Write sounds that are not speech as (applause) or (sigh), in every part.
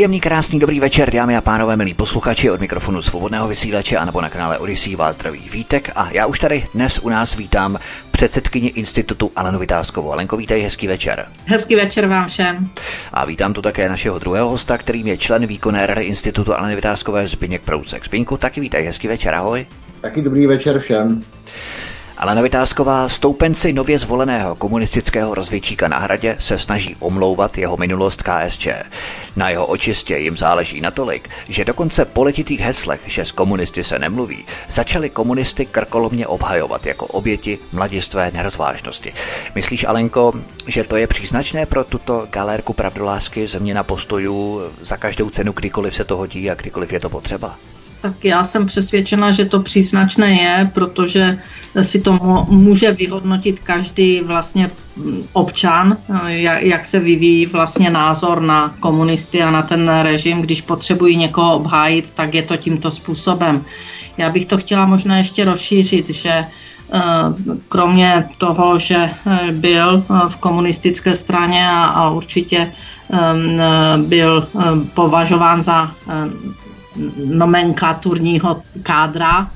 Příjemný, krásný, dobrý večer, dámy a pánové, milí posluchači od mikrofonu svobodného vysílače a nebo na kanále Odisí vás zdraví Vítek a já už tady dnes u nás vítám předsedkyni institutu Alenu Vytázkovou. Alenko, vítej, hezký večer. Hezký večer vám všem. A vítám tu také našeho druhého hosta, kterým je člen výkonné rady institutu Aleny Vytázkové Zbyněk Prousek. Zbyňku, taky vítej, hezký večer, ahoj. Taky dobrý večer všem. Alena Vytázková, stoupenci nově zvoleného komunistického rozvědčíka na hradě, se snaží omlouvat jeho minulost KSČ. Na jeho očistě jim záleží natolik, že dokonce po letitých heslech, že s komunisty se nemluví, začali komunisty krkolomně obhajovat jako oběti mladistvé nerozvážnosti. Myslíš, Alenko, že to je příznačné pro tuto galérku pravdolásky změna postojů za každou cenu, kdykoliv se to hodí a kdykoliv je to potřeba? Tak já jsem přesvědčena, že to příznačné je, protože si to může vyhodnotit každý vlastně občan, jak se vyvíjí vlastně názor na komunisty a na ten režim. Když potřebují někoho obhájit, tak je to tímto způsobem. Já bych to chtěla možná ještě rozšířit, že eh, kromě toho, že eh, byl eh, v komunistické straně a, a určitě byl považován za nomenklaturního kádra,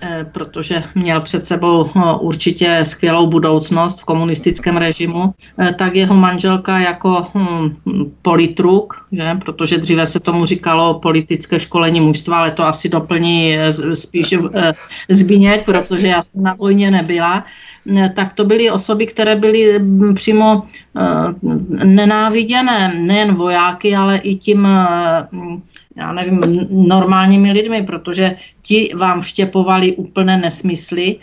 eh, protože měl před sebou eh, určitě skvělou budoucnost v komunistickém režimu, eh, tak jeho manželka jako hm, politruk, že? protože dříve se tomu říkalo politické školení mužstva, ale to asi doplní spíš Zbíněk, protože já jsem na vojně nebyla, tak to byly osoby, které byly hm, přímo nenáviděné nejen vojáky, ale i tím já nevím, normálními lidmi, protože ti vám vštěpovali úplné nesmysly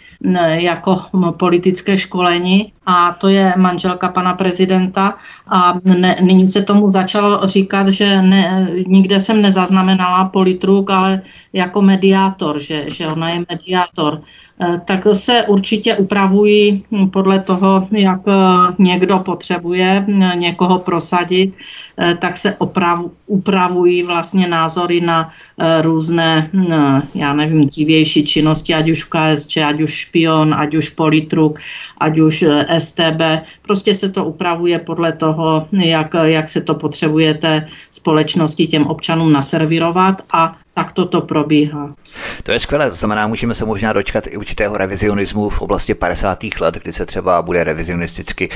jako politické školení a to je manželka pana prezidenta a ne, nyní se tomu začalo říkat, že ne, nikde jsem nezaznamenala politruk, ale jako mediátor, že, že ona je mediátor. Eh, tak se určitě upravují podle toho, jak eh, někdo potřebuje eh, někoho prosadit, tak se opravu, upravují vlastně názory na různé, já nevím, dřívější činnosti, ať už v KSČ, ať už špion, ať už politruk, ať už STB. Prostě se to upravuje podle toho, jak, jak se to potřebujete společnosti těm občanům naservirovat a tak toto probíhá. To je skvělé, to znamená, můžeme se možná dočkat i určitého revizionismu v oblasti 50. let, kdy se třeba bude revizionisticky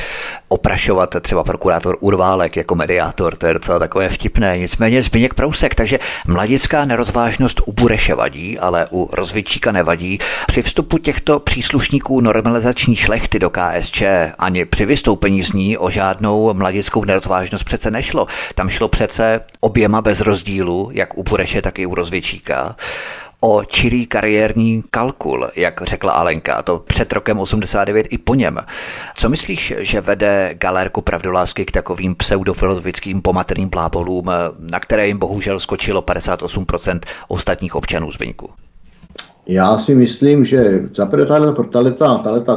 oprašovat třeba prokurátor Urválek jako mediátor, to je docela takové vtipné. Nicméně Zbigněk Prousek, takže mladická nerozvážnost u Bureše vadí, ale u rozvědčíka nevadí. Při vstupu těchto příslušníků normalizační šlechty do KSČ ani při vystoupení z ní o žádnou mladickou nerozvážnost přece nešlo. Tam šlo přece oběma bez rozdílu, jak u Bureše, tak i u rozvědčíka o čirý kariérní kalkul, jak řekla Alenka, to před rokem 89 i po něm. Co myslíš, že vede galérku pravdolásky k takovým pseudofilozofickým pomateným plábolům, na které jim bohužel skočilo 58% ostatních občanů Zbyňku? Já si myslím, že zaprvé tato,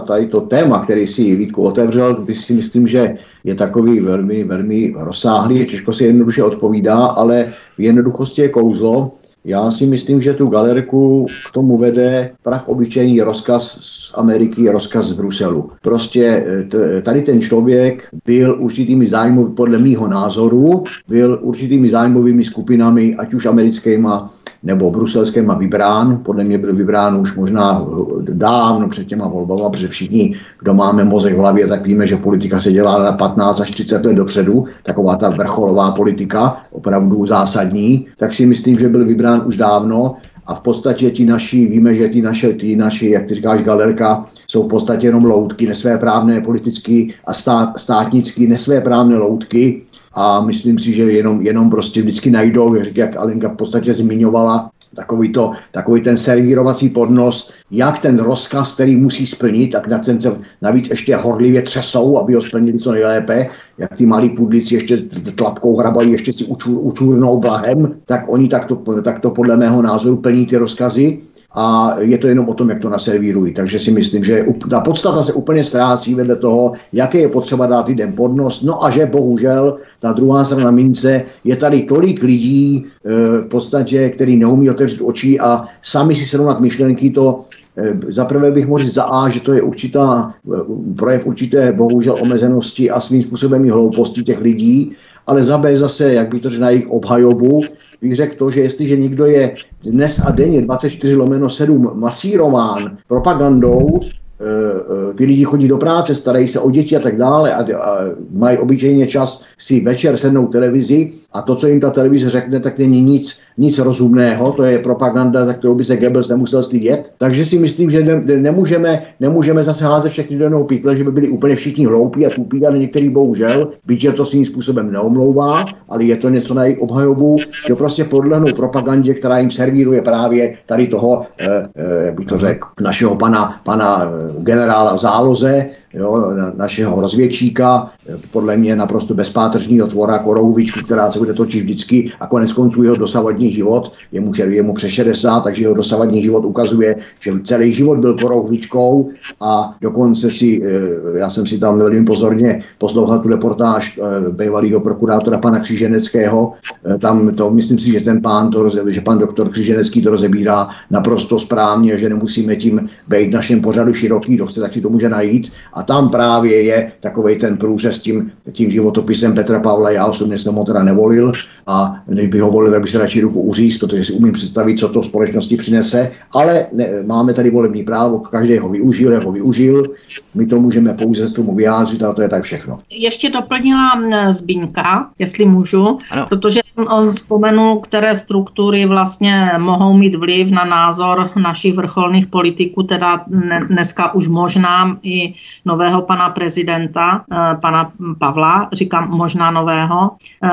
tady to téma, který si Vítku otevřel, si myslím, že je takový velmi, velmi rozsáhlý, těžko si jednoduše odpovídá, ale v jednoduchosti je kouzlo. Já si myslím, že tu galerku k tomu vede prach obyčejný rozkaz z Ameriky, rozkaz z Bruselu. Prostě eh, tady ten člověk byl určitými zájmy, podle mýho názoru, byl určitými zájmovými skupinami, ať už americkýma nebo bruselském a vybrán. Podle mě byl vybrán už možná dávno před těma volbama, protože všichni, kdo máme mozek v hlavě, tak víme, že politika se dělá na 15 až 30 let dopředu, taková ta vrcholová politika, opravdu zásadní, tak si myslím, že byl vybrán už dávno. A v podstatě ti naši, víme, že ti naše, ti naši, jak ty říkáš, galerka, jsou v podstatě jenom loutky, nesvéprávné politický a stát, státnický nesvéprávné loutky, a myslím si, že jenom, jenom prostě vždycky najdou, jak Alenka v podstatě zmiňovala, takový, to, takový ten servírovací podnos, jak ten rozkaz, který musí splnit, tak na ten se navíc ještě horlivě třesou, aby ho splnili co nejlépe, jak ty malí pudlici ještě tlapkou hrabají, ještě si učur, učurnou blahem, tak oni takto, takto podle mého názoru plní ty rozkazy a je to jenom o tom, jak to naservírují. Takže si myslím, že ta podstata se úplně ztrácí vedle toho, jaké je potřeba dát lidem podnost. No a že bohužel ta druhá strana mince je tady tolik lidí e, v podstatě, který neumí otevřít oči a sami si srovnat myšlenky, to e, Zaprvé bych mohl říct za A, že to je určitá, e, projev určité bohužel omezenosti a svým způsobem i hlouposti těch lidí, ale za B zase, jak bych to řekl na jejich obhajobu, bych řekl to, že jestliže někdo je dnes a denně 24 lomeno 7 masírován propagandou, eh, eh, ty lidi chodí do práce, starají se o děti a tak dále a, a mají obyčejně čas si večer sednout televizi a to, co jim ta televize řekne, tak není nic, nic rozumného, to je propaganda, za kterou by se Goebbels nemusel stydět. Takže si myslím, že ne, nemůžeme, nemůžeme zase házet všechny do jednoho pytle, že by byli úplně všichni hloupí a tupí, ale některý bohužel, byť je to svým způsobem neomlouvá, ale je to něco na jejich obhajobu, že prostě podlehnou propagandě, která jim servíruje právě tady toho, eh, eh, bych to řekl, našeho pana, pana eh, generála v záloze, jo, našeho rozvědčíka, podle mě naprosto bezpátržního tvora Korouvičku, která se bude točit vždycky a konec konců jeho dosavadní život, je mu, je mu přes 60, takže jeho dosavadní život ukazuje, že celý život byl Korouvičkou a dokonce si, eh, já jsem si tam velmi pozorně poslouchal tu reportáž eh, bývalého prokurátora pana Křiženeckého, eh, tam to myslím si, že ten pán to, že pan doktor Křiženecký to rozebírá naprosto správně, že nemusíme tím být našem pořadu široký, kdo chce, tak si to může najít. a tam právě je takový ten průřez tím, tím životopisem Petra Pavla. Já osobně jsem ho teda nevolil a když by ho volil, tak by se radši ruku uříz, protože si umím představit, co to společnosti přinese. Ale ne, máme tady volební právo, každý ho využil, jak ho využil. My to můžeme pouze s tomu vyjádřit, ale to je tak všechno. Ještě doplnila Zbínka, jestli můžu, ano. protože on vzpomenul, které struktury vlastně mohou mít vliv na názor našich vrcholných politiků, teda dneska už možná i nového pana prezidenta, eh, pana Pavla, říkám možná nového, eh,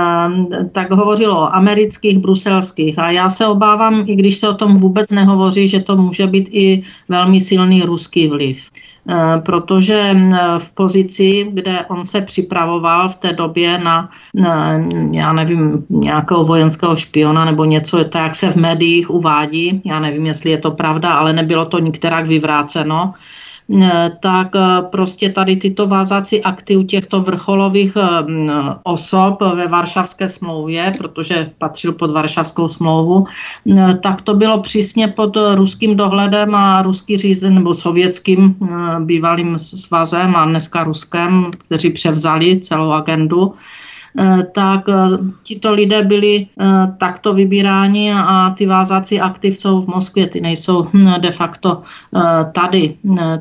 tak hovořilo o amerických, bruselských. A já se obávám, i když se o tom vůbec nehovoří, že to může být i velmi silný ruský vliv. Eh, protože v pozici, kde on se připravoval v té době na, na já nevím, nějakého vojenského špiona nebo něco, tak jak se v médiích uvádí, já nevím, jestli je to pravda, ale nebylo to nikterak vyvráceno, tak eh, prostě tady tyto vázací akty u těchto vrcholových eh, osob ve Varšavské smlouvě, protože patřil pod Varšavskou smlouvu, tak to bylo přísně pod ruským dohledem a ruský řízen nebo sovětským bývalým svazem a dneska ruském, kteří převzali celou agendu. Eh, tak eh, tito lidé byli eh, takto vybíráni a ty vázací aktiv jsou v Moskvě, ty nejsou hm, de facto tady.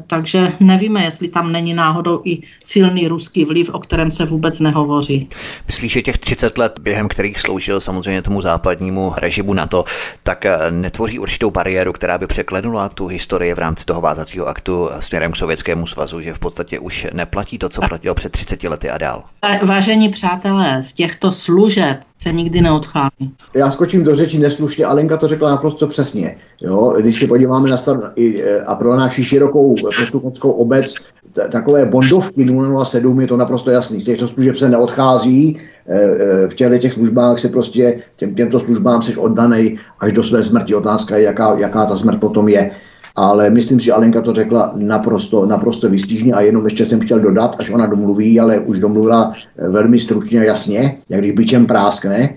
Takže nevíme, jestli tam není náhodou i silný ruský vliv, o kterém se vůbec nehovoří. Myslíš, že těch 30 let, během kterých sloužil samozřejmě tomu západnímu režimu NATO, tak netvoří určitou bariéru, která by překlenula tu historii v rámci toho vázacího aktu směrem k Sovětskému svazu, že v podstatě už neplatí to, co platilo před 30 lety a dál? Vážení přátelé, z těchto služeb se nikdy neodchází. Já skočím do řeči neslušně, Alenka to řekla naprosto přesně. Jo? Když se podíváme na star- e, a pro naši širokou postupnickou obec, takové bondovky 007 je to naprosto jasný. Z těchto služeb se neodchází, e, e, v těchto těch službách se prostě těm, těmto službám jsi oddanej až do své smrti. Otázka je, jaká, jaká ta smrt potom je ale myslím si, že Alenka to řekla naprosto, naprosto vystižně a jenom ještě jsem chtěl dodat, až ona domluví, ale už domluvila eh, velmi stručně a jasně, jak když byčem práskne,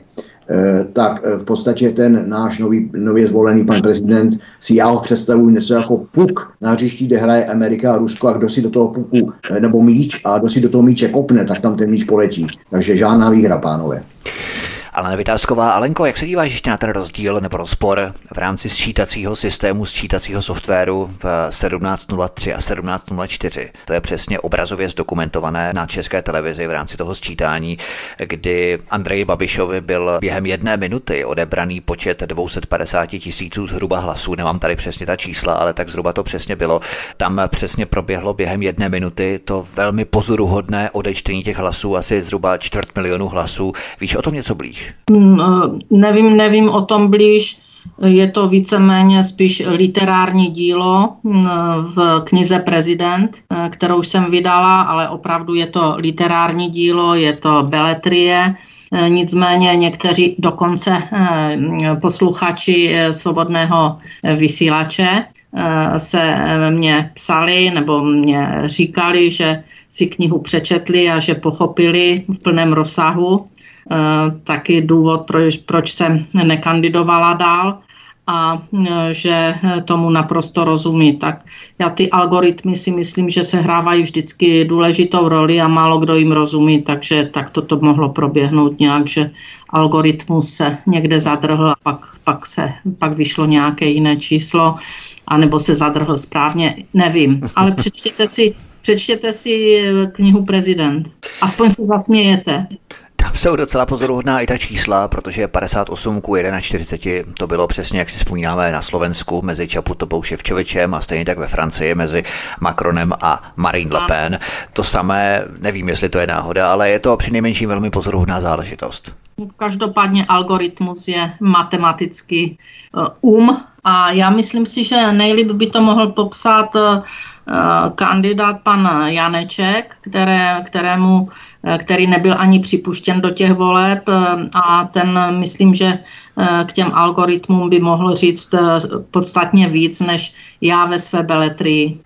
eh, tak eh, v podstatě ten náš nový, nově zvolený pan prezident si já ho představuji něco jako puk na hřišti, kde hraje Amerika a Rusko a kdo si do toho puku, nebo míč a kdo si do toho míče kopne, tak tam ten míč poletí. Takže žádná výhra, pánové. Ale Vytázková, Alenko, jak se díváš ještě na ten rozdíl nebo rozpor v rámci sčítacího systému, sčítacího softwaru v 1703 a 1704? To je přesně obrazově zdokumentované na české televizi v rámci toho sčítání, kdy Andrej Babišovi byl během jedné minuty odebraný počet 250 tisíců zhruba hlasů. Nemám tady přesně ta čísla, ale tak zhruba to přesně bylo. Tam přesně proběhlo během jedné minuty to velmi pozoruhodné odečtení těch hlasů, asi zhruba čtvrt milionu hlasů. Víš o tom něco blíž? Mm, eh, nevím, nevím o tom blíž. Je to víceméně spíš literární dílo v knize Prezident, kterou jsem vydala, ale opravdu je to literární dílo, je to beletrie, Nicméně někteří dokonce posluchači svobodného vysílače se mě psali nebo mě říkali, že si knihu přečetli a že pochopili v plném rozsahu taky důvod, proč, proč jsem nekandidovala dál a že tomu naprosto rozumí. Tak já ty algoritmy si myslím, že se hrávají vždycky důležitou roli a málo kdo jim rozumí, takže tak to mohlo proběhnout nějak, že algoritmus se někde zadrhl a pak, pak, se, pak vyšlo nějaké jiné číslo, anebo se zadrhl správně, nevím. Ale přečtěte si, přečtěte si knihu Prezident. Aspoň se zasmějete. Jsou docela pozoruhodná i ta čísla, protože 58 ku 41 to bylo přesně, jak si vzpomínáme na Slovensku mezi Čaputopou Ševčovičem a stejně tak ve Francii mezi Macronem a Marine Le Pen. To samé, nevím, jestli to je náhoda, ale je to přinejmenším velmi pozoruhodná záležitost. Každopádně algoritmus je matematický uh, um a já myslím si, že nejlíp by to mohl popsat uh, kandidát pan Janeček, které, kterému Eh, který nebyl ani připuštěn do těch voleb eh, a ten myslím, že eh, k těm algoritmům by mohl říct podstatně víc než já ve své beletrii.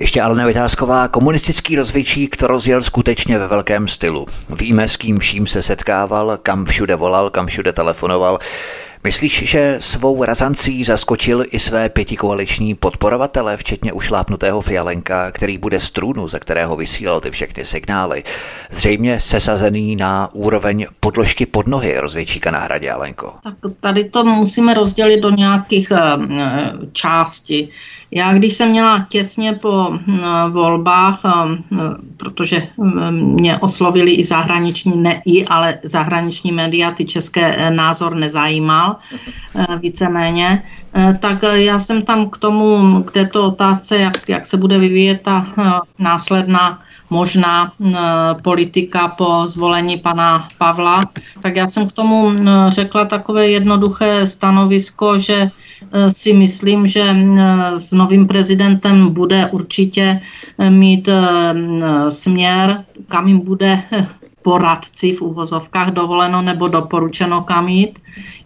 Ještě Alena Vytázková, komunistický rozvědčík to rozjel skutečně ve velkém stylu. Víme, s kým vším se setkával, kam všude volal, kam všude telefonoval. Myslíš, že svou razancí zaskočil i své pětikoaliční podporovatele, včetně ušlápnutého Fialenka, který bude z trůnu, ze kterého vysílal ty všechny signály, zřejmě sesazený na úroveň podložky pod nohy rozvědčíka na hradě Alenko? Tak tady to musíme rozdělit do nějakých uh, částí. Já když jsem měla těsně po volbách, protože mě oslovili i zahraniční, ne i, ale zahraniční média, ty české e, názor nezajímal (laughs) e, víceméně, e, tak já jsem tam k tomu, k této otázce, jak, jak se bude vyvíjet ta následná možná politika po zvolení pana Pavla, tak já jsem k tomu řekla takové jednoduché stanovisko, že Eh, si myslím, že eh, s novým prezidentem bude určitě eh, mít směr, kam jim bude poradci v úvozovkách dovoleno nebo doporučeno kam jít,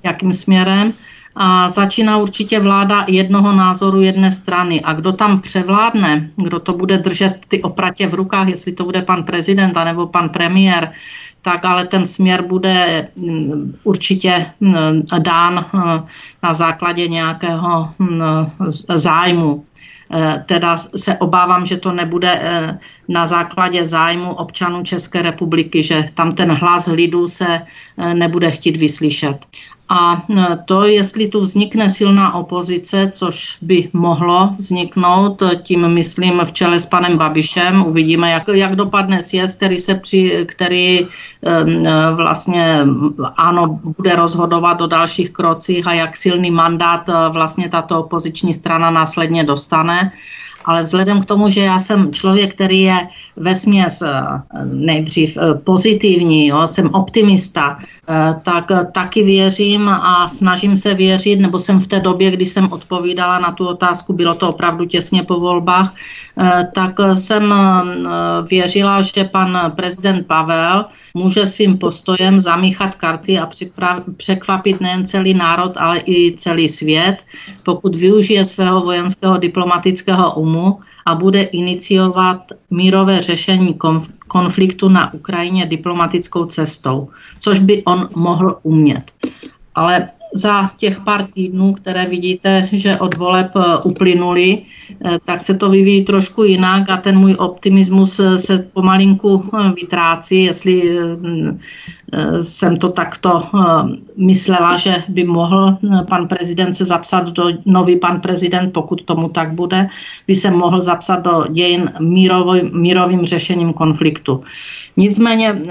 jakým směrem. A začíná určitě vláda jednoho názoru jedné strany. A kdo tam převládne, kdo to bude držet ty opratě v rukách, jestli to bude pan prezident nebo pan premiér, tak ale ten směr bude mm, určitě mm, dán mm, na základě nějakého zájmu. E, teda se obávám, že to nebude e, na základě zájmu občanů České republiky, že tam ten hlas lidu se e, nebude chtít vyslyšet. A e, to, jestli tu vznikne silná opozice, což by mohlo vzniknout, tím myslím v čele s panem Babišem, uvidíme, jak, jak dopadne sjezd, který, se při, který e, vlastně ano, bude rozhodovat o dalších krocích a jak silný mandát e, vlastně tato opoziční strana následně dostane. Ale vzhledem k tomu, že já jsem člověk, který je ve směs nejdřív pozitivní, jo, jsem optimista, tak taky věřím a snažím se věřit, nebo jsem v té době, kdy jsem odpovídala na tu otázku, bylo to opravdu těsně po volbách, tak jsem věřila, že pan prezident Pavel může svým postojem zamíchat karty a překvapit nejen celý národ, ale i celý svět, pokud využije svého vojenského diplomatického umu a bude iniciovat mírové řešení konfliktu na Ukrajině diplomatickou cestou, což by on mohl umět. Ale za těch pár týdnů, které vidíte, že od voleb eh, uplynuly, eh, tak se to vyvíjí trošku jinak a ten můj optimismus eh, se pomalinku vytrácí, jestli jsem to takto myslela, že by mohl pan prezident se zapsat do, nový pan prezident, pokud tomu tak bude, by se mohl zapsat do dějin mírový, mírovým řešením konfliktu. Nicméně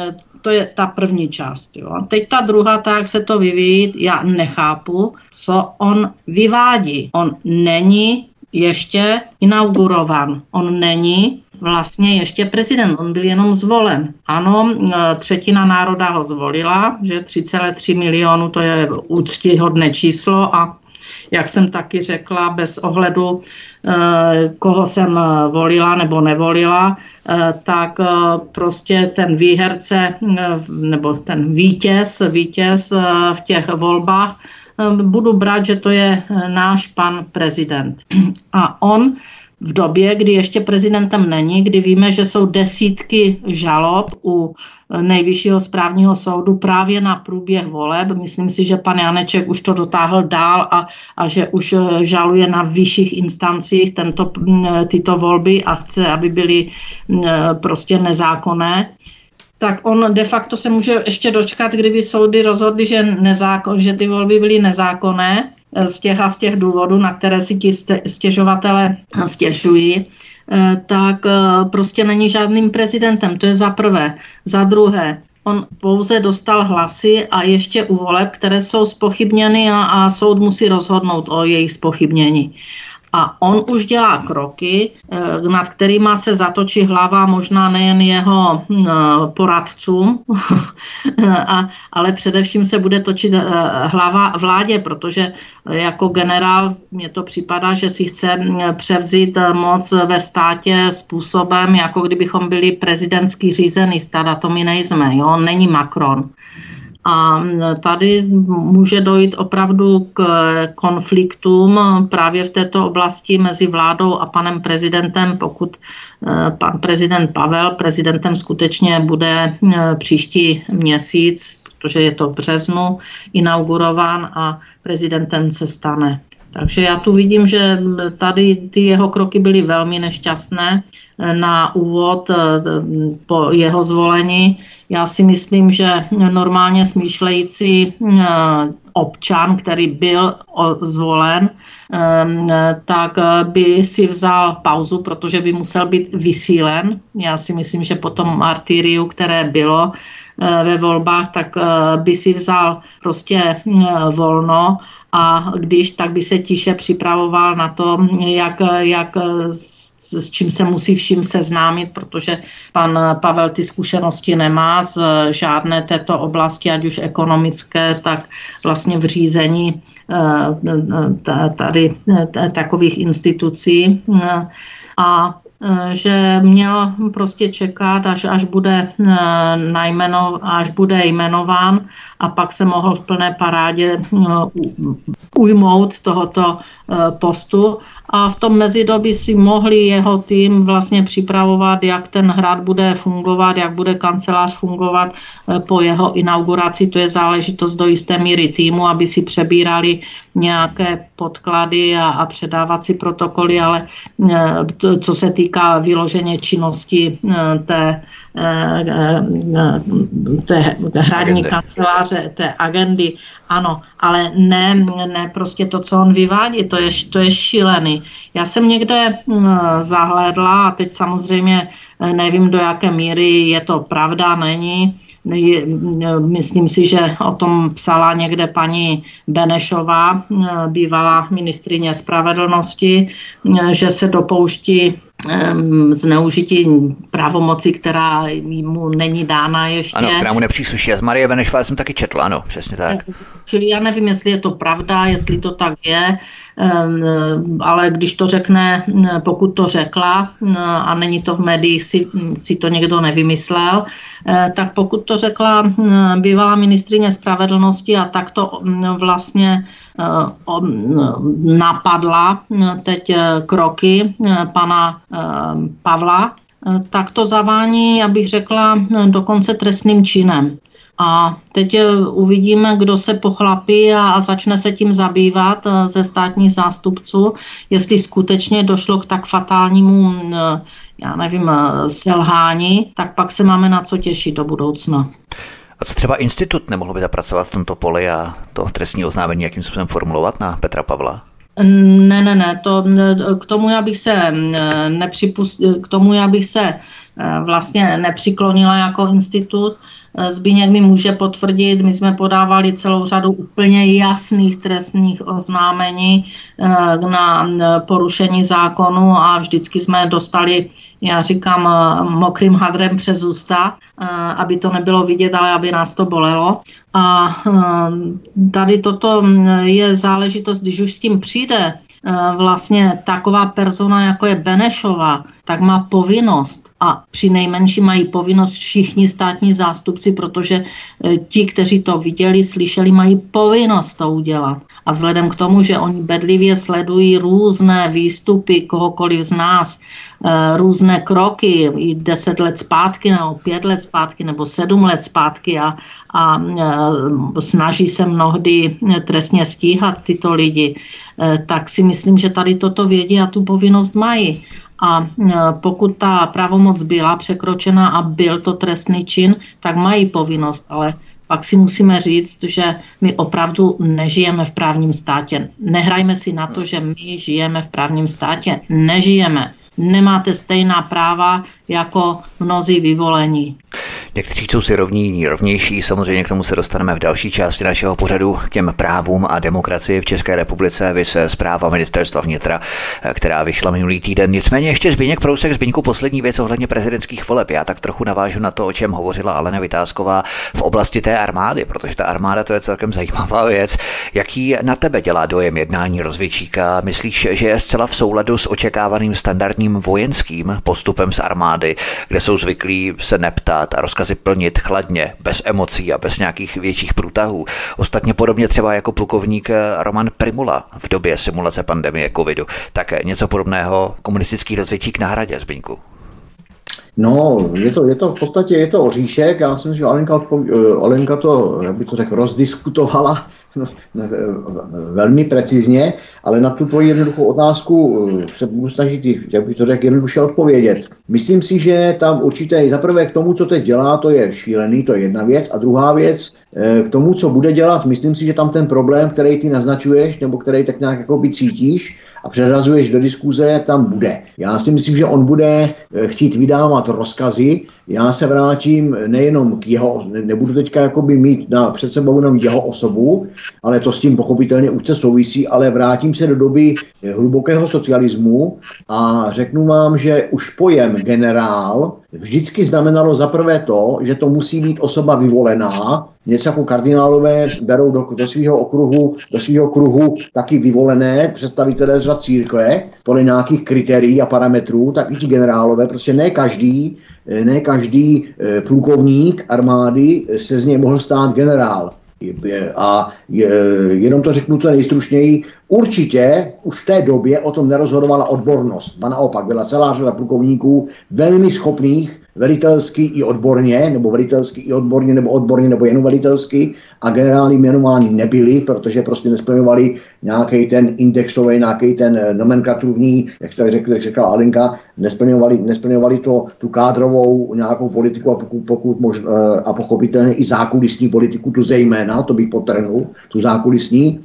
to je ta první část. Jo. Teď ta druhá, tak se to vyvíjí, já nechápu, co on vyvádí. On není ještě inaugurovan. On není vlastně ještě prezident, on byl jenom zvolen. Ano, třetina národa ho zvolila, že 3,3 milionu to je úctyhodné číslo a jak jsem taky řekla, bez ohledu, eh, koho jsem eh, volila nebo nevolila, tak prostě ten výherce nebo ten vítěz, vítěz v těch volbách budu brát, že to je náš pan prezident. A on v době, kdy ještě prezidentem není, kdy víme, že jsou desítky žalob u nejvyššího správního soudu právě na průběh voleb. Myslím si, že pan Janeček už to dotáhl dál a, a že už eh, žaluje na vyšších instancích tento, tyto volby a chce, aby byly prostě nezákonné tak on de facto se může ještě dočkat, kdyby soudy rozhodly, že, nezákon, že ty volby byly nezákonné eh, z těch a z těch důvodů, na které si ti stěžovatele stěžují, eh, tak eh, prostě není žádným prezidentem. To je za prvé. Za druhé, on pouze dostal hlasy a ještě u voleb, které jsou spochybněny a, a soud musí rozhodnout o jejich spochybnění a on už dělá kroky, eh, nad kterými se zatočí hlava možná nejen jeho hm, poradcům, (laughs) ale především se bude točit eh, hlava vládě, protože jako generál mně to připadá, že si chce hm, převzít moc ve státě způsobem, jako kdybychom byli prezidentský řízený stát a to my nejsme. Jo? Není Macron. A tady může dojít opravdu k konfliktům právě v této oblasti mezi vládou a panem prezidentem, pokud eh, pan prezident Pavel prezidentem skutečně bude eh, příští měsíc, protože je to v březnu inaugurován a prezidentem se stane. Takže já tu vidím, že tady ty jeho kroky byly velmi nešťastné na úvod eh, po jeho zvolení. Já si myslím, že normálně smýšlející eh, občan, který byl zvolen, eh, tak by si vzal pauzu, protože by musel být vysílen. Já si myslím, že po tom martyriu, které bylo ve volbách, tak by si vzal prostě volno a když, tak by se tiše připravoval na to, jak, jak s, s čím se musí vším seznámit, protože pan Pavel ty zkušenosti nemá z žádné této oblasti, ať už ekonomické, tak vlastně v řízení eh, tady takových institucí. A Eh, že měl prostě čekat, až, až, bude, eh, najmeno, až bude jmenován a pak se mohl v plné parádě eh, ujmout tohoto postu a v tom mezidobí si mohli jeho tým vlastně připravovat, jak ten hrad bude fungovat, jak bude kancelář fungovat eh, po jeho inauguraci. To je záležitost do jisté míry týmu, aby si přebírali nějaké podklady a, a předávací protokoly, ale eh, to, co se týká vyloženě činnosti eh, té, té, té hradní kanceláře, té agendy, ano, ale ne, ne prostě to, co on vyvádí, to je, to je šílený. Já jsem někde hm, zahlédla a teď samozřejmě eh, nevím, do jaké míry je to pravda, není, Myslím si, že o tom psala někde paní Benešová, hm, bývalá ministrině spravedlnosti, hm, že se dopouští zneužití pravomoci, která mu není dána ještě. Ano, která mu nepřísluší. Z Marie Benešová jsem taky četl, ano, přesně tak. Čili já nevím, jestli je to pravda, jestli to tak je, ale když to řekne, pokud to řekla a není to v médiích, si, si to někdo nevymyslel, eh, tak pokud to řekla bývalá ministrině spravedlnosti a tak to vlastně eh, napadla teď eh, kroky pana Pavla, tak to zavání, abych řekla, dokonce trestným činem. A teď eh, uvidíme, kdo se pochlapí a, a začne se tím zabývat eh, ze státních zástupců, jestli skutečně došlo k tak fatálnímu, eh, já nevím, selhání, tak pak se máme na co těšit do budoucna. A co třeba institut nemohl by zapracovat v tomto poli a to trestní oznámení jakým způsobem formulovat na Petra Pavla? Ne, ne, ne, to, k tomu já bych se nepřipust, k tomu já bych se vlastně nepřiklonila jako institut, Zbíněk mi může potvrdit, my jsme podávali celou řadu úplně jasných trestních oznámení na porušení zákonu a vždycky jsme dostali já říkám mokrým hadrem přes ústa, aby to nebylo vidět, ale aby nás to bolelo. A tady toto je záležitost, když už s tím přijde vlastně taková persona, jako je Benešová, tak má povinnost a při nejmenší mají povinnost všichni státní zástupci, protože e, ti, kteří to viděli, slyšeli, mají povinnost to udělat. A vzhledem k tomu, že oni bedlivě sledují různé výstupy kohokoliv z nás, e, různé kroky, i deset let zpátky, nebo pět let zpátky, nebo sedm let zpátky a, a e, snaží se mnohdy trestně stíhat tyto lidi, tak si myslím, že tady toto vědí a tu povinnost mají. A e, pokud ta pravomoc byla překročena a byl to trestný čin, tak mají povinnost, ale pak si musíme říct, že my opravdu nežijeme v právním státě. Nehrajme si na to, že my žijeme v právním státě. Nežijeme. Nemáte stejná práva jako mnozí vyvolení. Někteří jsou si rovní, jiní rovnější. Samozřejmě k tomu se dostaneme v další části našeho pořadu k těm právům a demokracii v České republice. Vy se zpráva ministerstva vnitra, která vyšla minulý týden. Nicméně ještě Zbigněk Prousek, Zbigňku poslední věc ohledně prezidentských voleb. Já tak trochu navážu na to, o čem hovořila Alena Vytázková v oblasti té armády, protože ta armáda to je celkem zajímavá věc. Jaký na tebe dělá dojem jednání rozvědčíka? Myslíš, že je zcela v souladu s očekávaným standardním vojenským postupem z armády, kde jsou zvyklí se neptat a rozkazy plnit chladně, bez emocí a bez nějakých větších průtahů. Ostatně podobně třeba jako plukovník Roman Primula v době simulace pandemie covidu. Tak něco podobného komunistický rozvědčík na hradě, Zbyňku. No, je to, je to v podstatě je to oříšek. Já si myslím, že Alenka, Alenka to, jak by to řekl, rozdiskutovala (laughs) velmi precizně, ale na tu jednoduchou otázku eh, se budu snažit, jak bych to řekl, jednoduše odpovědět. Myslím si, že tam určitě, zaprvé k tomu, co teď dělá, to je šílený, to je jedna věc. A druhá věc, eh, k tomu, co bude dělat, myslím si, že tam ten problém, který ty naznačuješ, nebo který tak nějak jako by cítíš, a přerazuješ do diskuze, tam bude. Já si myslím, že on bude eh, chtít vydávat rozkazy. Já se vrátím nejenom k jeho, nebudu teďka jakoby mít na, před sebou jenom jeho osobu, ale to s tím pochopitelně už se souvisí, ale vrátím se do doby eh, hlubokého socialismu a řeknu vám, že už pojem generál vždycky znamenalo zaprvé to, že to musí být osoba vyvolená, něco jako kardinálové berou do, do svého okruhu, do svého kruhu taky vyvolené představitelé z církve podle nějakých kritérií a parametrů, tak i ti generálové, prostě ne každý, ne každý eh, plukovník armády se z něj mohl stát generál. A jenom to řeknu to nejstručněji, určitě už v té době o tom nerozhodovala odbornost. Ba naopak byla celá řada plukovníků velmi schopných velitelsky i odborně, nebo velitelsky i odborně, nebo odborně, nebo jen velitelsky a generály jmenováni nebyli, protože prostě nesplňovali nějaký ten indexový, nějaký ten eh, nomenklaturní, jak tady řekl, jak řekla Alinka, nesplňovali, nesplňovali to, tu kádrovou nějakou politiku a pokud, pokud možno, eh, a pochopitelně i zákulisní politiku, tu zejména, to bych potrhnul, tu zákulisní,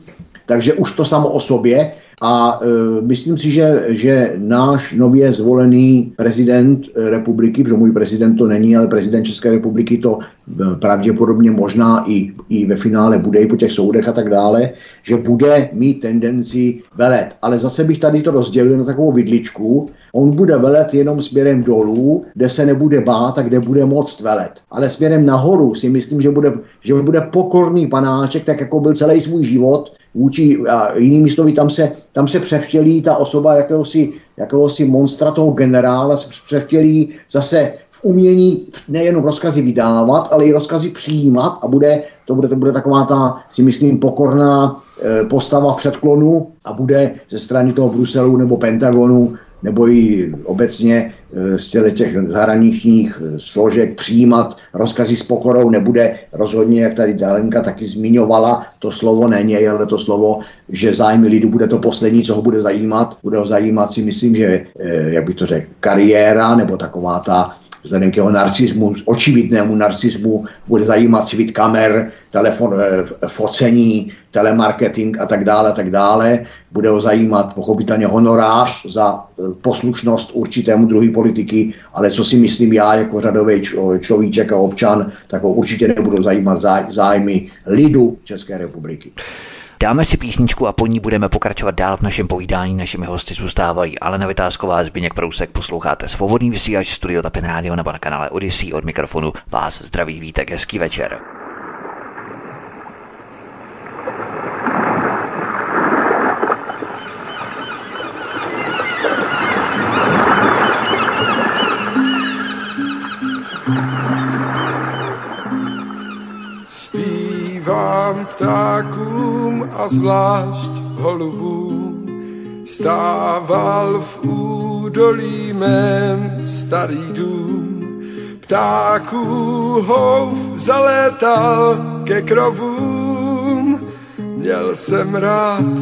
takže už to samo o sobě a e, myslím si, že, že náš nově zvolený prezident republiky, protože můj prezident to není, ale prezident České republiky to e, pravděpodobně možná i, i ve finále bude i po těch soudech a tak dále, že bude mít tendenci velet. Ale zase bych tady to rozdělil na takovou vidličku, On bude velet jenom směrem dolů, kde se nebude bát a kde bude moct velet. Ale směrem nahoru si myslím, že bude, že bude pokorný panáček, tak jako byl celý svůj život, vůči, a jinými slovy, tam se, tam se převtělí ta osoba jakéhosi, jakéhosi monstra toho generála, se převtělí zase v umění nejenom rozkazy vydávat, ale i rozkazy přijímat a bude, to bude, to bude taková ta, si myslím, pokorná e, postava v předklonu a bude ze strany toho Bruselu nebo Pentagonu nebo i obecně z těch zahraničních e, složek přijímat rozkazy s pokorou nebude rozhodně, jak tady Dalenka taky zmiňovala, to slovo není, ale to slovo, že zájmy lidu bude to poslední, co ho bude zajímat. Bude ho zajímat si myslím, že, e, jak bych to řekl, kariéra nebo taková ta vzhledem k jeho narcismu, očividnému narcismu, bude zajímat svít kamer, telefon, eh, focení, telemarketing a tak dále, tak dále. Bude ho zajímat pochopitelně honorář za eh, poslušnost určitému druhu politiky, ale co si myslím já jako řadový človíček a občan, tak ho určitě nebudou zajímat zájmy lidu České republiky. Dáme si písničku a po ní budeme pokračovat dál v našem povídání. Našimi hosty zůstávají Alena Vytázková, Zbigněk Prousek, posloucháte Svobodný vysílač Studio Tapin Radio nebo na kanále Odyssey od mikrofonu. Vás zdraví vítek, hezký večer. Zpívám ptákům a zvlášť holubům, stával v údolí mém starý dům. Ptáků houf zalétal ke krovům, měl jsem rád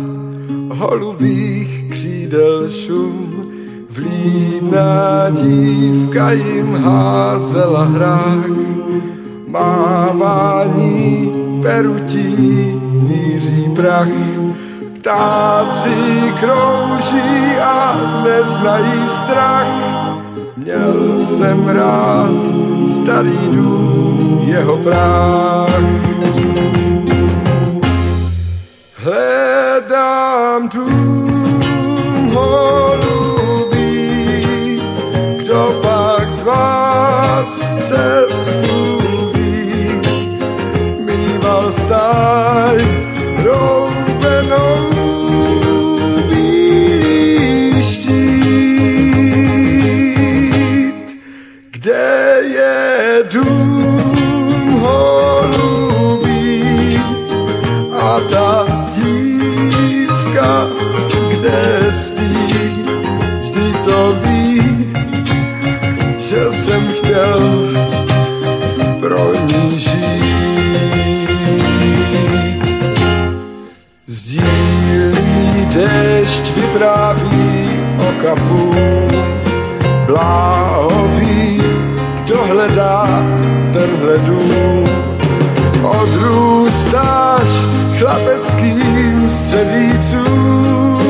holubých křídel šum. Vlídná dívka jim házela hrách, mávání perutí míří prach. Ptáci krouží a neznají strach. Měl jsem rád starý dům, jeho práh. Hledám dům holubí, kdo pak z vás cestu kde spí, vždy to ví, že jsem chtěl pro ní žít. Dešť vypráví o kapu, bláhový, kdo hledá tenhle dům. Odrůstáš chlapeckým střevícům,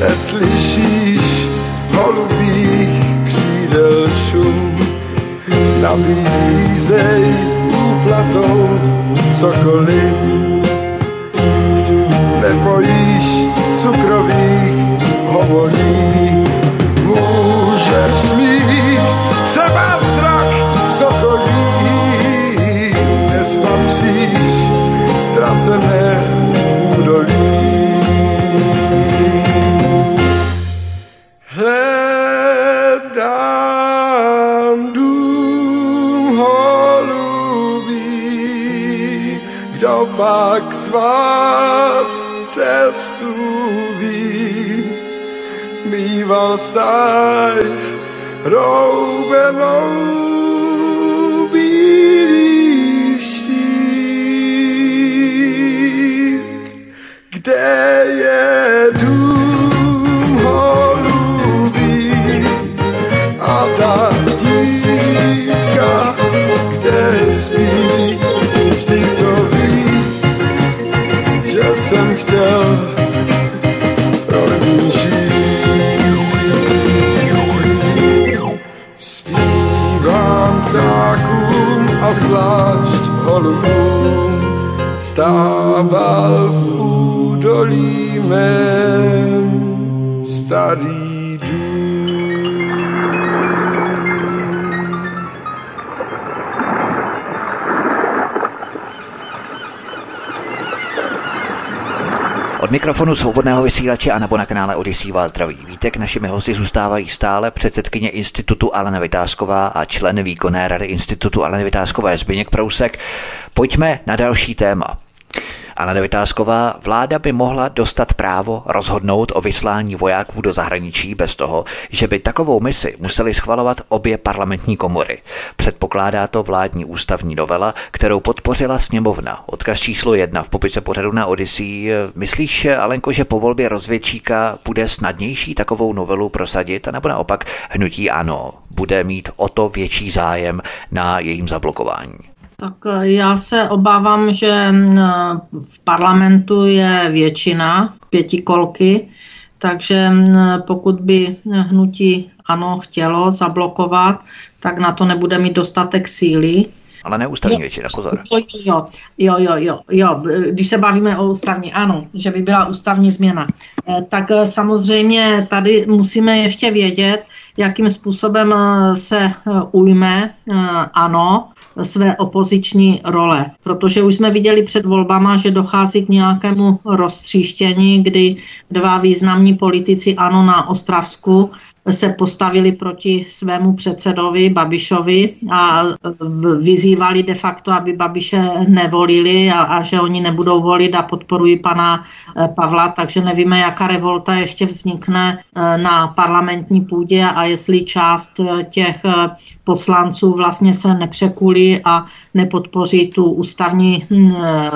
neslyšíš holubých křídel šum. Nabízej úplatou cokoliv, nebojíš cukrových hovorí. Můžeš mít třeba zrak sokolí, nespatříš ztracené pak z vás cestu ví. Mýval stáj roubenou bílý stával v údolí mém starý. Od mikrofonu svobodného vysílače a nebo na kanále Odisí vás zdraví vítek. Našimi hosty zůstávají stále předsedkyně Institutu Alena Vytázková a člen výkonné rady Institutu Alena Vytázkové Zbyněk Prousek. Pojďme na další téma. Anna Vytázková, vláda by mohla dostat právo rozhodnout o vyslání vojáků do zahraničí bez toho, že by takovou misi museli schvalovat obě parlamentní komory. Předpokládá to vládní ústavní novela, kterou podpořila sněmovna. Odkaz číslo jedna v popise pořadu na Odyssey. Myslíš, Alenko, že po volbě rozvědčíka bude snadnější takovou novelu prosadit, nebo naopak hnutí ano, bude mít o to větší zájem na jejím zablokování? Tak eh, já se obávám, že mm, v parlamentu je většina pětikolky, takže mm, pokud by hnutí ano chtělo zablokovat, tak na to nebude mít dostatek síly. Ale ne ústavní většina, pozor. Jo, jo, jo, jo, jo, když se bavíme o ústavní, ano, že by byla ústavní změna. Eh, tak eh, samozřejmě tady musíme ještě vědět, jakým způsobem se ujme ano své opoziční role. Protože už jsme viděli před volbama, že dochází k nějakému roztříštění, kdy dva významní politici ano na Ostravsku se postavili proti svému předsedovi Babišovi a vyzývali de facto, aby Babiše nevolili a, a že oni nebudou volit a podporují pana eh, Pavla, takže nevíme, jaká revolta ještě vznikne eh, na parlamentní půdě a jestli část eh, těch poslanců vlastně se nepřekulí a nepodpoří tu ústavní hm,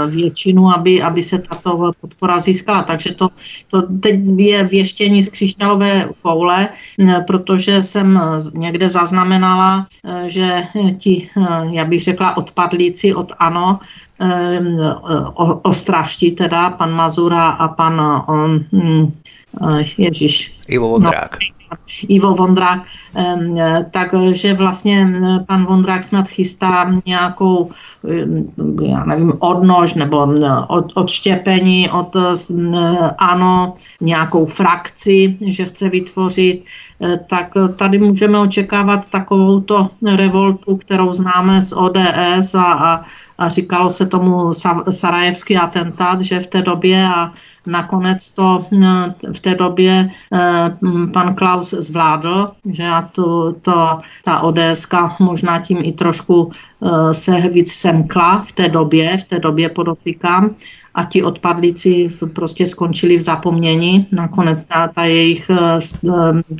většinu, aby, aby se tato podpora získala. Takže to, to teď je věštění z křišťálové koule, protože jsem někde zaznamenala, že ti, já bych řekla, odpadlíci od ANO, ostravští teda, pan Mazura a pan hm, Ježíš. Ivo Vondrák. No, Ivo Vondrák, takže vlastně pan Vondrák snad chystá nějakou, já nevím, odnož nebo od, odštěpení od ANO, nějakou frakci, že chce vytvořit, e, tak tady můžeme očekávat takovouto revoltu, kterou známe z ODS a, a, a říkalo se tomu sarajevský atentát, že v té době a Nakonec to eh, v té době eh, pan Klaus zvládl, že já to, to, ta ODS možná tím i trošku se víc semkla v té době, v té době podotýkám, a ti odpadlíci prostě skončili v zapomnění. Nakonec ta, ta jejich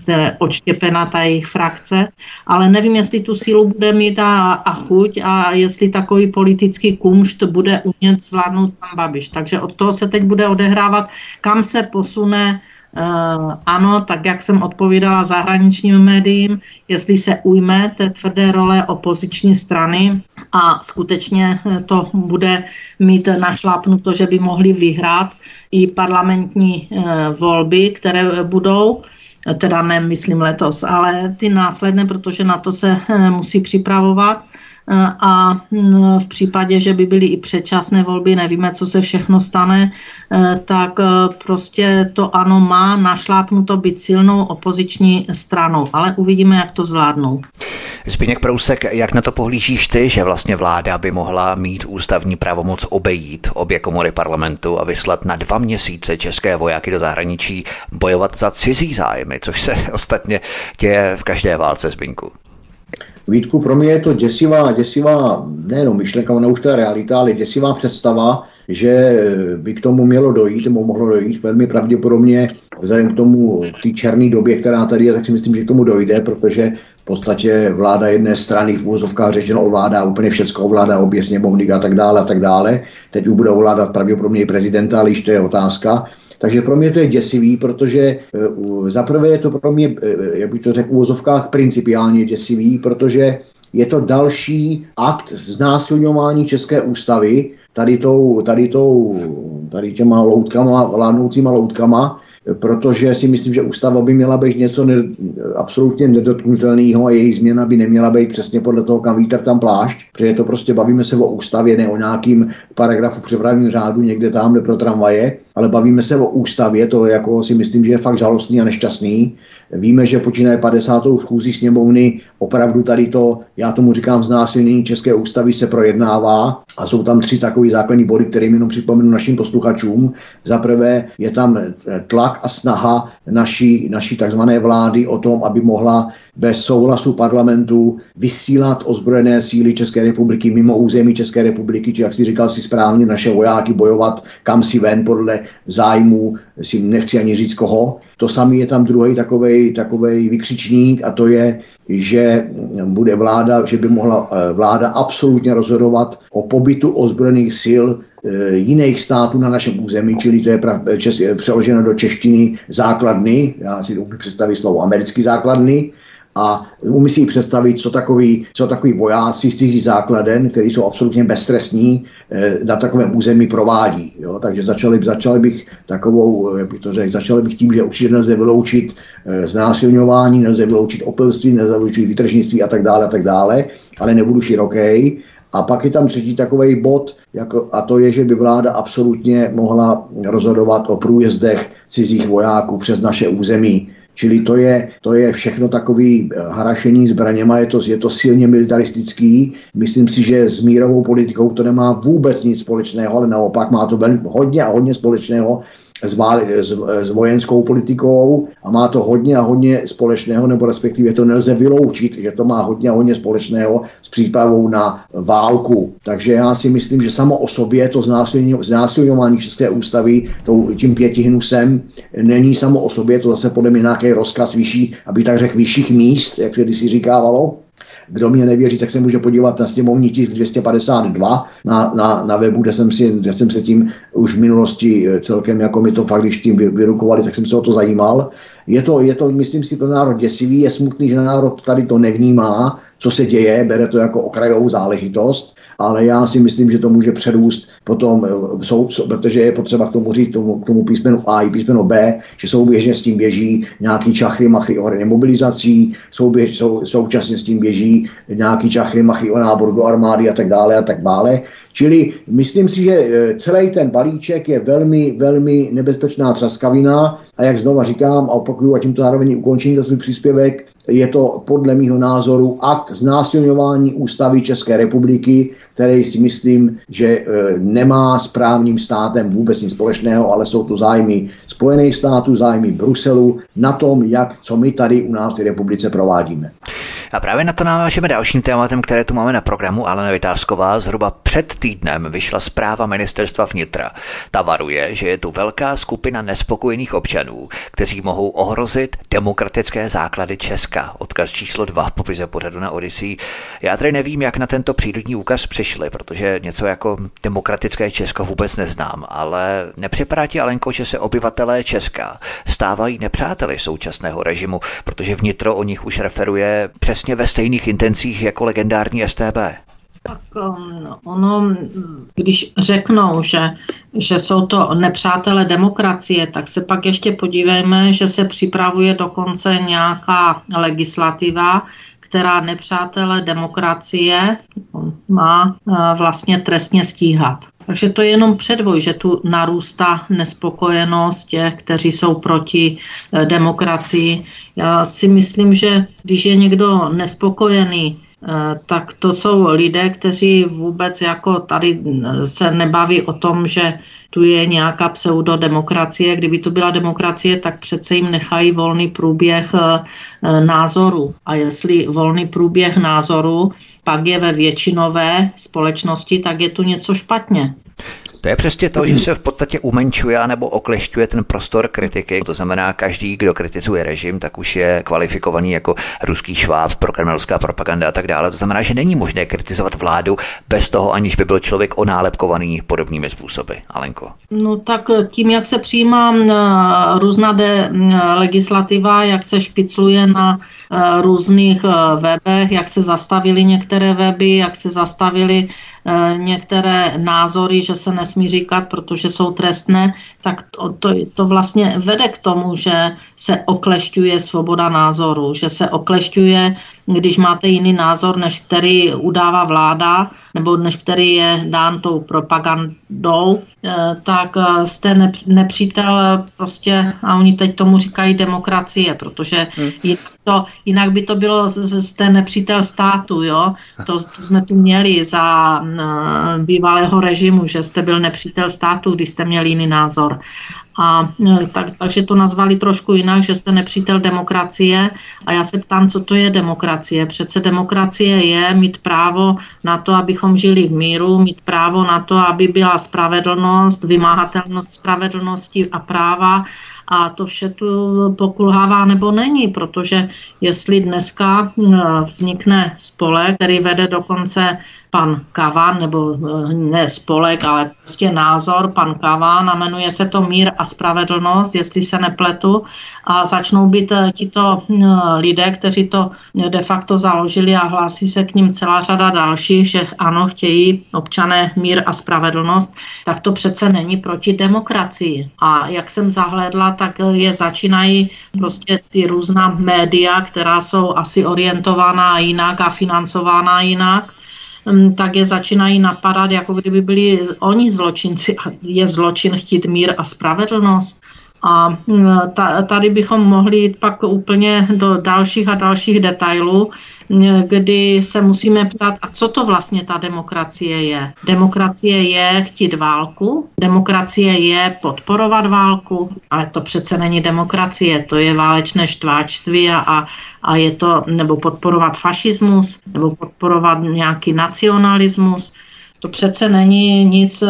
ta odštěpená ta jejich frakce, ale nevím, jestli tu sílu bude mít a, a chuť a jestli takový politický kumšt bude umět zvládnout pan Babiš. Takže od toho se teď bude odehrávat, kam se posune Uh, ano, tak jak jsem odpovídala zahraničním médiím, jestli se ujme té tvrdé role opoziční strany a skutečně to bude mít našlápnuto, že by mohli vyhrát i parlamentní uh, volby, které budou, teda nemyslím letos, ale ty následné, protože na to se musí připravovat a mm, v případě, že by byly i předčasné volby, nevíme, co se všechno stane, eh, tak eh, prostě to ano má našlápnuto být silnou opoziční stranou, ale uvidíme, jak to zvládnou. Zbigněk Prousek, jak na to pohlížíš ty, že vlastně vláda by mohla mít ústavní pravomoc obejít obě komory parlamentu a vyslat na dva měsíce české vojáky do zahraničí bojovat za cizí zájmy, což se (laughs) ostatně děje v každé válce Zbinku? Vítku, pro mě je to děsivá, děsivá, nejenom myšlenka, ona už to je realita, ale děsivá představa, že by k tomu mělo dojít, nebo mohlo dojít velmi pravděpodobně vzhledem k tomu, té černé době, která tady je, tak si myslím, že k tomu dojde, protože v podstatě vláda jedné strany v úvozovkách řečeno ovládá úplně všechno, ovládá obě sněmovny a tak dále a tak dále. Teď už bude ovládat pravděpodobně i prezidenta, ale již to je otázka. Takže pro mě to je děsivý, protože uh, zaprvé je to pro mě, uh, jak bych to řekl, v úvozovkách principiálně děsivý, protože je to další akt znásilňování České ústavy, tady, tou, tady, tou, tady těma loutkama, vládnoucíma loutkama, protože si myslím, že ústava by měla být něco ne, absolutně nedotknutelného a její změna by neměla být přesně podle toho, kam vítr tam plášť, protože to prostě bavíme se o ústavě, ne o nějakým paragrafu přepravním řádu někde tam pro tramvaje. Ale bavíme se o ústavě, to jako si myslím, že je fakt žalostný a nešťastný. Víme, že počínaje 50. schůzí sněmovny, opravdu tady to, já tomu říkám znásilnění České ústavy se projednává a jsou tam tři takové základní body, které jenom připomenu našim posluchačům. Za prvé je tam tlak a snaha naší, naší takzvané vlády o tom, aby mohla bez souhlasu parlamentu vysílat ozbrojené síly České republiky mimo území České republiky, či jak si říkal si správně, naše vojáky bojovat kam si ven podle zájmu, si nechci ani říct koho. To samý je tam druhý takový takovej vykřičník a to je, že bude vláda, že by mohla eh, vláda absolutně rozhodovat o pobytu ozbrojených sil eh, jiných států na našem území, čili to je čes, přeloženo do češtiny základny, já si umím představit slovo americký základny, a umí si představit, co takový, co takový vojáci z cizí základen, kteří jsou absolutně beztrestní, eh, na takovém území provádí. Jo? Takže začali, začali bych takovou, jak bych to řekl, začali bych tím, že určitě nelze vyloučit eh, znásilňování, nelze vyloučit opilství, nelze vyloučit vytržnictví a tak dále, a tak dále, ale nebudu široký. A pak je tam třetí takový bod, jako, a to je, že by vláda absolutně mohla rozhodovat o průjezdech cizích vojáků přes naše území. Čili to je, to je všechno takový eh, harašení zbraněma, je to, je to silně militaristický. Myslím si, že s mírovou politikou to nemá vůbec nic společného, ale naopak má to velmi, hodně a hodně společného s, s, s vojenskou politikou a má to hodně a hodně společného, nebo respektive to nelze vyloučit, že to má hodně a hodně společného s přípravou na válku. Takže já si myslím, že samo o sobě to znásilňování České ústavy tím pětihnusem není samo o sobě, to zase podle mě nějaký rozkaz vyšší, aby tak řekl vyšších míst, jak se kdysi říkávalo, kdo mě nevěří, tak se může podívat na sněmovní tisk 252 na, na, na webu, kde jsem, si, kde jsem se tím už v minulosti eh, celkem, jako mi to fakt, když tím vyrukovali, tak jsem se o to zajímal. Je to, je to, myslím si, pro národ děsivý, je smutný, že národ tady to nevnímá, co se děje, bere to jako okrajovou záležitost ale já si myslím, že to může předůst potom, eh, jsou, protože je potřeba k tomu říct, tomu, k tomu písmenu A i písmenu B, že souběžně s tím běží nějaký čachry, machry o mobilizací, souběž, sou, současně s tím běží nějaký čachry, machry o náboru do armády a tak dále a tak dále. Čili myslím si, že eh, celý ten balíček je velmi, velmi nebezpečná třaskavina a jak znova říkám a opakuju a tímto zároveň ukončím za svůj příspěvek, je to podle mého názoru akt znásilňování ústavy České republiky, který si myslím, že e, nemá s právním státem vůbec nic společného, ale jsou to zájmy Spojených států, zájmy Bruselu na tom, jak co my tady u nás v republice provádíme. A právě na to navážeme dalším tématem, které tu máme na programu. Alena Vytázková zhruba před týdnem vyšla zpráva ministerstva vnitra. Ta varuje, že je tu velká skupina nespokojených občanů, kteří mohou ohrozit demokratické základy Česka. Odkaz číslo 2 v popise pořadu na Odyssey. Já tady nevím, jak na tento přírodní úkaz přišli, protože něco jako demokratické Česko vůbec neznám, ale nepřipadá ti, Alenko, že se obyvatelé Česka stávají nepřáteli současného režimu, protože vnitro o nich už referuje přes přesně ve stejných intencích jako legendární STB. Tak um, ono, když řeknou, že, že jsou to nepřátelé demokracie, tak se pak ještě podívejme, že se připravuje dokonce nějaká legislativa, která nepřátelé demokracie má uh, vlastně trestně stíhat. Takže to je jenom předvoj, že tu narůstá nespokojenost těch, kteří jsou proti eh, demokracii. Já si myslím, že když je někdo nespokojený, eh, tak to jsou lidé, kteří vůbec jako tady eh, se nebaví o tom, že tu je nějaká pseudodemokracie. Kdyby to byla demokracie, tak přece jim nechají volný průběh názoru. A jestli volný průběh názoru pak je ve většinové společnosti, tak je tu něco špatně. To je přesně to, že se v podstatě umenčuje nebo oklešťuje ten prostor kritiky. To znamená, každý, kdo kritizuje režim, tak už je kvalifikovaný jako ruský šváb, prokremelská propaganda a tak dále. To znamená, že není možné kritizovat vládu bez toho, aniž by byl člověk onálepkovaný podobnými způsoby. Alenko. No tak tím, jak se přijímá různá de, legislativa, jak se špicluje na různých webech, jak se zastavili některé weby, jak se zastavili Eh, některé názory, že se nesmí říkat, protože jsou trestné, tak to, to, to vlastně vede k tomu, že se oklešťuje svoboda názoru, že se oklešťuje, když máte jiný názor, než který udává vláda, nebo než který je dán tou propagandou, tak jste nepřítel prostě, a oni teď tomu říkají demokracie, protože hmm. jinak, to, jinak by to bylo, jste nepřítel státu, jo, to, to jsme tu měli za bývalého režimu, že jste byl nepřítel státu, když jste měli jiný názor. A tak, takže to nazvali trošku jinak, že jste nepřítel demokracie. A já se ptám, co to je demokracie. Přece demokracie je mít právo na to, abychom žili v míru, mít právo na to, aby byla spravedlnost, vymáhatelnost spravedlnosti a práva. A to vše tu pokulhává nebo není, protože jestli dneska e, vznikne spolek, který vede dokonce pan Kavan, nebo eh, ne spolek, ale prostě názor, pan Kavan, a jmenuje se to Mír a spravedlnost, jestli se nepletu, a začnou být eh, tito eh, lidé, kteří to de facto založili a hlásí se k ním celá řada dalších, že ano, chtějí občané mír a spravedlnost, tak to přece není proti demokracii. A jak jsem zahledla, tak je začínají prostě ty různá média, která jsou asi orientovaná jinak a financována jinak tak je začínají napadat, jako kdyby byli oni zločinci a je zločin chtít mír a spravedlnost. A mm, tady bychom mohli jít pak úplně do dalších a dalších detailů, kdy se musíme ptát, a co to vlastně ta demokracie je. Demokracie je chtít válku, demokracie je podporovat válku, ale to přece není demokracie, to je válečné štváčství a, a je to, nebo podporovat fašismus, nebo podporovat nějaký nacionalismus. To přece není nic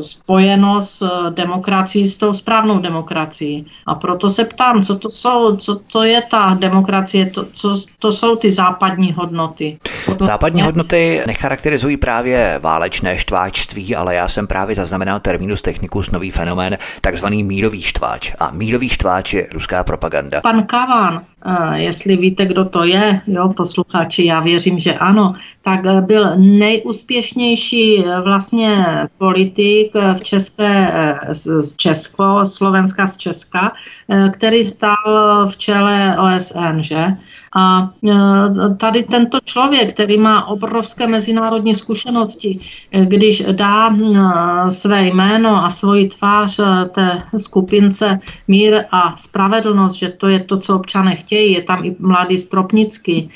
spojeno s eh, demokracií, s tou správnou demokracií. A proto se ptám, co to jsou, co to je ta demokracie, to, co to jsou ty západní hodnoty. Západní hodnoty necharakterizují právě válečné štváčství, ale já jsem právě zaznamenal terminus technicus nový fenomén, takzvaný mírový štváč. A mírový štváč je ruská propaganda. Pan Kavan, eh, jestli víte, kdo to je, jo, posluchači, já věřím, že ano, tak byl nejúspěšnější vlastně politik v České, z Česko, Slovenska z Česka, který stál v čele OSN, že? A e, tady tento člověk, který má obrovské mezinárodní zkušenosti, když dá e, své jméno a svoji tvář e, té skupince mír a spravedlnost, že to je to, co občané chtějí, je tam i mladý Stropnický,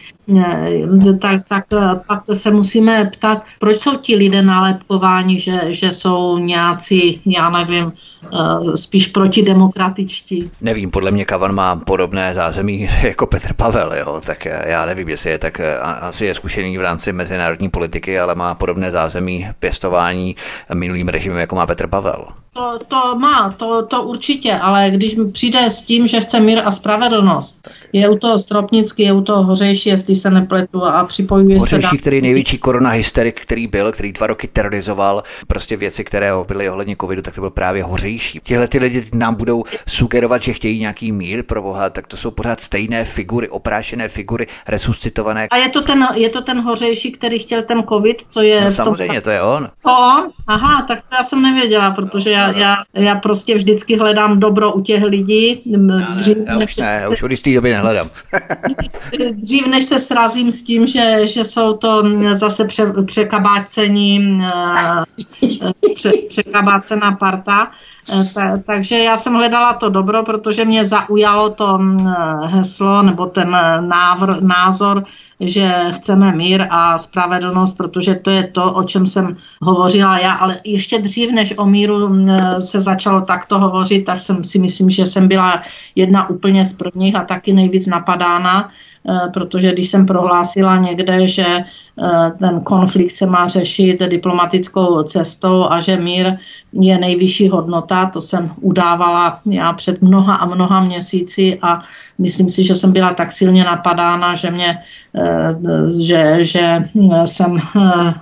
tak, tak pak se musíme ptat, proč jsou ti lidé nalepkováni, že, že jsou nějací, já nevím, spíš protidemokratičtí. Nevím, podle mě Kavan má podobné zázemí (laughs) jako Petr Pavel, jo? tak já nevím, jestli je tak, eh, asi je zkušený v rámci mezinárodní politiky, ale má podobné zázemí pěstování minulým režimem, jako má Petr Pavel. To, to má, to, to určitě, ale když přijde s tím, že chce mír a spravedlnost, je u toho Stropnický, je u toho Hořejší, jestli se nepletu a připojuje Hořejší, se... Hořejší, který největší korona hysterik, který byl, který dva roky terorizoval prostě věci, které byly ohledně covidu, tak to byl právě Hořejší. Tihle ty lidi nám budou sugerovat, že chtějí nějaký mír pro Boha, tak to jsou pořád stejné figury, oprášené figury, resuscitované. A je to ten, je to ten Hořejší, který chtěl ten covid, co je... No, samozřejmě, to je on. On? Aha, tak to já jsem nevěděla, protože já, já, já prostě vždycky hledám dobro u těch lidí. Dřív, já, já už ne, já už od jisté doby nehledám. (laughs) dřív než se srazím s tím, že, že jsou to zase pře, překabácení, pře, překabácená parta, ta, takže já jsem hledala to dobro, protože mě zaujalo to heslo nebo ten návr, názor že chceme mír a spravedlnost, protože to je to, o čem jsem hovořila já, ale ještě dřív, než o míru se začalo takto hovořit, tak jsem si myslím, že jsem byla jedna úplně z prvních a taky nejvíc napadána, protože když jsem prohlásila někde, že e, ten konflikt se má řešit diplomatickou cestou a že mír je nejvyšší hodnota, to jsem udávala já před mnoha a mnoha měsíci a myslím si, že jsem byla tak silně napadána, že mě, eh, že, že jsem eh,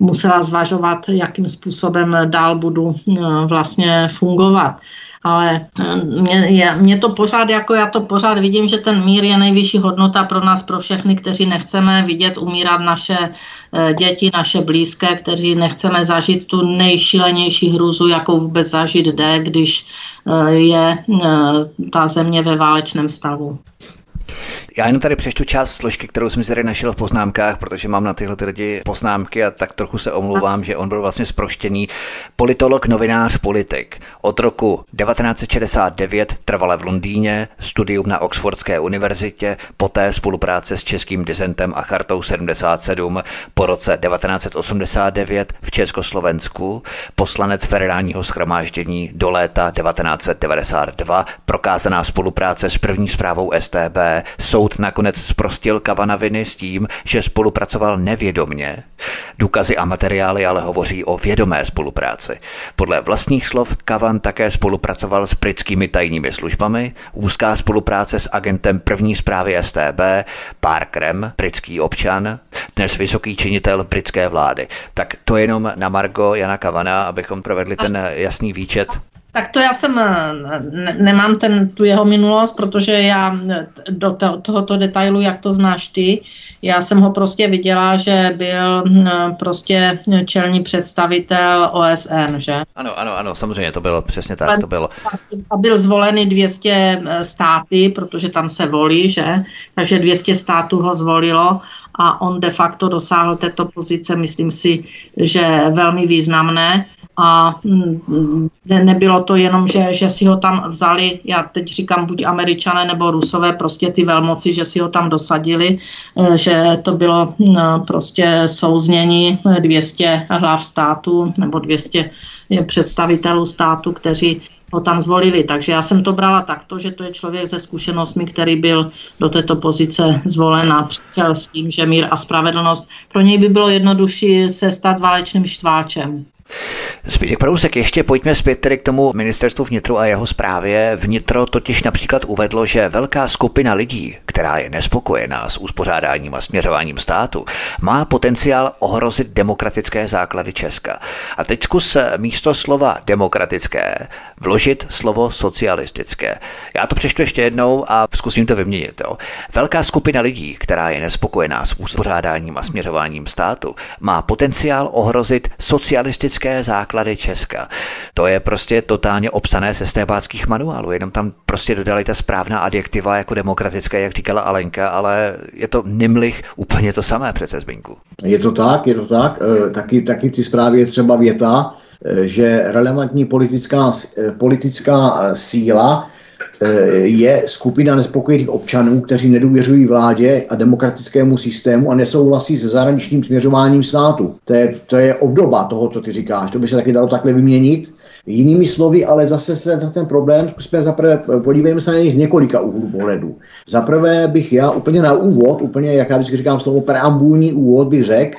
musela zvažovat, jakým způsobem dál budu eh, vlastně fungovat ale mě, mě to pořád, jako já to pořád vidím, že ten mír je nejvyšší hodnota pro nás, pro všechny, kteří nechceme vidět umírat naše děti, naše blízké, kteří nechceme zažít tu nejšilenější hruzu, jakou vůbec zažít jde, když je ta země ve válečném stavu. Já jenom tady přečtu část složky, kterou jsem si tady našel v poznámkách, protože mám na tyhle ty lidi poznámky a tak trochu se omlouvám, že on byl vlastně sproštěný politolog, novinář, politik. Od roku 1969 trvale v Londýně, studium na Oxfordské univerzitě, poté spolupráce s českým dizentem a chartou 77 po roce 1989 v Československu, poslanec federálního schromáždění do léta 1992, prokázaná spolupráce s první zprávou STB, soud nakonec zprostil Kavana viny s tím, že spolupracoval nevědomně. Důkazy a materiály ale hovoří o vědomé spolupráci. Podle vlastních slov Kavan také spolupracoval s britskými tajnými službami, úzká spolupráce s agentem první zprávy STB, Parkerem, britský občan, dnes vysoký činitel britské vlády. Tak to jenom na Margo Jana Kavana, abychom provedli ten jasný výčet. Tak to já jsem, ne, nemám ten, tu jeho minulost, protože já do to, tohoto detailu, jak to znáš ty, já jsem ho prostě viděla, že byl prostě čelní představitel OSN, že? Ano, ano, ano, samozřejmě, to bylo přesně tak, to bylo. A byl zvolený 200 e, státy, protože tam se volí, že? Takže 200 států ho zvolilo a on de facto dosáhl této pozice, myslím si, že velmi významné a mm, nebylo to jenom, že, že si ho tam vzali, já teď říkám buď američané nebo rusové, prostě ty velmoci, že si ho tam dosadili, eh, že to bylo mm, prostě souznění 200 hlav státu nebo 200 představitelů státu, kteří ho tam zvolili. Takže já jsem to brala takto, že to je člověk se zkušenostmi, který byl do této pozice zvolen a přišel s tím, že mír a spravedlnost pro něj by bylo jednodušší se stát válečným štváčem. Zbigněk Prousek, ještě pojďme zpět tedy k tomu ministerstvu vnitru a jeho zprávě. Vnitro totiž například uvedlo, že velká skupina lidí, která je nespokojená s uspořádáním a směřováním státu, má potenciál ohrozit demokratické základy Česka. A teď zkus místo slova demokratické vložit slovo socialistické. Já to přečtu ještě jednou a zkusím to vyměnit. Jo. Velká skupina lidí, která je nespokojená s uspořádáním a směřováním státu, má potenciál ohrozit socialistické základy Česka. To je prostě totálně obsané ze stébáckých manuálů, jenom tam prostě dodali ta správná adjektiva jako demokratické, jak říkala Alenka, ale je to nimlich úplně to samé přece Zbinku. Je to tak, je to tak. E, taky, taky ty zprávy je třeba věta, že relevantní politická, e, politická síla je skupina nespokojených občanů, kteří nedůvěřují vládě a demokratickému systému a nesouhlasí se zahraničním směřováním státu. To je, to je obdoba toho, co ty říkáš. To by se taky dalo takhle vyměnit. Jinými slovy, ale zase se na ten problém zkusme zaprvé, podívejme se na něj z několika úhlů pohledu. Zaprvé bych já úplně na úvod, úplně, jak já vždycky říkám slovo preambulní úvod, bych řekl,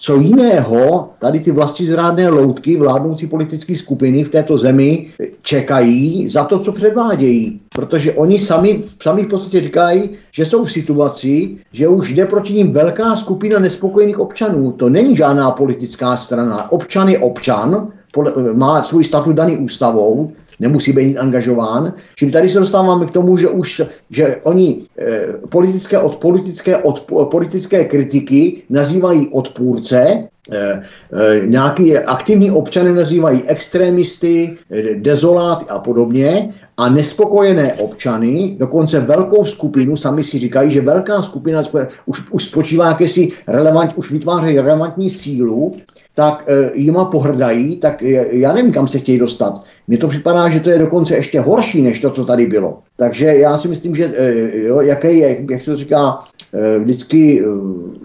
co jiného tady ty vlasti zrádné loutky vládnoucí politické skupiny v této zemi čekají za to, co předvádějí. Protože oni sami, sami v podstatě říkají, že jsou v situaci, že už jde proti ním velká skupina nespokojených občanů. To není žádná politická strana. Občan je občan, má svůj statut daný ústavou, nemusí být angažován. Čili tady se dostáváme k tomu, že už že oni eh, politické, od, politické, od, politické kritiky nazývají odpůrce, eh, eh, nějaký aktivní občany nazývají extremisty, eh, dezoláty a podobně a nespokojené občany, dokonce velkou skupinu, sami si říkají, že velká skupina už, už spočívá jakési relevant, už vytvářejí relevantní sílu, tak e, jima pohrdají, tak já nevím, kam se chtějí dostat. Mně to připadá, že to je dokonce ještě horší, než to, co tady bylo. Takže já si myslím, že e, jo, jaké je, jak se to říká, e, vždycky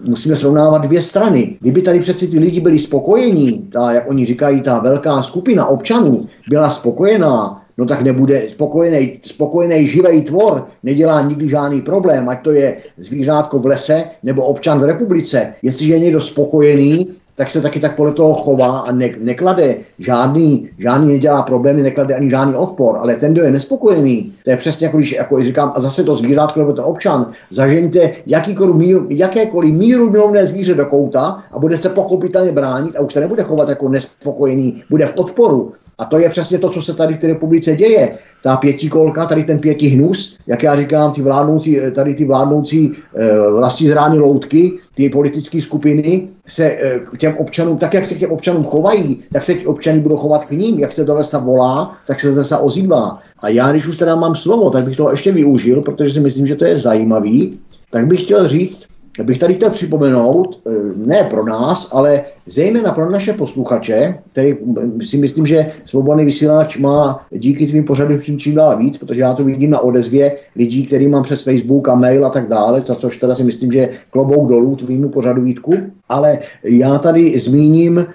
musíme srovnávat dvě strany. Kdyby tady přeci ty lidi byli spokojení, ta, jak oni říkají, ta velká skupina občanů byla spokojená, no tak nebude spokojený, spokojený živý tvor, nedělá nikdy žádný problém, ať to je zvířátko v lese nebo občan v republice. Jestliže je někdo spokojený, tak se taky tak podle toho chová a ne, neklade žádný, žádný nedělá problémy, neklade ani žádný odpor, ale ten, kdo je nespokojený, to je přesně jako když jako říkám, a zase to zvířátko nebo ten občan, zažeňte jakýkoliv míru, jakékoliv míru milovné zvíře do kouta a bude se pochopitelně bránit a už se nebude chovat jako nespokojený, bude v odporu. A to je přesně to, co se tady v té republice děje. Ta pětikolka, tady ten pěti hnus, jak já říkám, ty vládnoucí, tady ty vládnoucí e, vlastní zrány loutky, ty politické skupiny se e, těm občanům, tak jak se k těm občanům chovají, tak se občany budou chovat k ním, jak se do lesa volá, tak se lesa ozývá. A já, když už teda mám slovo, tak bych to ještě využil, protože si myslím, že to je zajímavý, tak bych chtěl říct, bych tady chtěl připomenout, eh, ne pro nás, ale zejména pro naše posluchače, který si myslím, že svobodný vysílač má díky tvým pořadům čím dál víc, protože já to vidím na odezvě lidí, který mám přes Facebook a mail a tak dále, za což teda si myslím, že klobouk dolů tvýmu pořadu Vítku. Ale já tady zmíním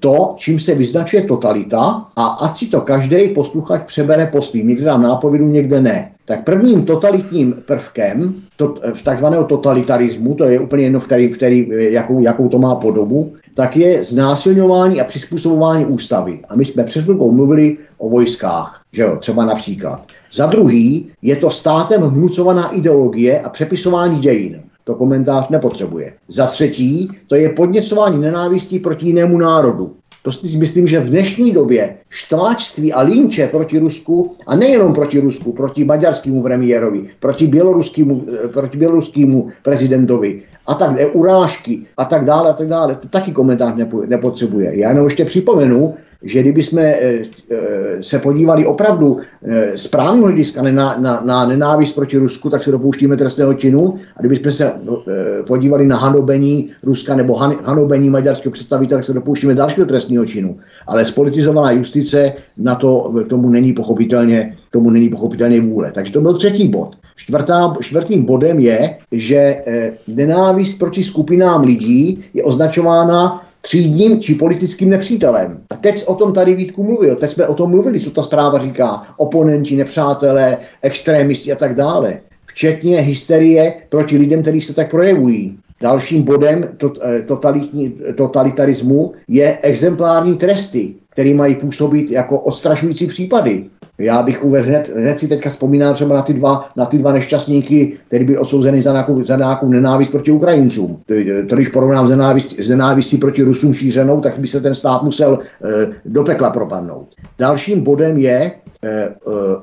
to, čím se vyznačuje totalita a ať si to každý posluchač přebere po svým. Někde dám nápovědu, někde ne. Tak prvním totalitním prvkem to, v takzvaného totalitarismu, to je úplně jedno, v který, v který, jakou, jakou to má podobu, tak je znásilňování a přizpůsobování ústavy. A my jsme před chvilkou mluvili o vojskách, že jo, třeba například. Za druhý je to státem vnucovaná ideologie a přepisování dějin. To komentář nepotřebuje. Za třetí, to je podněcování nenávistí proti jinému národu. To si myslím, že v dnešní době štváčství a linče proti Rusku, a nejenom proti Rusku, proti maďarskému premiérovi, proti běloruskému, eh, proti běloruskému prezidentovi, a tak urážky a tak dále a tak dále, to taky komentář nepotřebuje. Já jenom ještě připomenu, že kdyby jsme eh, eh, se podívali opravdu eh, z právního hlediska na, na, na nenávist proti Rusku, tak se dopouštíme trestného činu. A kdyby jsme se podívali na hanobení Ruska nebo hanobení maďarského představitele, tak se dopouštíme dalšího trestního činu. Ale spolitizovaná justice na to tomu není pochopitelně, tomu není pochopitelně vůle. Takže to byl třetí bod. Čtvrtá, čtvrtým bodem je, že nenávist proti skupinám lidí je označována třídním či politickým nepřítelem. A teď o tom tady Vítku mluvil, teď jsme o tom mluvili, co ta zpráva říká. Oponenti, nepřátelé, extrémisti a tak dále. Včetně hysterie proti lidem, kteří se tak projevují. Dalším bodem eh, totalitarismu je exemplární tresty, které mají působit jako odstrašující případy. Já bych uvedl hned, hned si teďka vzpomínám třeba na ty dva, na ty dva nešťastníky, který byli odsouzeny za nějakou, za nějakou nenávist proti Ukrajincům. To, to když porovnám s nenávistí, s nenávistí proti Rusům šířenou, tak by se ten stát musel e, do pekla propadnout. Dalším bodem je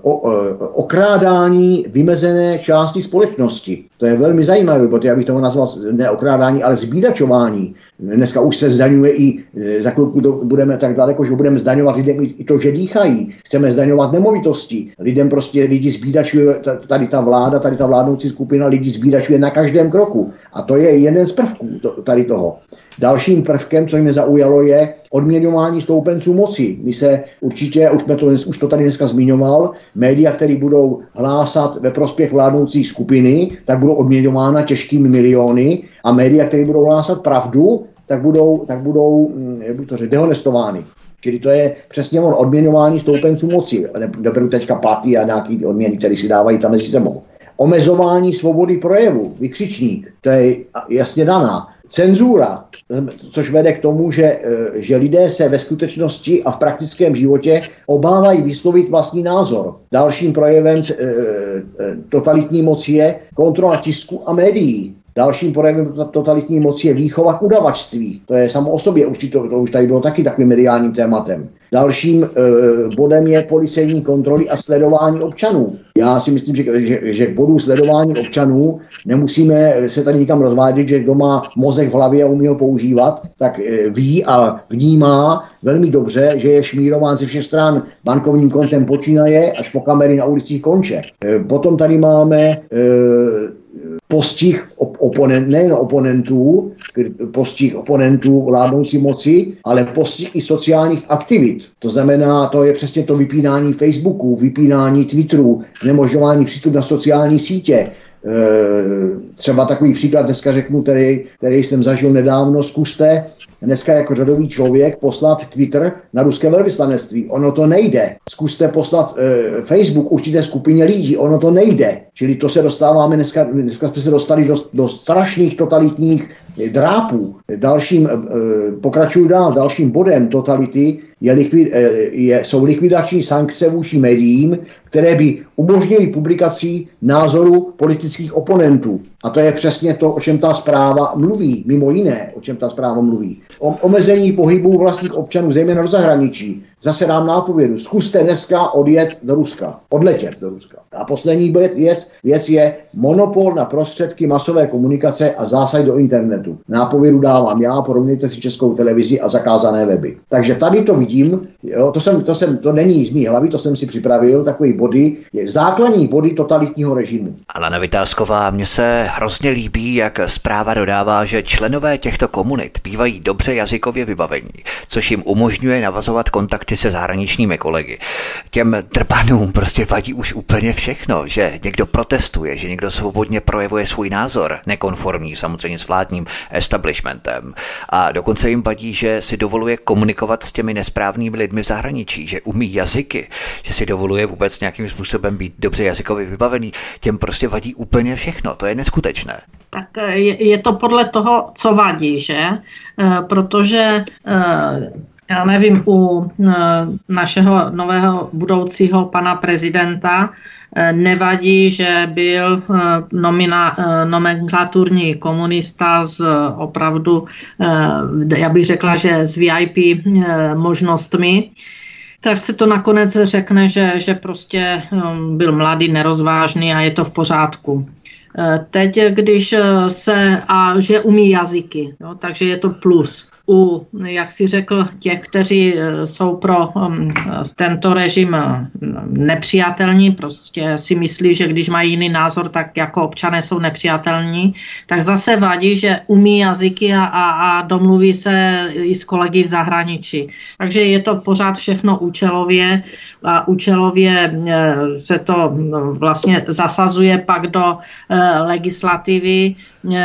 o, e, okrádání vymezené části společnosti. To je velmi zajímavé, protože já bych to nazval ne okrádání, ale zbídačování. Dneska už se zdaňuje i, za chvilku to budeme tak daleko, že budeme zdaňovat lidem i to, že dýchají. Chceme zdaňovat nemovitosti. Lidem prostě lidi zbídačuje, tady ta vláda, tady ta vládnoucí skupina lidí zbídačuje na každém kroku. A to je jeden z prvků tady toho. Dalším prvkem, co mě zaujalo, je odměňování stoupenců moci. My se určitě, už, jsme to, už to tady dneska zmiňoval, média, které budou hlásat ve prospěch vládnoucí skupiny, tak budou odměňována těžkými miliony a média, které budou hlásat pravdu, tak budou, tak budou hm, jak to řekl, dehonestovány. Čili to je přesně on odměňování stoupenců moci. Neberu teďka platy a nějaký odměny, které si dávají tam mezi sebou. Omezování svobody projevu, vykřičník, to je jasně daná. Cenzura, což vede k tomu, že, eh, že lidé se ve skutečnosti a v praktickém životě obávají vyslovit vlastní názor. Dalším projevem eh, eh, totalitní moci je kontrola tisku a médií. Dalším projevem totalitní moci je výchova k udavačství. To je samo o sobě, už to, to už tady bylo taky takovým mediálním tématem. Dalším e, bodem je policejní kontroly a sledování občanů. Já si myslím, že, že, že k bodu sledování občanů nemusíme se tady nikam rozvádět, že kdo má mozek v hlavě a umí ho používat, tak e, ví a vnímá velmi dobře, že je šmírován ze všech stran bankovním kontem počínaje až po kamery na ulicích konče. E, potom tady máme e, postih oponent, nejen oponentů, postih oponentů vládnoucí moci, ale postih i sociálních aktivit. To znamená, to je přesně to vypínání Facebooku, vypínání Twitteru, znemožňování přístup na sociální sítě, třeba takový příklad dneska řeknu, který, který jsem zažil nedávno, zkuste dneska jako řadový člověk poslat Twitter na ruské velvyslanectví. Ono to nejde. Zkuste poslat e, Facebook určité skupině lidí. Ono to nejde. Čili to se dostáváme dneska, dneska jsme se dostali do, do strašných totalitních drápů. Dalším, e, pokračuju dál, dalším bodem totality je likvid, e, je, jsou likvidační sankce vůči médiím, které by umožnily publikací názorů politických oponentů. A to je přesně to, o čem ta zpráva mluví, mimo jiné, o čem ta zpráva mluví. O omezení pohybu vlastních občanů, zejména do zahraničí. Zase dám nápovědu. Zkuste dneska odjet do Ruska, odletět do Ruska. A poslední věc, věc je monopol na prostředky masové komunikace a zásah do internetu. Nápovědu dávám já, porovnejte si českou televizi a zakázané weby. Takže tady to vidím, jo, to, jsem, to, jsem, to není z mý hlavy, to jsem si připravil, takový body, je základní body totalitního režimu. Alena Vytázková, mně se hrozně líbí, jak zpráva dodává, že členové těchto komunit bývají dobře jazykově vybavení, což jim umožňuje navazovat kontakty se zahraničními kolegy. Těm trpanům prostě vadí už úplně všechno, že někdo protestuje, že někdo svobodně projevuje svůj názor, nekonformní samozřejmě s vládním establishmentem. A dokonce jim vadí, že si dovoluje komunikovat s těmi nesprávnými lidmi v zahraničí, že umí jazyky, že si dovoluje vůbec nějakým způsobem být dobře jazykově vybavený. Těm prostě vadí úplně všechno. To je neskutečné. Tak eh, je, to podle toho, co vadí, že? E, protože e, já nevím, u našeho nového budoucího pana prezidenta nevadí, že byl nomina, nomenklaturní komunista s opravdu, já bych řekla, že s VIP možnostmi, tak se to nakonec řekne, že, že prostě byl mladý, nerozvážný a je to v pořádku. Teď, když se, a že umí jazyky, jo, takže je to plus u, jak si řekl, těch, kteří eh, jsou pro um, tento režim eh, nepřijatelní, prostě si myslí, že když mají jiný názor, tak jako občané jsou nepřijatelní, tak zase vadí, že umí jazyky a, a, a domluví se i s kolegy v zahraničí. Takže je to pořád všechno účelově a účelově eh, se to no, vlastně zasazuje pak do legislativy,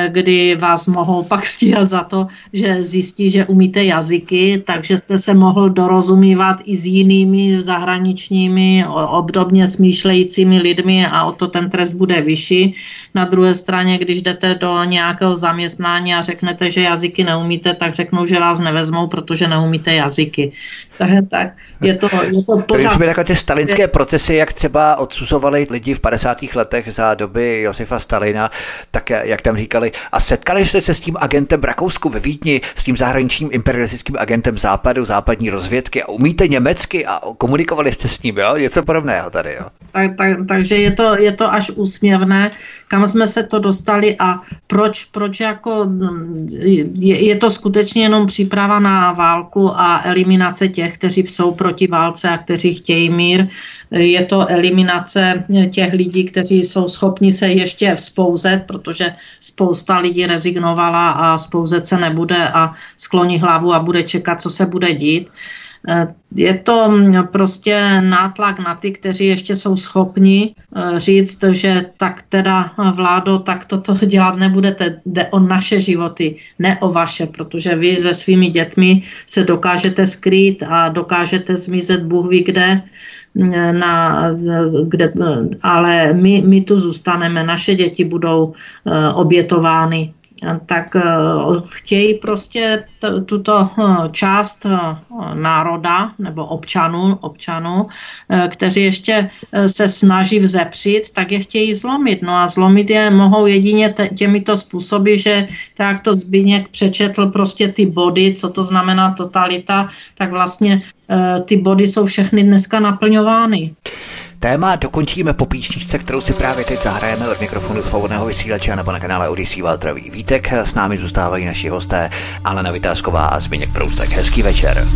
kdy vás mohou pak stíhat za to, že zjistí, že umíte jazyky, takže jste se mohl dorozumívat i s jinými zahraničními, obdobně smýšlejícími lidmi a o to ten trest bude vyšší. Na druhé straně, když jdete do nějakého zaměstnání a řeknete, že jazyky neumíte, tak řeknou, že vás nevezmou, protože neumíte jazyky. Tak, tak je to, je to pořád... Byly takové ty stalinské procesy, jak třeba odsuzovali lidi v 50. letech za doby Josefa Stalina, tak jak tam říkali, a setkali jste se s tím agentem Rakousku ve Vídni, s tím zahraničním imperialistickým agentem západu, západní rozvědky a umíte německy a komunikovali jste s ním, jo? Něco podobného tady, jo? Tak, tak, takže je to, je to až úsměvné, kam jsme se to dostali a proč, proč jako je, je to skutečně jenom příprava na válku a eliminace těch, kteří jsou proti válce a kteří chtějí mír. Je to eliminace těch lidí, kteří jsou schopni se ještě vzpouzet, protože spousta lidí rezignovala a spouzet se nebude a skloní hlavu a bude čekat, co se bude dít. Eh, je to mm, prostě nátlak na ty, kteří ještě jsou schopni eh, říct, že tak teda vládo, tak toto (laughs) dělat nebudete. Jde o naše životy, ne o vaše, protože vy se svými dětmi se dokážete skrýt a dokážete zmizet Bůh ví kde, na, kde, ale my, my tu zůstaneme, naše děti budou eh, obětovány tak eh, chtějí prostě t- tuto eh, část eh, národa nebo občanů, občanů, kteří ještě se snaží vzepřít, tak je chtějí zlomit. No a zlomit je mohou jedině t- těmito způsoby, že tak to Zbigněk přečetl prostě ty body, co to znamená totalita, tak vlastně ty body jsou všechny dneska naplňovány. Téma dokončíme po píčničce, kterou si právě teď zahrajeme od mikrofonu svobodného vysílače nebo na kanále Odisí Valtravý Vítek. S námi zůstávají naši hosté Alena Vytázková a Zbigněk Proustek. Hezký večer.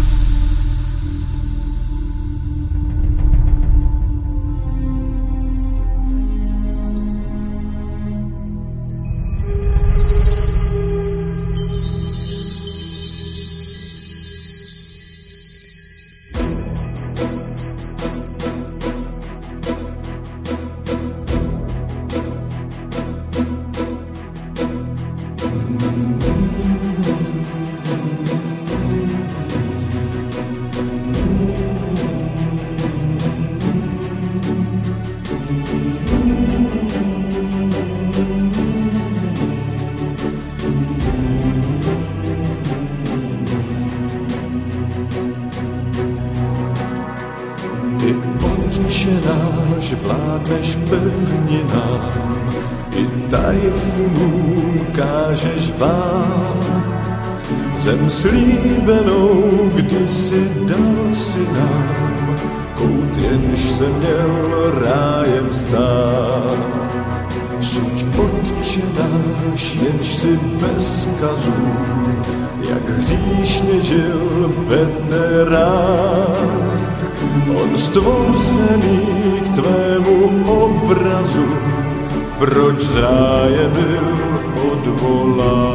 Slíbenou kdysi dal si nám, kout jenž se měl rájem stát. Suď otče náš, jenž si bez kazů, jak hříšně žil veterán. On stvořený k tvému obrazu, proč z ráje byl odvolán.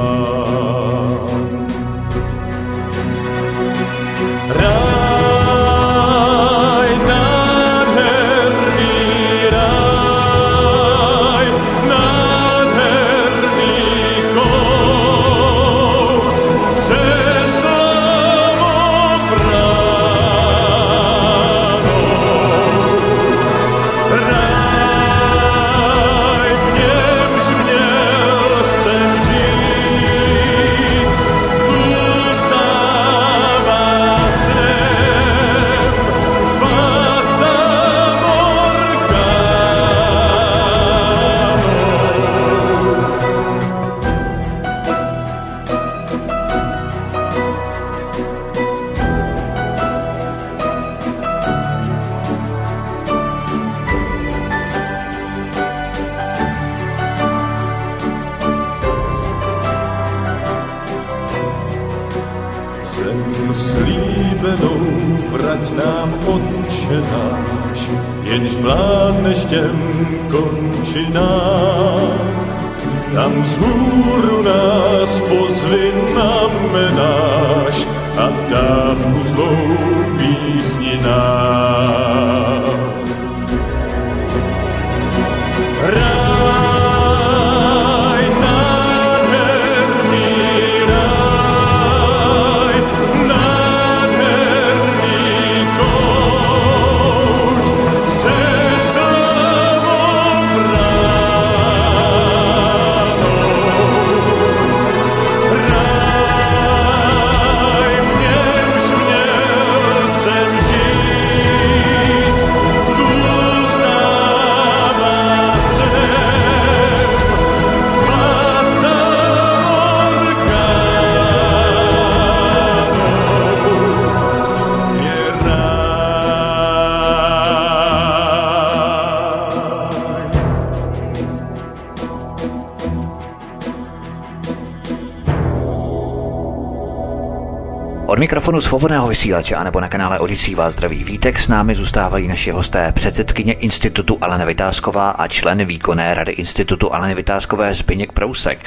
Mikrofonu svobodného vysílače anebo na kanále Odisí vás zdraví vítek. S námi zůstávají naši hosté předsedkyně Institutu Alena Vytázková a člen výkonné rady Institutu Aleny Vytázkové Zbyněk Prousek.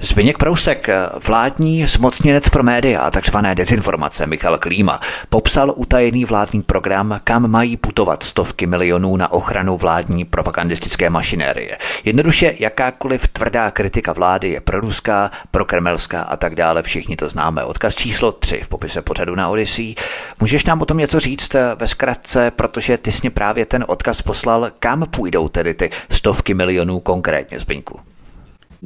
Zbyněk Prousek, vládní zmocněnec pro média a takzvané dezinformace Michal Klíma, popsal utajený vládní program, kam mají putovat stovky milionů na ochranu vládní propagandistické mašinérie. Jednoduše jakákoliv tvrdá kritika vlády je proruská, prokremelská a tak dále, všichni to známe. Odkaz číslo 3 v popise pořadu na Odyssey. Můžeš nám o tom něco říct eh, ve zkratce, protože ty jsi právě ten odkaz poslal, kam půjdou tedy ty stovky milionů konkrétně, Zbyňku?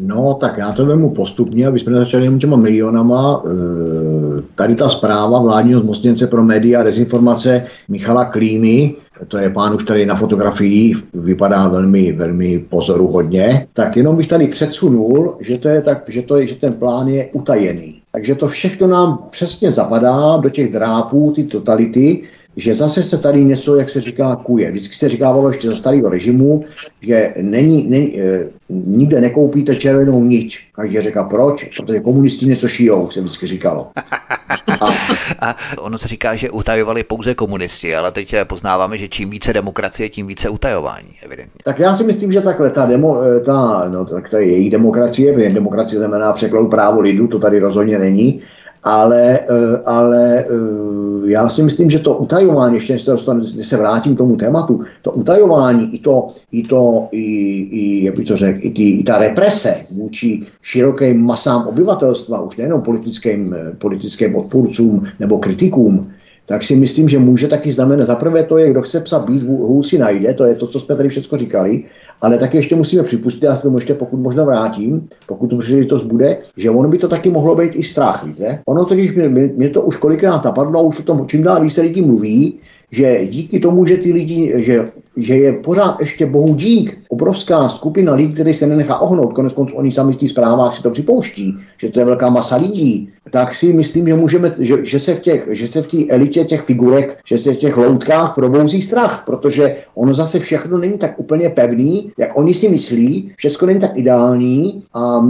No, tak já to vemu postupně, aby jsme začali jenom těma milionama. E, Tady ta zpráva vládního zmocněnce pro média a dezinformace Michala Klímy, to je pán už tady na fotografii, vypadá velmi, velmi pozoruhodně, tak jenom bych tady předsunul, že, to je tak, že, to je, že ten plán je utajený. Takže to všechno nám přesně zapadá do těch drápů, ty totality, že zase se tady něco, jak se říká, kuje. Vždycky se říkávalo ještě za starého režimu, že není, není, e, nikde nekoupíte červenou nič. Každý říká proč, protože komunisti něco šijou, se vždycky říkalo. A, (laughs) A ono se říká, že utajovali pouze komunisti, ale teď poznáváme, že čím více demokracie, tím více utajování, evidentně. tak já si myslím, že takhle ta, demo, e, ta, no, tak to je její demokracie, protože demokracie znamená překladu právo lidu, to tady rozhodně není, ale, e, ale e, já si myslím, že to utajování, ještě než se, dostanu, než se vrátím k tomu tématu, to utajování, i to, i to, i, i jak bych to řekl, i, ty, i ta represe vůči širokým masám obyvatelstva, už nejenom politickým, eh, politickým odpůrcům nebo kritikům, tak si myslím, že může taky znamenat, zaprvé to je, kdo chce psa být, hů hůl si najde, to je to, co jsme tady všechno říkali, ale taky ještě musíme připustit, já se tomu ještě pokud možná vrátím, pokud to příležitost bude, že ono by to taky mohlo být i strach, víte? Ono totiž, mě, mě to už kolikrát napadlo, už o tom čím dál víc se lidi mluví, že díky tomu, že ty lidi, že že je pořád ještě bohu dík. Obrovská skupina lidí, který se nenechá ohnout, konec konců oni sami v těch zprávách si to připouští, že to je velká masa lidí, tak si myslím, že můžeme, že, že se v těch, že se v té elitě těch figurek, že se v těch loutkách probouzí strach, protože ono zase všechno není tak úplně pevný, jak oni si myslí, všechno není tak ideální a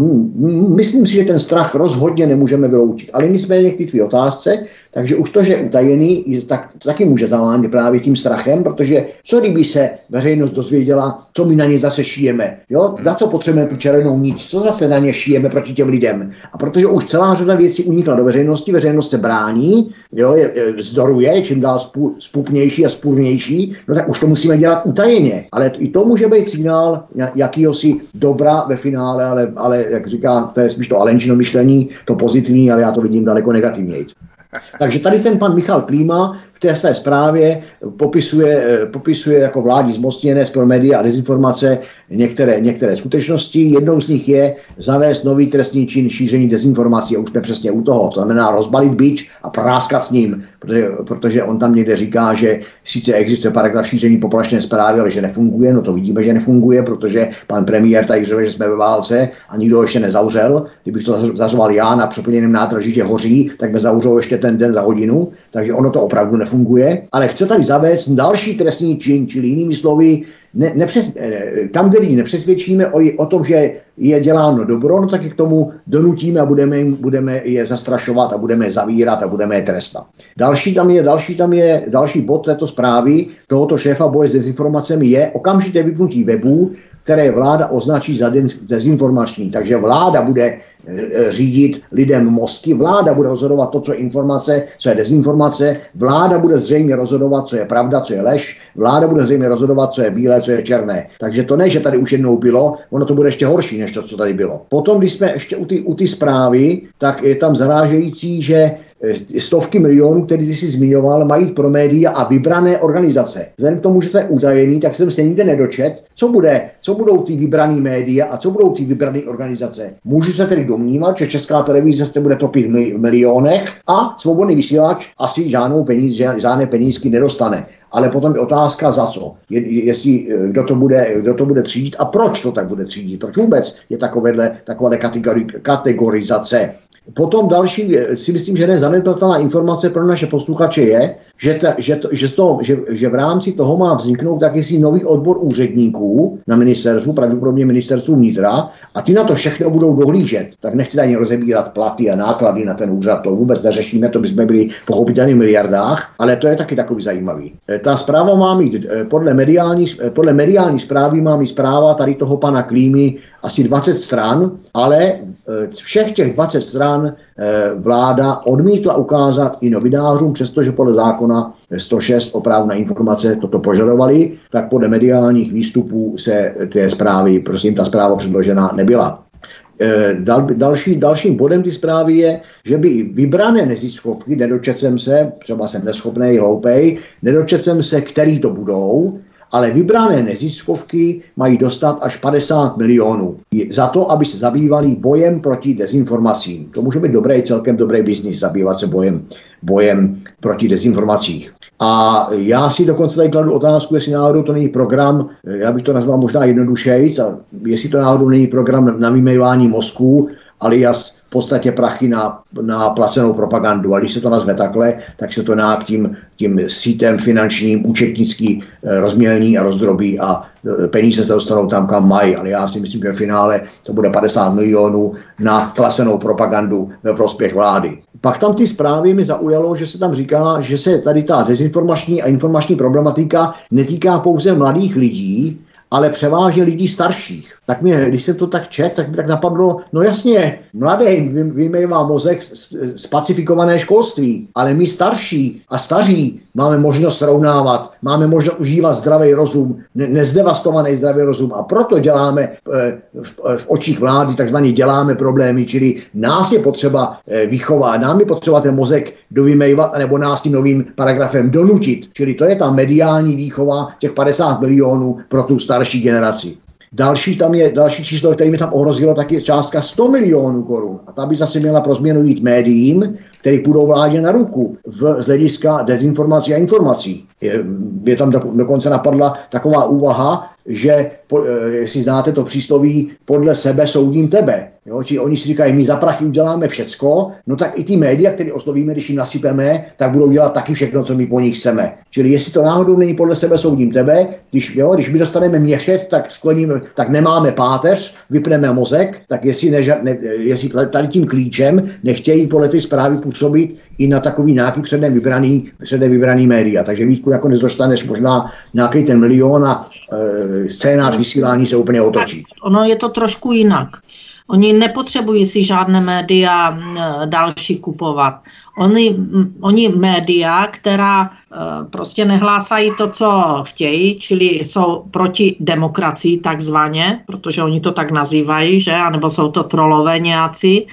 myslím si, že ten strach rozhodně nemůžeme vyloučit. Ale nicméně k té otázce, takže už to, že je utajený, tak, taky může zavánět právě tím strachem, protože co kdyby se veřejnost dozvěděla, co my na ně zase šijeme, jo? na co potřebujeme tu červenou nit, co zase na ně šijeme proti těm lidem. A protože už celá řada věcí unikla do veřejnosti, veřejnost se brání, jo? Je, je, zdoruje, čím dál spů, spupnější a spůrnější, no tak už to musíme dělat utajeně. Ale i to může být signál jakýhosi dobra ve finále, ale, ale jak říká, to je spíš to Alenčino myšlení, to pozitivní, ale já to vidím daleko negativněji. Takže tady ten pan Michal Klíma v té své zprávě popisuje, eh, popisuje jako vládní zmocněnec pro média a dezinformace některé, některé skutečnosti. Jednou z nich je zavést nový trestní čin šíření dezinformací. A už jsme přesně u toho. To znamená rozbalit bič a práskat s ním, protože, protože on tam někde říká, že sice existuje paragraf šíření poplašné zprávy, ale že nefunguje. No to vidíme, že nefunguje, protože pan premiér tady řve, že jsme ve válce a nikdo ještě nezavřel. Kdybych to zařval já na přeplněném nádraží, že hoří, tak by zavřel ještě ten den za hodinu. Takže ono to opravdu nefunguje. Ale chce tady zavést další trestní čin, čili jinými slovy, ne, nepřes, tam, kde lidi nepřesvědčíme o, o tom, že je děláno dobro, no tak je k tomu donutíme a budeme, budeme je zastrašovat a budeme je zavírat a budeme je trestat. Další tam je, další tam je, další bod této zprávy tohoto šéfa boje s dezinformacemi je okamžité vypnutí webů, které vláda označí za dezinformační. Takže vláda bude Eh, řídit lidem mozky. Vláda bude rozhodovat to, co je informace, co je dezinformace. Vláda bude zřejmě rozhodovat, co je pravda, co je lež. Vláda bude zřejmě rozhodovat, co je bílé, co je černé. Takže to ne, že tady už jednou bylo, ono to bude ještě horší, než to, co tady bylo. Potom, když jsme ještě u ty, u ty zprávy, tak je tam zarážející, že Eh, stovky milionů, které ty si zmiňoval, mají pro média a vybrané organizace. Vzhledem k tomu, že to je utajený, tak jsem se nikde nedočet, co, bude, co budou ty vybrané média a co budou ty vybrané organizace. Můžu se tedy domnívat, že Česká televize se bude topit v milionech a svobodný vysílač asi žádnou peníz, žádné penízky nedostane. Ale potom je otázka za co. Je, jestli, eh, kdo to, bude, kdo to bude třídit a proč to tak bude třídit. Proč vůbec je takovéhle, taková kategori, kategorizace Potom další, si myslím, že nezanedbatelná informace pro naše posluchače je, že, ta, že, to, že, to, že, že v rámci toho má vzniknout jakýsi nový odbor úředníků na ministerstvu, pravděpodobně ministerstvu vnitra, a ty na to všechno budou dohlížet. Tak nechci ani rozebírat platy a náklady na ten úřad, to vůbec neřešíme, to bychom byli pochopitelně v miliardách, ale to je taky takový zajímavý. E, ta zpráva má mít, e, podle mediální, e, podle mediální zprávy má mít zpráva tady toho pana Klímy asi 20 stran, ale všech těch 20 stran vláda odmítla ukázat i novinářům, přestože podle zákona 106 o právu na informace toto požadovali, tak podle mediálních výstupů se té zprávy, prosím, ta zpráva předložena nebyla. E, dal, další, dalším bodem ty zprávy je, že by vybrané neziskovky, nedočet jsem se, třeba jsem neschopný, hloupej, nedočet jsem se, který to budou, ale vybrané neziskovky mají dostat až 50 milionů za to, aby se zabývali bojem proti dezinformacím. To může být dobrý, celkem dobrý biznis, zabývat se bojem, bojem proti dezinformacích. A já si dokonce tady kladu otázku, jestli náhodou to není program, já bych to nazval možná jednodušejc, a jestli to náhodou není program na vymývání mozku, alias podstatě prachy na, na placenou propagandu. A když se to nazve takhle, tak se to nějak tím, tím sítem finančním účetnický eh, rozmělní a rozdrobí a eh, peníze se dostanou tam, kam mají. Ale já si myslím, že v finále to bude 50 milionů na placenou propagandu ve prospěch vlády. Pak tam ty zprávy mi zaujalo, že se tam říká, že se tady ta dezinformační a informační problematika netýká pouze mladých lidí, ale převážně lidí starších tak mě, když jsem to tak čet, tak mi tak napadlo, no jasně, mladým vymývá mozek spacifikované školství, ale my starší a staří máme možnost srovnávat, máme možnost užívat zdravý rozum, ne, nezdevastovaný zdravý rozum a proto děláme eh, v, v očích vlády takzvaně děláme problémy, čili nás je potřeba eh, vychovat, nám je potřeba ten mozek dovymejvat, nebo nás tím novým paragrafem donutit. Čili to je ta mediální výchova těch 50 milionů pro tu starší generaci. Další, tam je, další číslo, které mi tam ohrozilo, tak je částka 100 milionů korun. A ta by zase měla pro změnu jít médiím, které půjdou vládě na ruku v, z hlediska dezinformací a informací. Je, je tam do, dokonce napadla taková úvaha, že po, e, jestli znáte to přísloví, podle sebe soudím tebe. Jo? Či oni si říkají, my za prachy uděláme všecko, no tak i ty média, které oslovíme, když jim nasypeme, tak budou dělat taky všechno, co my po nich chceme. Čili jestli to náhodou není podle sebe soudím tebe, když, jo, když my dostaneme měšec, tak skleníme, tak nemáme páteř, vypneme mozek, tak jestli, neža, ne, jestli tady tím klíčem nechtějí podle ty zprávy působit i na takový nějaký předem vybraný, předem vybraný média. Takže Vítku, jako nedostaneš možná nějaký ten milion a e, scénář vysílání se úplně otočí. Ono je to trošku jinak. Oni nepotřebují si žádné média další kupovat. Oni, oni média, která e, prostě nehlásají to, co chtějí, čili jsou proti demokracii takzvaně, protože oni to tak nazývají, že, anebo jsou to trolové nějací,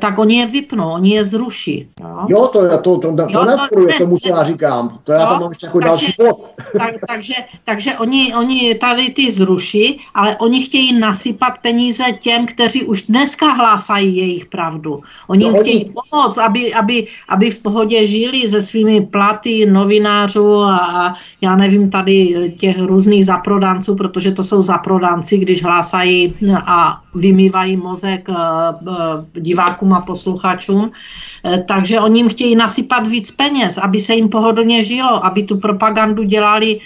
tak oni je vypnou, oni je zruší. Jo, jo to, to, to, to, jo, to neodporuje ne, tomu, co já říkám. To já jo, tam mám ještě jako takže, další bod. (laughs) Tak, takže takže oni, oni tady ty zruší, ale oni chtějí nasypat peníze těm, kteří už dneska hlásají jejich pravdu. Oni no, jim chtějí oni... pomoct, aby, aby, aby v pohodě žili se svými platy novinářů a já nevím tady těch různých zaprodanců, protože to jsou zaprodanci, když hlásají a vymývají mozek eh, eh, divákům a posluchačům. Eh, takže oni jim chtějí nasypat víc peněz, aby se jim pohodlně žilo, aby tu propagandu dělali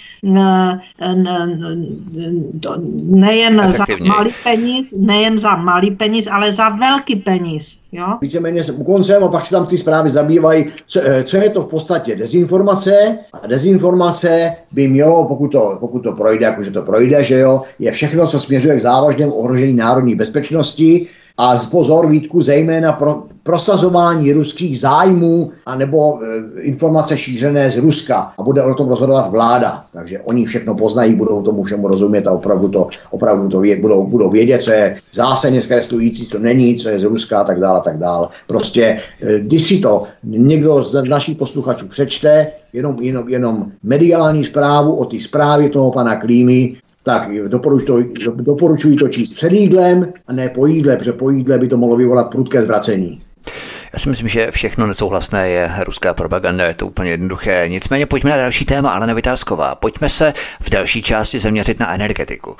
nejen za malý peníz, nejen za malý peníz, ale za velký peníz. Jo? Víceméně u koncem a pak se tam ty zprávy zabývají, co, co je to v podstatě dezinformace a dezinformace by mělo, pokud to, pokud to projde, jakože to projde, že jo, je všechno, co směřuje k závažnému ohrožení národní bezpečnosti, a pozor Vítku zejména pro prosazování ruských zájmů anebo e, informace šířené z Ruska a bude o tom rozhodovat vláda. Takže oni všechno poznají, budou tomu všemu rozumět a opravdu to, opravdu to věd, budou, budou vědět, co je zásadně zkreslující, co není, co je z Ruska a tak dále a tak dále. Prostě e, když si to někdo z našich posluchačů přečte, jenom, jenom, jenom mediální zprávu o té zprávě toho pana Klímy, tak doporučuji to, doporučuji to číst před jídlem a ne po jídle, protože po jídle by to mohlo vyvolat prudké zvracení. Já si myslím, že všechno nesouhlasné je ruská propaganda, je to úplně jednoduché. Nicméně pojďme na další téma, ale Vytázková. Pojďme se v další části zaměřit na energetiku.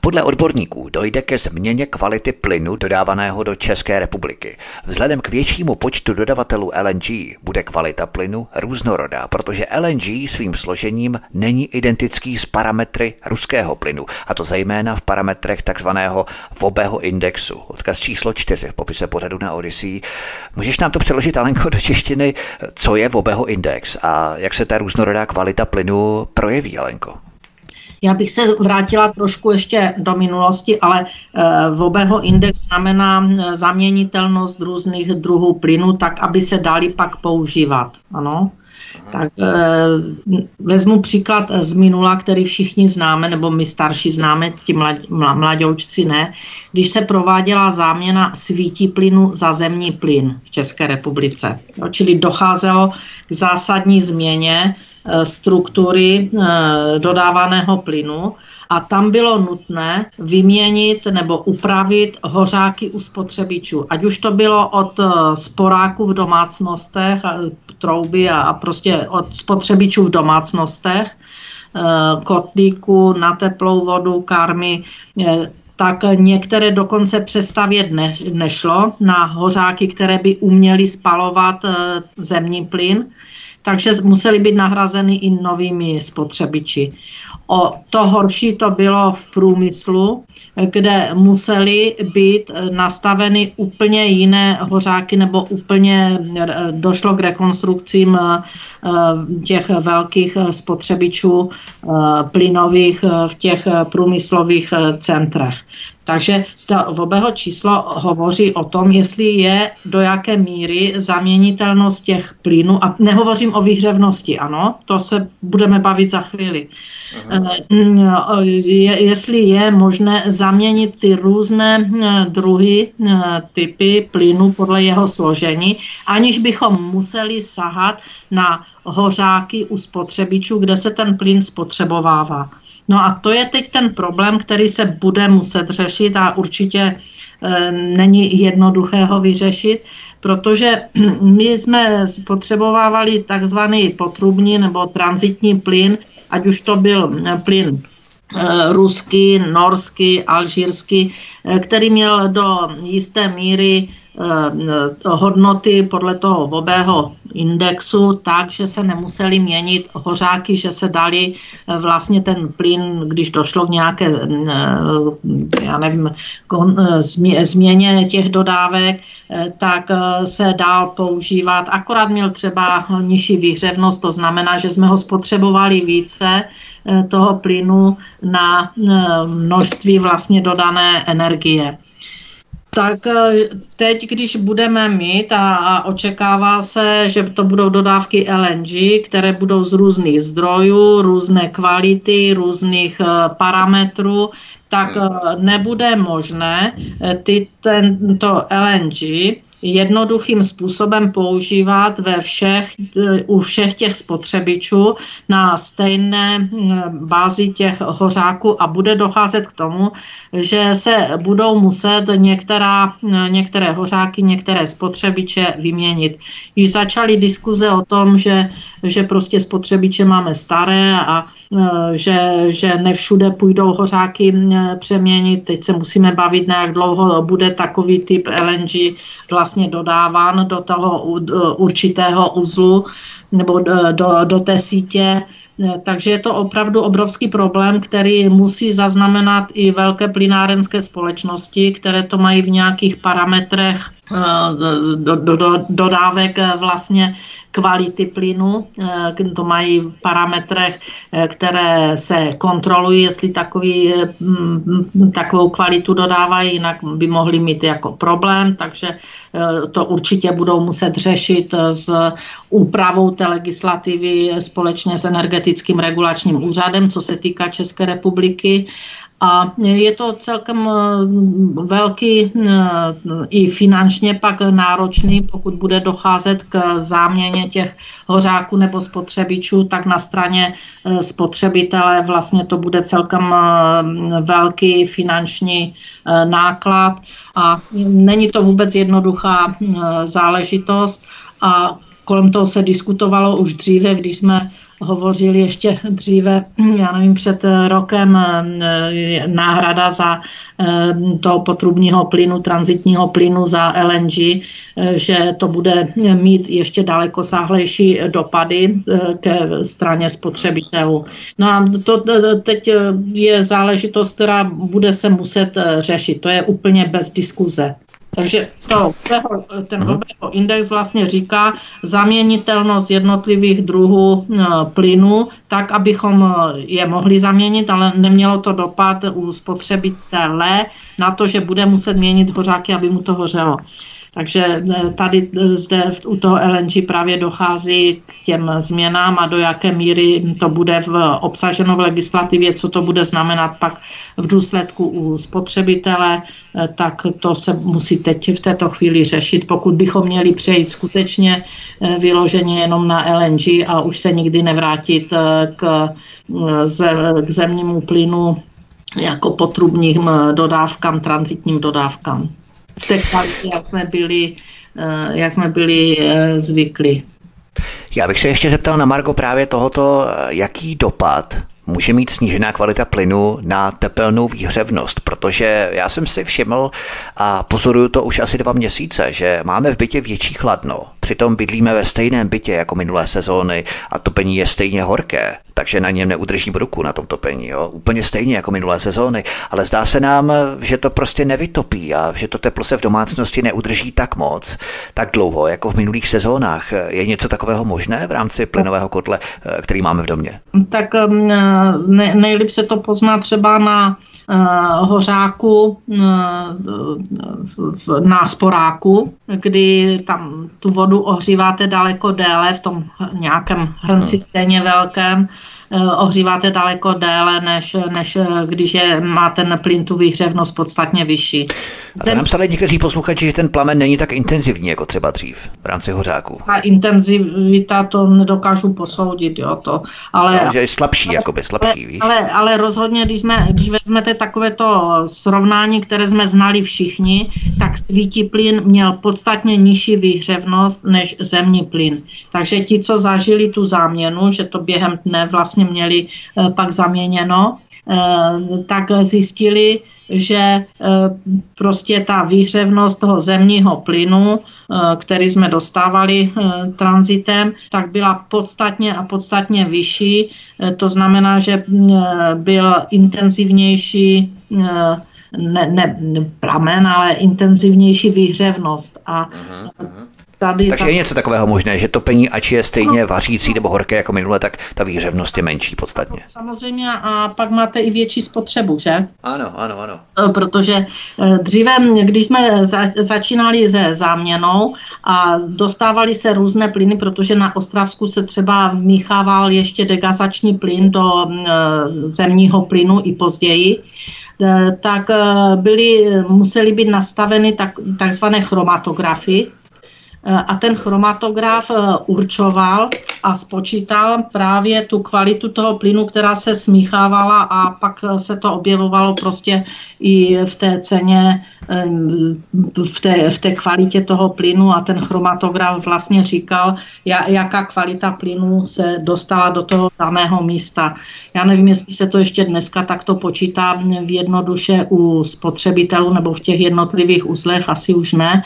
Podle odborníků dojde ke změně kvality plynu dodávaného do České republiky. Vzhledem k většímu počtu dodavatelů LNG bude kvalita plynu různorodá, protože LNG svým složením není identický s parametry ruského plynu, a to zejména v parametrech takzvaného Vobého indexu. Odkaz číslo 4 v popise pořadu na Odyssey. Může Můžeš nám to přeložit, Alenko, do češtiny, co je Vobeho index a jak se ta různorodá kvalita plynu projeví, Alenko? Já bych se vrátila trošku ještě do minulosti, ale uh, Vobeho index znamená eh, zaměnitelnost různých druhů plynu, tak aby se dali pak používat. Ano? Tak e, vezmu příklad z minula, který všichni známe, nebo my starší známe, ti mlad, mladoučci ne. Když se prováděla záměna svítí plynu za zemní plyn v České republice. Jo, čili docházelo k zásadní změně e, struktury e, dodávaného plynu a tam bylo nutné vyměnit nebo upravit hořáky u spotřebičů. Ať už to bylo od sporáků v domácnostech, trouby a, a prostě od spotřebičů v domácnostech, eh, kotlíku na teplou vodu, karmy, eh, tak některé dokonce přestavět ne, nešlo na hořáky, které by uměly spalovat eh, zemní plyn, takže musely být nahrazeny i novými spotřebiči. O to horší to bylo v průmyslu, kde musely být nastaveny úplně jiné hořáky nebo úplně došlo k rekonstrukcím eh, těch velkých spotřebičů eh, plynových v těch průmyslových centrech. Takže to obeho číslo hovoří o tom, jestli je do jaké míry zaměnitelnost těch plynů, a nehovořím o výhřevnosti, ano, to se budeme bavit za chvíli. Aha. Je, jestli je možné zaměnit ty různé eh, druhy, eh, typy plynu podle jeho složení, aniž bychom museli sahat na hořáky u spotřebičů, kde se ten plyn spotřebovává. No a to je teď ten problém, který se bude muset řešit a určitě e, není jednoduché ho vyřešit, protože (clears throat) my jsme spotřebovávali takzvaný potrubní nebo transitní plyn, ať už to byl plyn eh, ruský, norský, alžírský, eh, který měl do jisté míry Eh, hodnoty podle toho vobého indexu tak, že se nemuseli měnit hořáky, že se dali eh, vlastně ten plyn, když došlo k nějaké, eh, já nevím, změně těch dodávek, tak se dál používat. Akorát měl třeba nižší výhřevnost, to znamená, že jsme ho spotřebovali více toho plynu na množství vlastně dodané energie. Tak eh, teď, když budeme mít a, a očekává se, že to budou dodávky LNG, které budou z různých zdrojů, různé kvality, různých uh, parametrů, tak uh, nebude možné ty, tento LNG jednoduchým způsobem používat ve všech, u všech těch spotřebičů na stejné mm, bázi těch hořáků a bude docházet k tomu, že se budou muset některá, některé hořáky, některé spotřebiče vyměnit. Již začaly diskuze o tom, že, že prostě spotřebiče máme staré a že, že nevšude půjdou hořáky přeměnit. Teď se musíme bavit, na jak dlouho bude takový typ LNG vlastně dodáván do toho určitého uzlu nebo do, do té sítě. Takže je to opravdu obrovský problém, který musí zaznamenat i velké plynárenské společnosti, které to mají v nějakých parametrech eh, do, do, do, dodávek vlastně kvality plynu. Eh, to mají v parametrech, eh, které se kontrolují, jestli takový, mm, takovou kvalitu dodávají, jinak by mohli mít jako problém, takže eh, to určitě budou muset řešit s úpravou té legislativy společně s energetickým regulačním úřadem, co se týká České republiky. A je to celkem eh, velký eh, i finančně pak náročný, pokud bude docházet k záměně těch hořáků nebo spotřebičů, tak na straně eh, spotřebitele vlastně to bude celkem velký finanční náklad. A není to vůbec jednoduchá záležitost. A kolem toho se diskutovalo už dříve, když jsme hovořili ještě dříve, já nevím, před rokem eh, náhrada za eh, toho potrubního plynu, transitního plynu za LNG, eh, že to bude mít ještě daleko sáhlejší dopady ke straně spotřebitelů. No a to teď je záležitost, která bude se muset řešit. To je úplně bez diskuze. Takže to, ten Weberov index vlastně říká zaměnitelnost jednotlivých druhů e, plynu, tak, abychom e, je mohli zaměnit, ale nemělo to dopad u spotřebitele na to, že bude muset měnit hořáky, aby mu to hořelo. Takže eh, tady eh, zde u toho LNG právě dochází k těm změnám a do jaké míry to bude v, obsaženo v legislativě, co to bude znamenat pak v důsledku u spotřebitele, eh, tak to se musí teď v této chvíli řešit. Pokud bychom měli přejít skutečně vyloženě jenom na LNG a už se nikdy nevrátit k, k zemnímu plynu jako potrubním dodávkám, transitním dodávkám v té kvalitě, jak jsme byli, eh, jak jsme byli eh, zvyklí. Já bych se ještě zeptal na Margo právě tohoto, eh, jaký dopad může mít snížená kvalita plynu na tepelnou výhřevnost, protože já jsem si všiml a pozoruju to už asi dva měsíce, že máme v bytě větší chladno. Přitom bydlíme ve stejném bytě jako minulé sezóny a topení je stejně horké, takže na něm neudržím ruku na tom topení, jo? úplně stejně jako minulé sezóny, ale zdá se nám, že to prostě nevytopí a že to teplo se v domácnosti neudrží tak moc, tak dlouho, jako v minulých sezónách. Je něco takového možné v rámci plynového kotle, který máme v domě? Tak um, ne, nejlíp se to pozná třeba na hořáku uh, na sporáku, kdy tam tu vodu ohříváte daleko déle v tom nějakém hrnci hmm. stejně velkém ohříváte daleko déle, než, než když je, má ten plyn tu výhřevnost podstatně vyšší. A to nám psali někteří posluchači, že ten plamen není tak intenzivní jako třeba dřív v rámci hořáků. Ta intenzivita to nedokážu posoudit, jo, to, ale... No, že je slabší, jakoby slabší, víš? Ale, ale rozhodně, když, jsme, když vezmete takovéto srovnání, které jsme znali všichni, tak svítí plyn měl podstatně nižší výhřevnost než zemní plyn. Takže ti, co zažili tu záměnu, že to během dne vlastně měli eh, pak zaměněno, eh, tak zjistili, že eh, prostě ta výhřevnost toho zemního plynu, který jsme dostávali transitem, tak byla podstatně a podstatně vyšší. To znamená, že byl intenzivnější ne, ne plamen, ale intenzivnější výhřevnost. A uh-huh, Tady, Takže je něco takového možné, že topení, ač je stejně vařící nebo horké jako minule, tak ta výhřevnost je menší podstatně. Samozřejmě a pak máte i větší spotřebu, že? Ano, ano, ano. E, protože e, dříve, když jsme za, začínali se záměnou a dostávali se různé plyny, protože na Ostravsku se třeba vmíchával ještě degazační plyn do e, zemního plynu i později, tak byly, musely být nastaveny tak, takzvané chromatografy, a ten chromatograf určoval a spočítal právě tu kvalitu toho plynu, která se smíchávala a pak se to objevovalo prostě i v té ceně v té, v té kvalitě toho plynu a ten chromatograf vlastně říkal, jaká kvalita plynu se dostala do toho daného místa. Já nevím, jestli se to ještě dneska takto počítá v jednoduše u spotřebitelů nebo v těch jednotlivých uzlech, asi už ne.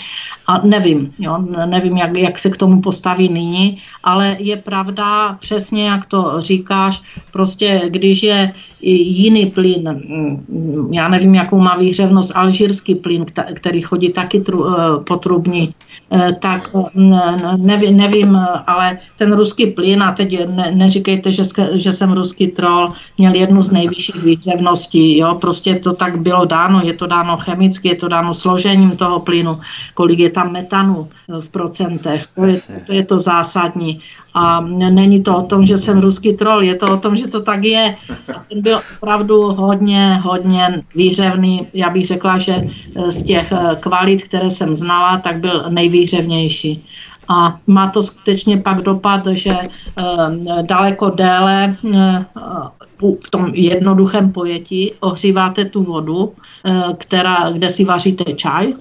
A nevím, jo, nevím, jak, jak se k tomu postaví nyní, ale je pravda přesně, jak to říkáš, prostě když je jiný plyn, mm, já nevím, jakou má výhřevnost, alžírský plyn, který chodí taky tru, eh, potrubní, eh, tak mm, nevím, nevím, ale ten ruský plyn, a teď ne, neříkejte, že, že jsem ruský troll, měl jednu z nejvyšších výhřevností, jo, prostě to tak bylo dáno, je to dáno chemicky, je to dáno složením toho plynu, kolik je tam metanu eh, v procentech, to je, to je to zásadní. A není to o tom, že jsem ruský troll, je to o tom, že to tak je. A ten byl opravdu hodně, hodně výřevný. Já bych řekla, že eh, z těch eh, kvalit, které jsem znala, tak byl nejvýřevnější. A má to skutečně pak dopad, že eh, daleko déle v tom jednoduchém pojetí ohříváte tu vodu, která, kde si vaříte čaj,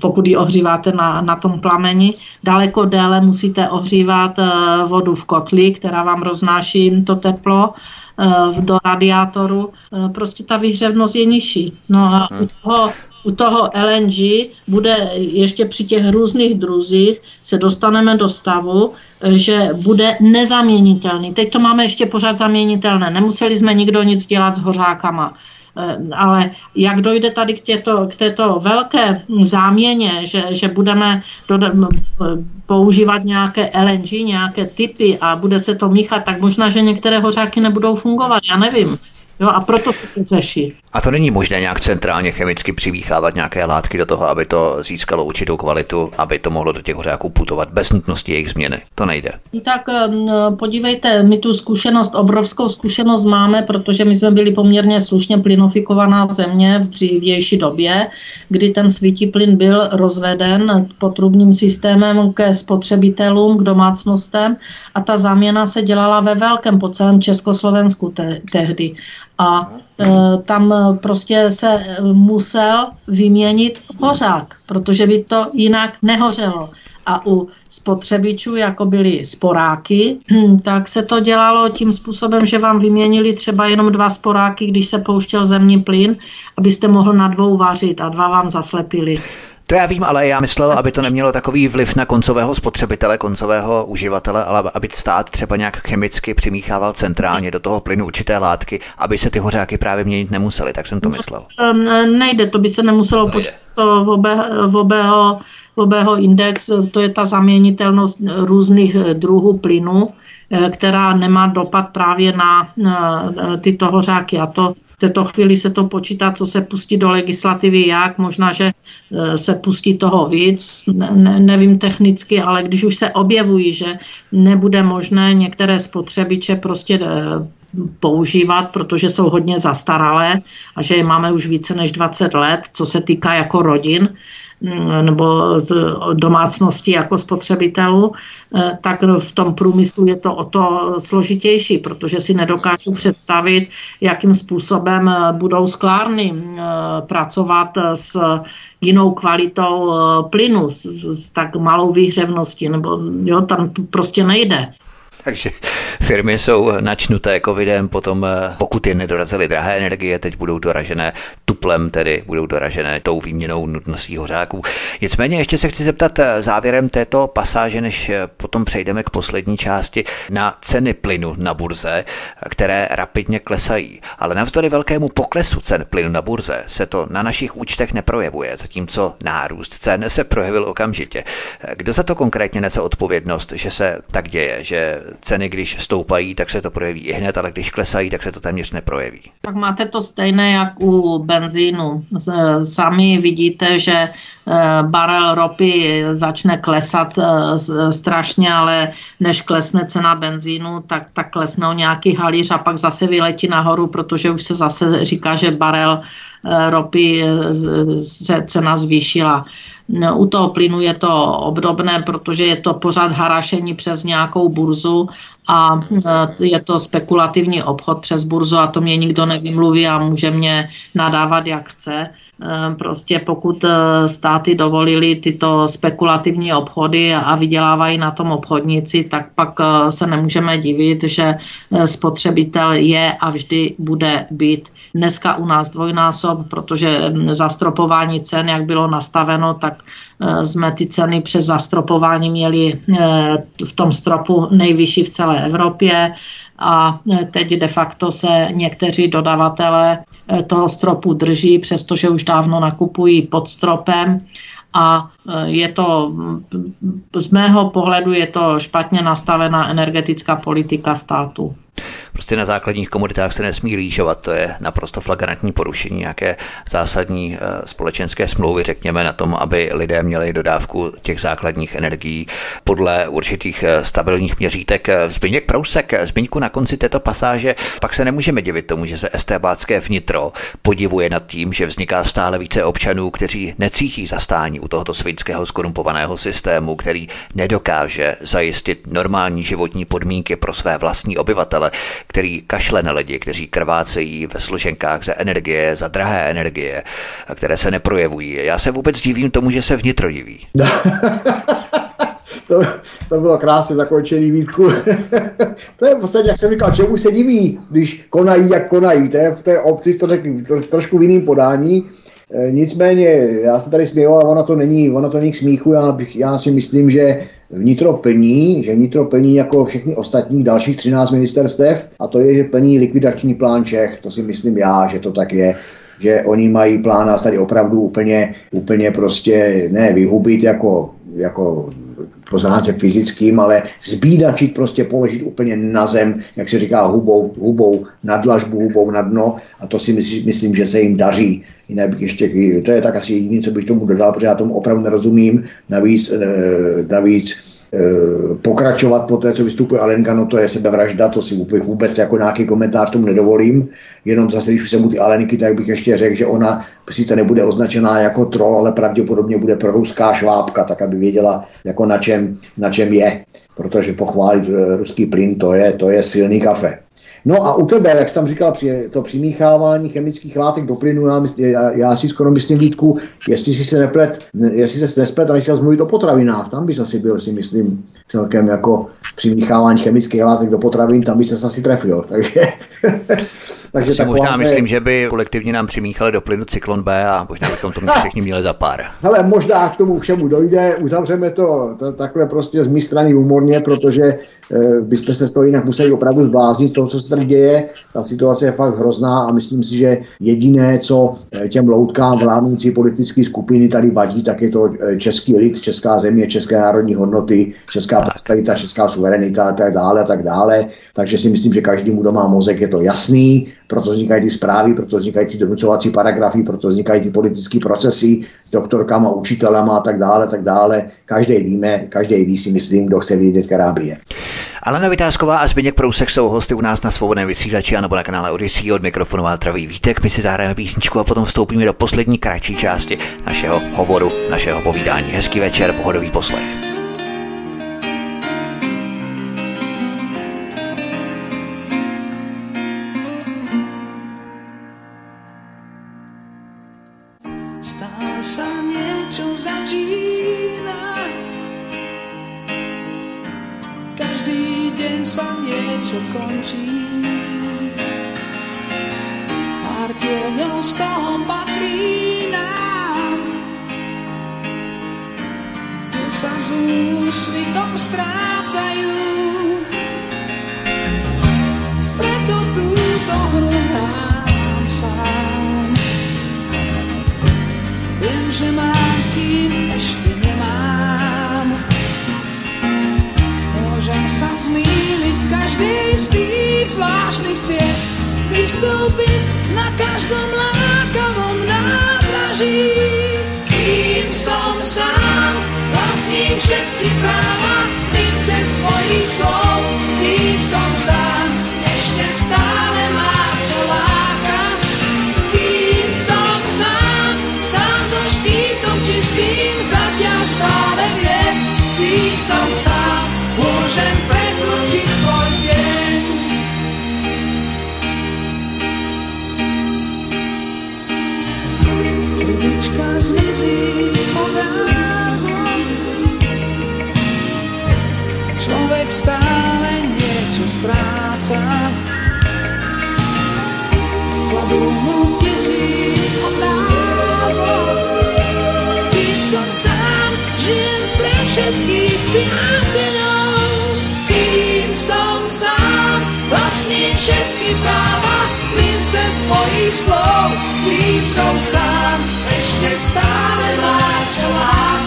pokud ji ohříváte na, na tom plameni. Daleko déle musíte ohřívat eh, vodu v kotli, která vám roznáší to teplo eh, do radiátoru. Prostě ta výhřevnost je nižší. No a u toho, u toho LNG bude ještě při těch různých druzích se dostaneme do stavu, že bude nezaměnitelný. Teď to máme ještě pořád zaměnitelné. Nemuseli jsme nikdo nic dělat s hořákama. Eh, ale jak dojde tady k, těto, k této velké záměně, že, že budeme dodat, používat nějaké LNG, nějaké typy a bude se to míchat, tak možná, že některé hořáky nebudou fungovat, já nevím. Jo, a proto se to řeší. A to není možné nějak centrálně chemicky přivýchávat nějaké látky do toho, aby to získalo určitou kvalitu, aby to mohlo do těch hořáků putovat bez nutnosti jejich změny. To nejde. Tak podívejte, my tu zkušenost, obrovskou zkušenost máme, protože my jsme byli poměrně slušně plynofikovaná země v dřívější době, kdy ten svítí plyn byl rozveden potrubním systémem ke spotřebitelům, k domácnostem a ta záměna se dělala ve velkém po celém Československu te- tehdy a e, tam prostě se musel vyměnit pořák, protože by to jinak nehořelo. A u spotřebičů, jako byly sporáky, tak se to dělalo tím způsobem, že vám vyměnili třeba jenom dva sporáky, když se pouštěl zemní plyn, abyste mohl na dvou vařit a dva vám zaslepili. To já vím, ale já myslel, aby to nemělo takový vliv na koncového spotřebitele, koncového uživatele, ale aby stát třeba nějak chemicky přimíchával centrálně do toho plynu určité látky, aby se ty hořáky právě měnit nemusely, tak jsem to myslel. Nejde, to by se nemuselo počítat v, obe, v obého, v obého index, to je ta zaměnitelnost různých druhů plynu, eh, která nemá dopad právě na, na tyto hořáky. A to V této chvíli se to počítá, co se pustí do legislativy, jak, možná, že e, se pustí toho víc, ne, ne, nevím technicky, ale když už se objevují, že nebude možné některé spotřebiče prostě e, používat, protože jsou hodně zastaralé a že je máme už více než 20 let, co se týká jako rodin, nebo z domácnosti jako spotřebitelů, eh, tak v tom průmyslu je to o to složitější, protože si nedokážu představit, jakým způsobem eh, budou sklárny eh, pracovat s jinou kvalitou plynu, s, s tak malou výhřevností, nebo jo, tam to prostě nejde. Takže firmy jsou načnuté covidem, potom eh, pokud je nedorazily drahé energie, teď budou doražené tuplem, tedy budou doražené tou výměnou nutností hořáků. Nicméně ještě se chci zeptat eh, závěrem této pasáže, než eh, potom přejdeme k poslední části, na ceny plynu na burze, které rapidně klesají. Ale navzdory velkému poklesu cen plynu na burze se to na našich účtech neprojevuje, zatímco nárůst cen se projevil okamžitě. Kdo za to konkrétně nese odpovědnost, že se tak děje, že ceny, když stoupají, tak se to projeví i hned, ale když klesají, tak se to téměř neprojeví. Tak máte to stejné jak u benzínu. Sami vidíte, že eh, barel ropy začne klesat eh, strašně, ale než klesne cena benzínu, tak, tak klesnou nějaký halíř a pak zase vyletí nahoru, protože už se zase říká, že barel ropy se cena zvýšila. No, u toho plynu je to obdobné, protože je to pořád harašení přes nějakou burzu a e, je to spekulativní obchod přes burzu a to mě nikdo nevymluví a může mě nadávat, jak chce. E, prostě pokud e, státy dovolili tyto spekulativní obchody a vydělávají na tom obchodníci, tak pak se nemůžeme divit, že spotřebitel je a vždy bude být dneska u nás dvojnásob, protože zastropování cen, jak bylo nastaveno, tak eh, jsme ty ceny přes zastropování měli eh, v tom stropu nejvyšší v celé Evropě. A eh, teď de facto se někteří dodavatelé toho stropu drží, přestože už dávno nakupují pod stropem. A je to, z mého pohledu je to špatně nastavená energetická politika státu. Prostě na základních komoditách se nesmí lížovat, to je naprosto flagrantní porušení nějaké zásadní eh, společenské smlouvy, řekněme, na tom, aby lidé měli dodávku těch základních energií podle určitých eh, stabilních měřítek. Zbyněk Prousek, Zbyňku na konci této pasáže, pak se nemůžeme divit tomu, že se estébácké vnitro podivuje nad tím, že vzniká stále více občanů, kteří necítí zastání u tohoto svinského skorumpovaného systému, který nedokáže zajistit normální životní podmínky pro své vlastní obyvatele který kašle na lidi, kteří krvácejí ve složenkách za energie, za drahé energie, a které se neprojevují. Já se vůbec divím tomu, že se vnitro diví. (laughs) to, to bylo krásně zakončený výtku. (laughs) to je v podstatě, jak jsem říkal, čemu se diví, když konají, jak konají. To je v té obci to, to trošku v jiným podání. E, nicméně, já se tady směju, ale ono to není, ono to není k smíchu. Já, bych, já si myslím, že vnitro plní, že vnitro plní jako všechny ostatní dalších 13 ministerstev a to je, že plní likvidační plán Čech. To si myslím já, že to tak je že oni mají plán nás tady opravdu úplně, úplně prostě ne vyhubit jako, jako po stránce fyzickým, ale zbídačit, prostě položit úplně na zem, jak se říká, hubou, hubou na dlažbu, hubou na dno a to si myslím, myslím, že se jim daří. Jinak bych ještě, to je tak asi jediné, co bych tomu dodal, protože já tomu opravdu nerozumím. Navíc, eh, navíc Eh, pokračovat po té, co vystupuje Alenka, no to je sebevražda, to si vůbec jako nějaký komentář tomu nedovolím, jenom zase, když jsem u ty Alenky, tak bych ještě řekl, že ona sice nebude označená jako troll, ale pravděpodobně bude proruská švábka, tak aby věděla, jako na čem, na čem je, protože pochválit eh, ruský plyn, to je, to je silný kafe. No a u tebe, jak jsi tam říkal, to přimíchávání chemických látek do plynu, já, já, já si skoro myslím, Vítku, jestli si se neplet, jestli se nesplet a nechtěl mluvit o potravinách, tam bys asi byl, si myslím, celkem jako přimíchávání chemických látek do potravin, tam bys se asi trefil, takže (laughs) Takže si možná je... myslím, že by kolektivně nám přimíchali do plynu cyklon B a možná bychom to všichni měli za pár. Hele, možná k tomu všemu dojde, uzavřeme to, to takhle prostě z mé strany humorně, protože e, bychom se z toho jinak museli opravdu zbláznit toho, co se tady děje. Ta situace je fakt hrozná a myslím si, že jediné, co eh, těm loutkám vládnoucí politické skupiny tady vadí, tak je to eh, český lid, česká země, české národní hodnoty, česká prosperita, česká suverenita a tak dále a tak dále. Takže si myslím, že každý, kdo má mozek, je to jasný proto vznikají ty zprávy, proto vznikají ty donucovací paragrafy, proto vznikají ty politické procesy s doktorkama, učitelama a tak dále, tak dále. Každý víme, každý ví si myslím, kdo chce vědět, která je. Alena Vytázková a Zbigněk Prousek jsou hosty u nás na svobodném vysílači a nebo na kanále Odyssey od mikrofonu a zdraví Vítek. My si zahrajeme písničku a potom vstoupíme do poslední kratší části našeho hovoru, našeho povídání. Hezký večer, pohodový poslech. Stále sa niečo začína. Každý deň sa niečo končí. Pár tieňov z toho patrí nám. Tu sa s úsvitom strácajú že mám, kým ešte nemám. Môžem sa zmýliť v každej z tých zvláštnych ciest, vystúpiť na každom lákavom nádraží. Kým som sám, vlastním všetky práva, mince svojich slov. Kým som stále niečo stráca. Kladú mu tisíc otázok, kým som sám, žijem pre všetkých priateľov. Kým som sám, vlastním všetky práva, mince svojich slov. Kým som sám, ešte stále má čo.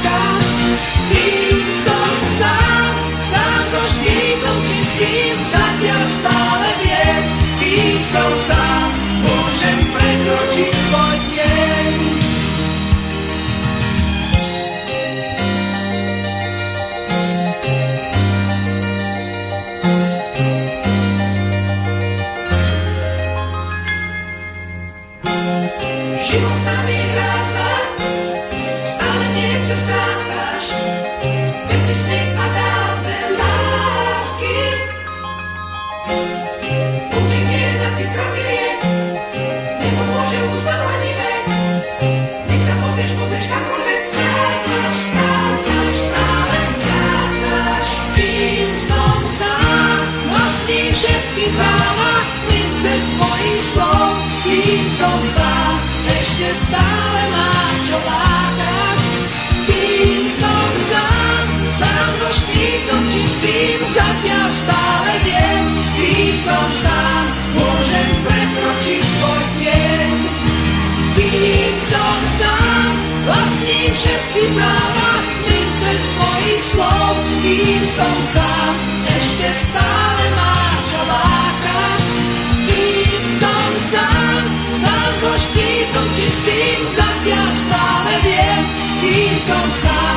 Čistým, zatiaľ stále viem, kým som sám, môžem prekročiť svoj deň. Som sám, ešte stále má čo lákať. Kým som sám, sám so štítom čistým, zatiaľ stále viem. Kým som sám, môžem prekročiť svoj deň. Kým som sám, vlastním všetky práva, mince svojich slov. Kým som sám, ešte stále čistým, zatiaľ stále sám.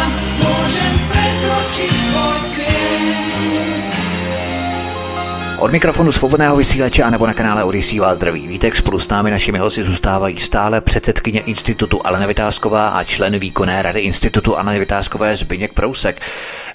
Od mikrofonu svobodného vysílače a nebo na kanále Odisí vás zdraví Vítek. Spolu s námi našimi hosty zůstávají stále předsedkyně institutu Alena Vytázková a člen výkonné rady institutu Aleny Vytázkové Zbyněk Prousek.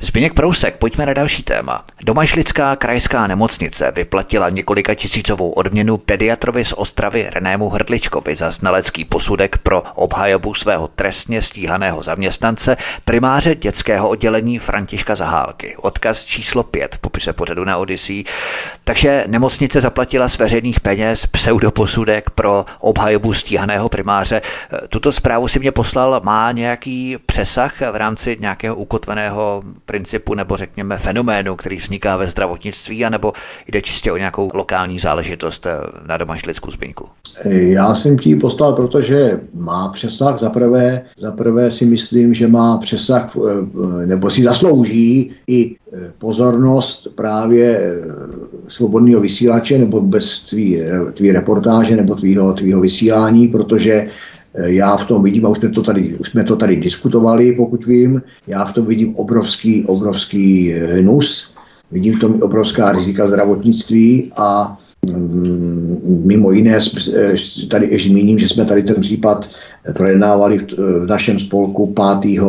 Zbyněk Prousek, pojďme na další téma. Domažlická krajská nemocnice vyplatila několika tisícovou odměnu pediatrovi z Ostravy Renému Hrdličkovi za znalecký posudek pro obhajobu svého trestně stíhaného zaměstnance primáře dětského oddělení Františka Zahálky. Odkaz číslo 5 v popise pořadu na Odisí. Takže nemocnice zaplatila z veřejných peněz pseudoposudek pro obhajobu stíhaného primáře. Tuto zprávu si mě poslal, má nějaký přesah v rámci nějakého ukotveného principu nebo řekněme fenoménu, který vzniká ve zdravotnictví, anebo jde čistě o nějakou lokální záležitost eh, na domažlickou zbyňku? Já jsem ti poslal, protože má přesah. Za prvé, za prvé si myslím, že má přesah, eh, nebo si zaslouží i eh, pozornost právě eh, svobodného vysílače nebo vůbec tvý, eh, tvý reportáže nebo tvýho, tvýho vysílání, protože já v tom vidím, a už jsme to tady, už jsme to tady diskutovali, pokud vím, já v tom vidím obrovský, obrovský hnus, vidím v tom obrovská rizika zdravotnictví a mm, mimo jiné tady ještě zmíním, že jsme tady ten případ projednávali v, v našem spolku 5.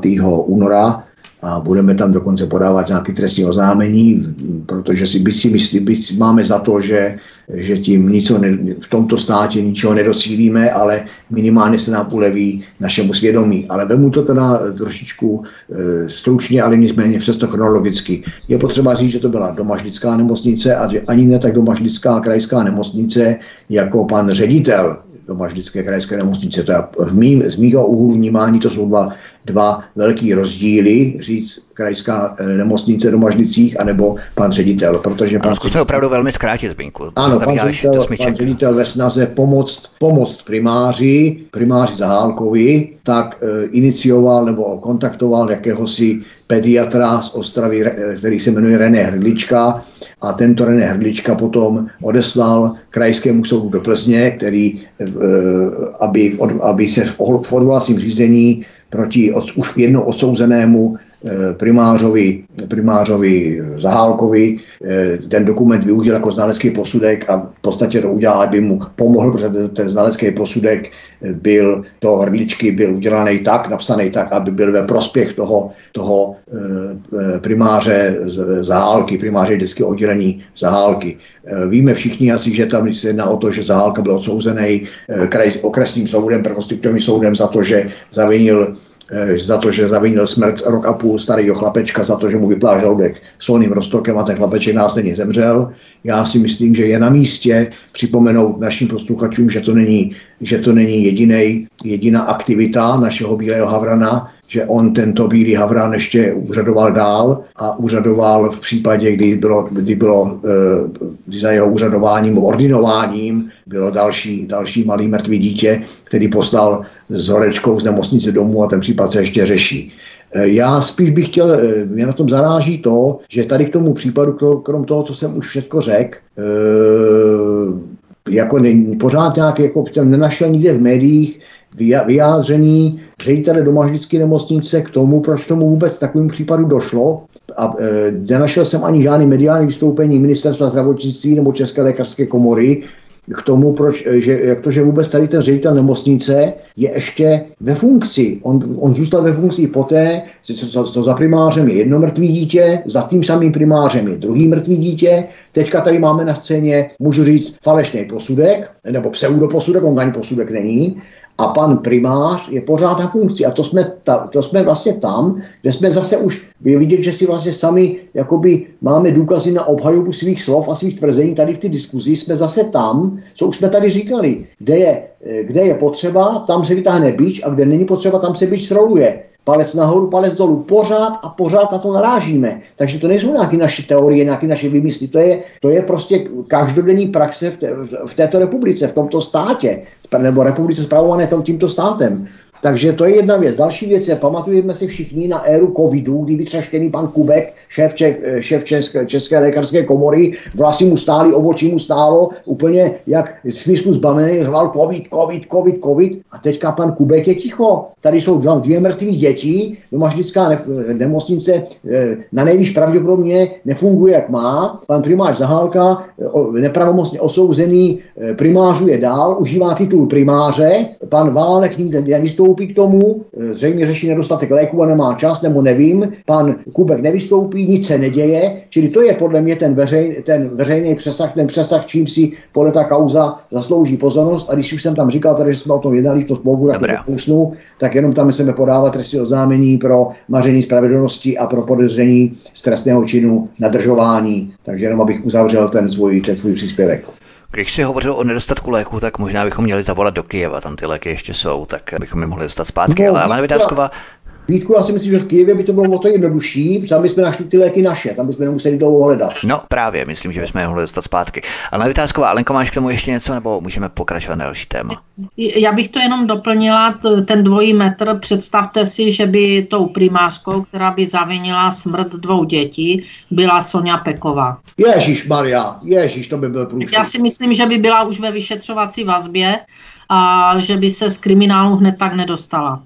5. února a budeme tam dokonce podávat nějaké trestní oznámení, protože si byť si myslí, byť máme za to, že, že tím nic v tomto státě ničeho nedocílíme, ale minimálně se nám uleví našemu svědomí. Ale vemu to teda trošičku e, stručně, ale nicméně přesto chronologicky. Je potřeba říct, že to byla domažlická nemocnice a že ani ne tak domažlická krajská nemocnice jako pan ředitel domažlické krajské nemocnice. To v mým, z mýho úhlu vnímání to jsou dva dva velký rozdíly, říct krajská eh, nemocnice do Mažnicích, anebo pan ředitel, protože pan... Zkusme opravdu velmi zkrátit, Zbinku. Ano, pan ředitel, pan ředitel ve snaze pomoct, pomoct primáři, primáři Zahálkovi, tak e, inicioval nebo kontaktoval jakéhosi pediatra z Ostravy, který se jmenuje René Hrdlička a tento René Hrdlička potom odeslal krajskému soudu do Plzně, který, e, aby, aby se v, v odvolacím řízení proti od, už jednou odsouzenému primářovi, primářovi Zahálkovi. Eh, ten dokument využil jako znalecký posudek a v podstatě to udělal, aby mu pomohl, protože ten znalecký posudek byl to hrdličky byl udělaný tak, napsaný tak, aby byl ve prospěch toho, toho eh, primáře Zahálky, primáře vždycky oddělení Zahálky. Víme všichni asi, že tam se jedná o to, že Zahálka byl odsouzený okresním soudem, prvostupňovým soudem za to, že zavinil Eh, za to, že zavinil smrt rok a půl starého chlapečka, za to, že mu vyplál žaludek solným roztokem a ten chlapeček následně zemřel. Já si myslím, že je na místě připomenout našim posluchačům, že to není, že to není jedinej, jediná aktivita našeho Bílého Havrana, že on tento Bílý Havran ještě úřadoval dál a úřadoval v případě, kdy bylo, kdy bylo eh, kdy za jeho úřadováním, ordinováním bylo další, další malý mrtvý dítě, který poslal s horečkou z nemocnice domů a ten případ se ještě řeší. Eh, já spíš bych chtěl, eh, mě na tom zaráží to, že tady k tomu případu, krom toho, co jsem už všechno řekl, jako není, pořád nějak jako jsem nenašel nikde v médiích vyjádření ředitele domažlické nemocnice k tomu, proč tomu vůbec takovým případu došlo. A e, nenašel jsem ani žádný mediální vystoupení ministerstva zdravotnictví nebo České lékařské komory, k tomu, proč, že, jak to, že vůbec tady ten ředitel nemocnice je ještě ve funkci. On, on zůstal ve funkci poté, co, co za primářem je jedno mrtvý dítě, za tím samým primářem je druhý mrtvý dítě. Teďka tady máme na scéně, můžu říct, falešný posudek, nebo pseudoposudek, on ani posudek není a pan primář je pořád na funkci. A to jsme, ta, to jsme vlastně tam, kde jsme zase už je vidět, že si vlastně sami jakoby máme důkazy na obhajobu svých slov a svých tvrzení tady v té diskuzi. Jsme zase tam, co už jsme tady říkali, kde je, kde je potřeba, tam se vytáhne bič a kde není potřeba, tam se bič sroluje palec nahoru, palec dolů, pořád a pořád na to narážíme. Takže to nejsou nějaké naše teorie, nějaké naše vymysly, to je, to je prostě každodenní praxe v, te, v této republice, v tomto státě, nebo republice zpravované tímto státem. Takže to je jedna věc. Další věc je, pamatujeme si všichni na éru covidu, kdy vytřeštěný pan Kubek, šéf, Čech, šéf České, České lékařské komory, vlasy mu stály, obočí mu stálo, úplně jak smyslu zbavený, řval covid, covid, covid, covid. A teďka pan Kubek je ticho. Tady jsou dva, dvě mrtvé děti, domažlická ne, nemocnice eh, na nejvíc pravděpodobně nefunguje, jak má. Pan primář Zahálka, eh, nepravomocně osouzený, eh, primářuje dál, užívá titul primáře. Pan Válek nikde nevystoupí k tomu, eh, zřejmě řeší nedostatek léku a nemá čas, nebo nevím, pan Kubek nevystoupí, nic se neděje, čili to je podle mě ten, veřej, ten veřejný přesah, ten přesah, čím si podle ta kauza zaslouží pozornost. A když už jsem tam říkal, tady, že jsme o tom jednali, to spolu usnu, tak jenom tam chceme podávat trestní oznámení pro maření spravedlnosti a pro podezření z trestného činu nadržování. Takže jenom abych uzavřel ten svůj, ten svůj příspěvek. Když si hovořil o nedostatku léku, tak možná bychom měli zavolat do Kyjeva, tam ty léky ještě jsou, tak bychom je mohli dostat zpátky. No, ale Alena Vytázková, Vítku, já si myslím, že v Kijevě by to bylo o to jednodušší, protože tam bychom našli ty léky naše, tam bychom nemuseli dlouho hledat. No právě, myslím, že bychom je mohli dostat zpátky. Ale Vytázková, Alenko, máš k tomu ještě něco, nebo můžeme pokračovat na další téma? Já bych to jenom doplnila, ten dvojí metr. Představte si, že by tou primářkou, která by zavinila smrt dvou dětí, byla Sonja Peková. Ježíš Maria, Ježíš, to by byl průšvih. Já si myslím, že by byla už ve vyšetřovací vazbě a že by se z kriminálu hned tak nedostala.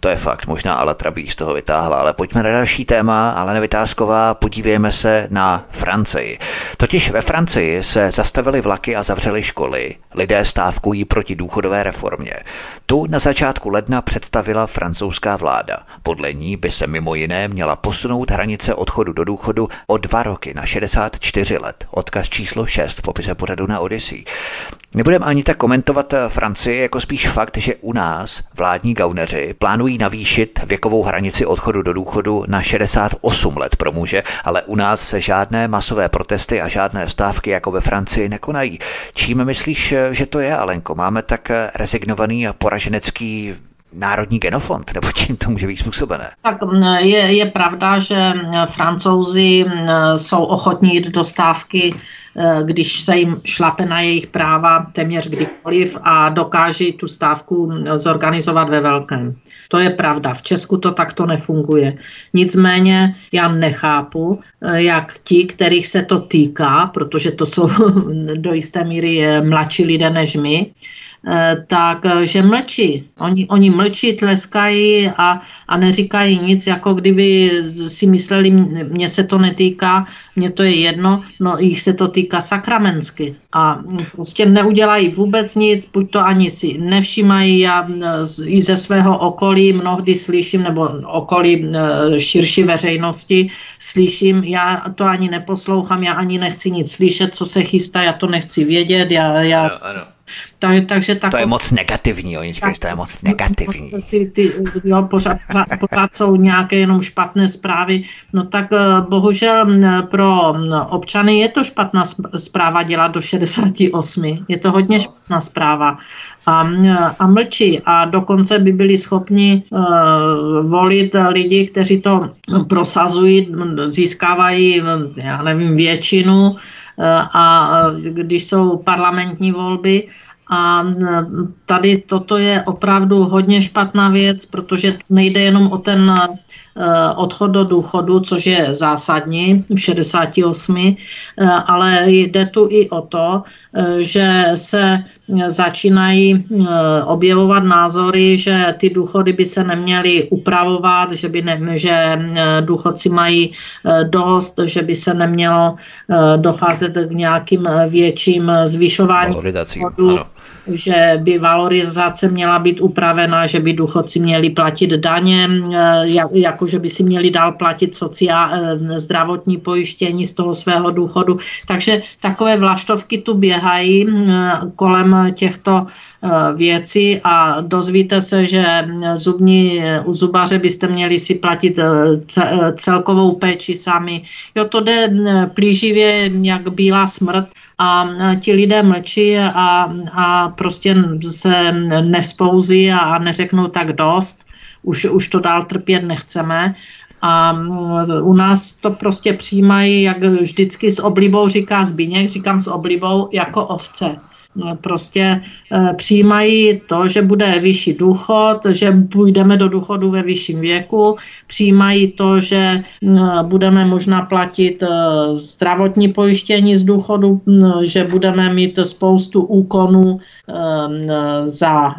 To je fakt, možná ale Trabík z toho vytáhla, ale pojďme na další téma, ale nevytázková, podívejme se na Francii. Totiž ve Francii se zastavily vlaky a zavřely školy. Lidé stávkují proti důchodové reformě. Tu na začátku ledna představila francouzská vláda. Podle ní by se mimo jiné měla posunout hranice odchodu do důchodu o dva roky na 64 let. Odkaz číslo 6 v popise pořadu na Odyssey. Nebudeme ani tak komentovat Francii, jako spíš fakt, že u nás vládní gauneři plánují navýšit věkovou hranici odchodu do důchodu na 68 let pro muže, ale u nás se žádné masové protesty a žádné stávky jako ve Francii nekonají. Čím myslíš, že to je, Alenko? Máme tak rezignovaný a poraženecký národní genofond, nebo čím to může být způsobené? Tak je, je pravda, že francouzi jsou ochotní jít do stávky, když se jim šlape na jejich práva téměř kdykoliv a dokáží tu stávku mm, zorganizovat ve velkém. To je pravda. V Česku to takto nefunguje. Nicméně já nechápu, eh, jak ti, kterých se to týká, protože to jsou (laughs) do jisté míry eh, mladší lidé než my, eh, tak eh, mlčí. Oni, oni mlčí, tleskají a, a neříkají nic, jako kdyby si mysleli, "Mně- mně se to netýká, mně to je jedno, no jich se to týká sakramensky. A prostě neudělají vůbec nic, buď to ani si nevšímají, já eh, i ze svého okolí mnohdy slyším, nebo okolí širší veřejnosti slyším, já to ani neposlouchám, já ani nechci nic slyšet, co se chystá, já to nechci vědět, já, já ano. Tak, takže tak, To je moc negativní, oni říkají, že to je moc negativní. ty, ty, jo, pořád, pořád, jsou nějaké jenom špatné zprávy. No tak eh, bohužel pro občany je to špatná zpráva dělat do 68. Je to hodně špatná zpráva. A, a mlčí. A dokonce by byli schopni uh, volit lidi, kteří to prosazují, získávají, já nevím, většinu a eh, když jsou parlamentní volby, a mm, tady toto je opravdu hodně špatná věc, protože nejde jenom o ten eh, odchod do důchodu, což je zásadní v 68, eh, ale jde tu i o to, eh, že se začínají eh, objevovat názory, že ty důchody by se neměly upravovat, že, by ne, že eh, důchodci mají eh, dost, že by se nemělo docházet k nějakým větším zvyšování důchodů, ano. Že by valorizace měla být upravena, že by důchodci měli platit daně, eh, jak- jako že by si měli dál platit sociál, eh, zdravotní pojištění z toho svého důchodu. Takže takové vlaštovky tu běhají eh, kolem těchto věcí a dozvíte se, že zubní, u zubaře byste měli si platit ce- celkovou péči sami. Jo, to jde plíživě jak bílá smrt a ti lidé mlčí a, a prostě se nevzpouzí a, a neřeknou tak dost. Už, už to dál trpět nechceme. A u nás to prostě přijímají, jak vždycky s oblibou říká Zbíněk, říkám s oblibou, jako ovce. No, Prostě eh, přijímají to, že bude vyšší důchod, že půjdeme do důchodu ve vyšším věku, přijímají to, že mm, budeme možná platit eh, zdravotní pojištění z důchodu, že budeme mít spoustu úkonů eh, za,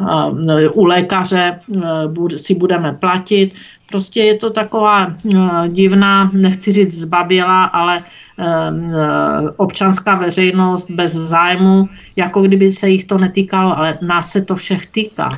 eh, u lékaře, eh, si budeme platit. Prostě je to taková eh, divná, nechci říct zbabělá, ale eh, eh, občanská veřejnost bez zájmu, jako kdyby se jich to netýkalo, ale nás se to všech týká.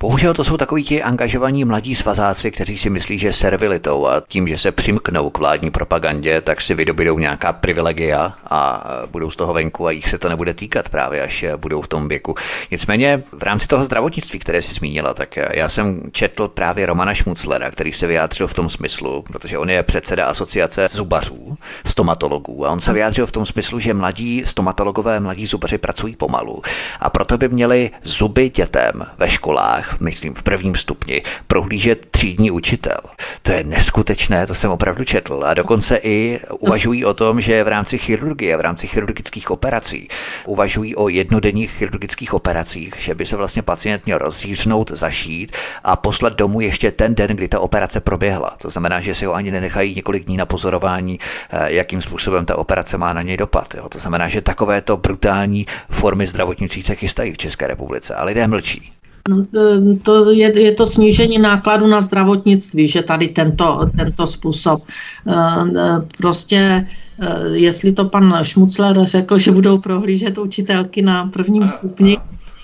Bohužel to jsou takoví ti angažovaní mladí svazáci, kteří si myslí, že servilitou a tím, že se přimknou k vládní propagandě, tak si vydobydou nějaká privilegia a budou z toho venku a jich se to nebude týkat právě, až budou v tom věku. Nicméně v rámci toho zdravotnictví, které si zmínila, tak já jsem četl právě Romana Šmuclera, který se vyjádřil v tom smyslu, protože on je předseda asociace zubařů, stomatologů a on se vyjádřil v tom smyslu, že mladí stomatologové, mladí zubaři pracují pomalu a proto by měli zuby dětem ve školách myslím v prvním stupni, prohlížet třídní učitel. To je neskutečné, to jsem opravdu četl. A dokonce i uvažují o tom, že v rámci chirurgie, v rámci chirurgických operací, uvažují o jednodenních chirurgických operacích, že by se vlastně pacient měl rozříznout, zašít a poslat domů ještě ten den, kdy ta operace proběhla. To znamená, že si ho ani nenechají několik dní na pozorování, eh, jakým způsobem ta operace má na něj dopad. Jo. To znamená, že takovéto brutální formy zdravotnictví se chystají v České republice a lidé mlčí. To- to je, je to snížení nákladu na zdravotnictví, že tady tento, tento způsob. Eh, eh, Prostě, eh, jestli to pan Šmucler řekl, že budou prohlížet učitelky na prvním stupni,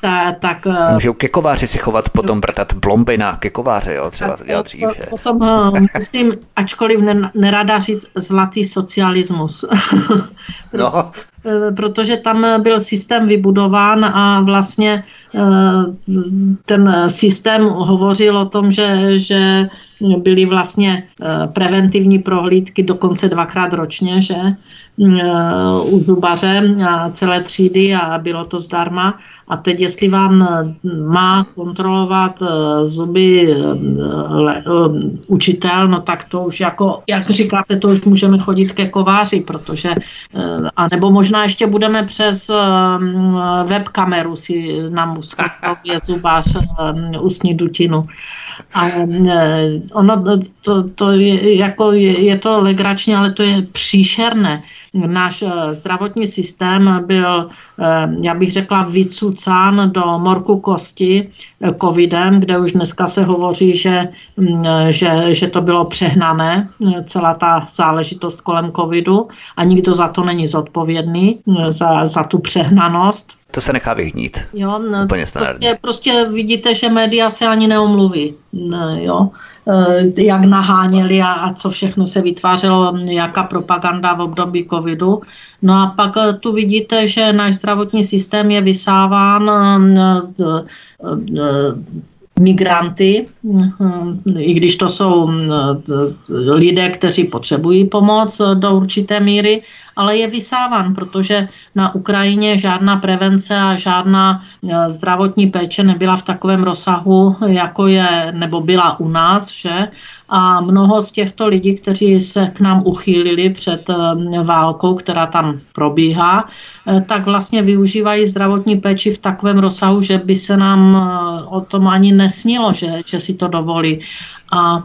ta, tak eh, Můžou ke kováři si chovat, potom vrtat blomby na ke kováře, jo, třeba to dělat dřív, že? po- potom eh, myslím, ačkoliv ne, nerada říct zlatý socialismus. (laughs) No, Eh, protože tam byl systém vybudován a vlastně eh, ten systém hovořil o tom, že, že byly vlastně eh, preventivní prohlídky dokonce dvakrát ročně, že eh, u zubaře a celé třídy a bylo to zdarma. A teď, jestli vám eh, má kontrolovat eh, zuby eh, le, eh, učitel, no tak to už jako, jak říkáte, to už můžeme chodit ke kováři, protože, eh, a nebo možná ještě budeme přes eh, webkameru si nám je zubář eh, ústní dutinu. Eh, ono to, to je, jako je, je to legrační, ale to je příšerné. Náš eh, zdravotní systém byl, eh, já bych řekla, vycucán do morku kosti eh, covidem, kde už dneska se hovoří, že, mm, že, že to bylo přehnané, eh, celá ta záležitost kolem covidu a nikdo za to není zodpovědný, za, za tu přehnanost. To se nechá vyhnít. Jo, no, Úplně standardně. prostě, prostě vidíte, že média se ani neomluví. Ne, jo. Eh, Jak naháněli a, a co všechno se vytvářelo, jaká propaganda v období covidu. No a pak eh, tu vidíte, že náš zdravotní systém je vysáván eh, migranty, i když to jsou lidé, kteří potřebují pomoc do určité míry, ale je vysáván, protože na Ukrajině žádná prevence a žádná eh, zdravotní péče nebyla v takovém rozsahu, jako je, nebo byla u nás, že? A mnoho z těchto lidí, kteří se k nám uchýlili před eh, válkou, která tam probíhá, eh, tak vlastně využívají zdravotní péči v takovém rozsahu, že by se nám o tom ani nesnilo, že, že si to dovolí. A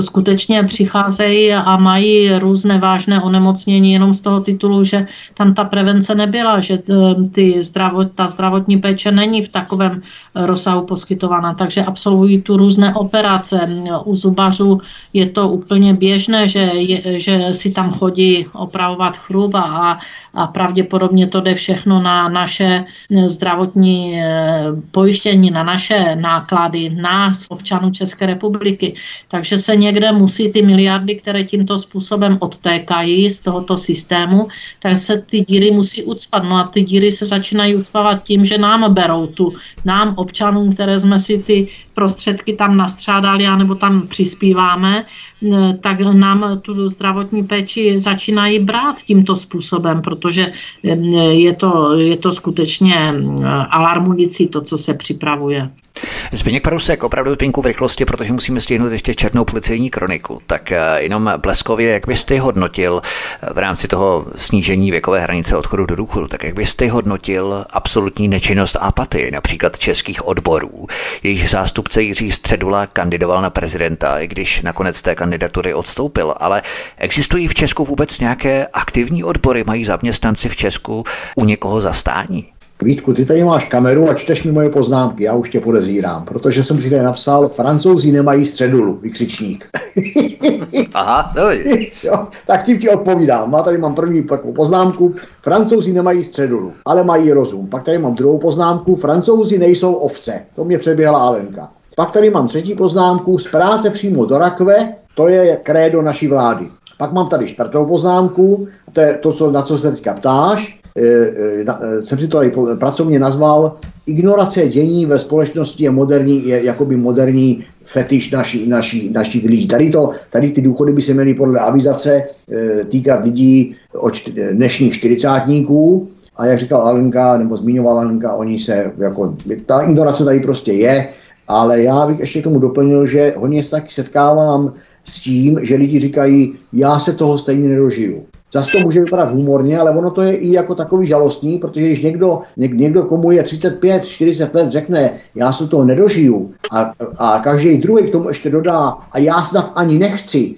skutečně přicházejí a mají různé vážné onemocnění jenom z toho titulu, že tam ta prevence nebyla, že eh, ty zdravot, ta zdravotní péče není v takovém eh, rozsahu poskytována, takže absolvují tu různé operace. U zubařů je to úplně běžné, že, je, že si tam chodí opravovat chrup a, a pravděpodobně to jde všechno na naše eh, zdravotní eh, pojištění, na naše náklady, nás, občanů České republiky. Takže se někde musí ty miliardy, které tímto způsobem odtékají z tohoto systému, tak se ty díry musí ucpat. No a ty díry se začínají ucpavat tím, že nám berou tu, nám občanům, které jsme si ty prostředky tam nastřádali, anebo tam přispíváme, eh, tak nám tu zdravotní péči začínají brát tímto způsobem, protože eh, je to, je to skutečně eh, alarmující to, co se připravuje. Zbigněk Parusek, opravdu pinku v rychlosti, protože musíme stihnout ještě černou policejní kroniku. Tak eh, jenom bleskově, jak byste hodnotil eh, v rámci toho snížení věkové hranice odchodu do důchodu, tak jak byste hodnotil absolutní nečinnost a apatii například českých odborů. Jejich zástupce Jiří Středula kandidoval na prezidenta, i když nakonec té kandidatury odstoupil, ale existují v Česku vůbec nějaké aktivní odbory, mají zaměstnanci v Česku u někoho zastání? Vítku, ty tady máš kameru a čteš mi moje poznámky, já už tě podezírám, protože jsem si tady napsal, francouzi nemají středulu, vykřičník. (laughs) Aha, no jo, tak tím ti odpovídám. Má tady mám první takovou poznámku. Francouzi nemají středulu, ale mají rozum. Pak tady mám druhou poznámku. Francouzi nejsou ovce. To mě přeběhla Alenka. Pak tady mám třetí poznámku. Z práce přímo do rakve, to je krédo naší vlády. Pak mám tady čtvrtou poznámku, to je to, co, na co se teďka ptáš. E, e, na- e, jsem si to tady pracovně nazval. Ignorace dění ve společnosti je moderní, je jakoby moderní fetiš naší, naší, našich lidí. Tady, to, tady ty důchody by se měly podle avizace týkat lidí od dnešních čtyřicátníků, a jak říkal Alenka, nebo zmiňovala Alenka, oni se, jako, ta ignorace tady prostě je Ale já bych ještě k tomu doplnil, že hodně se taky setkávám s tím, že lidi říkají, já se toho stejně nedožiju. Zase to může vypadat humorně, ale ono to je i jako takový žalostný, protože když někdo, něk, někdo komu je 35, 40 let, řekne, já se toho nedožiju a, a každý druhý k tomu ještě dodá, a já snad ani nechci,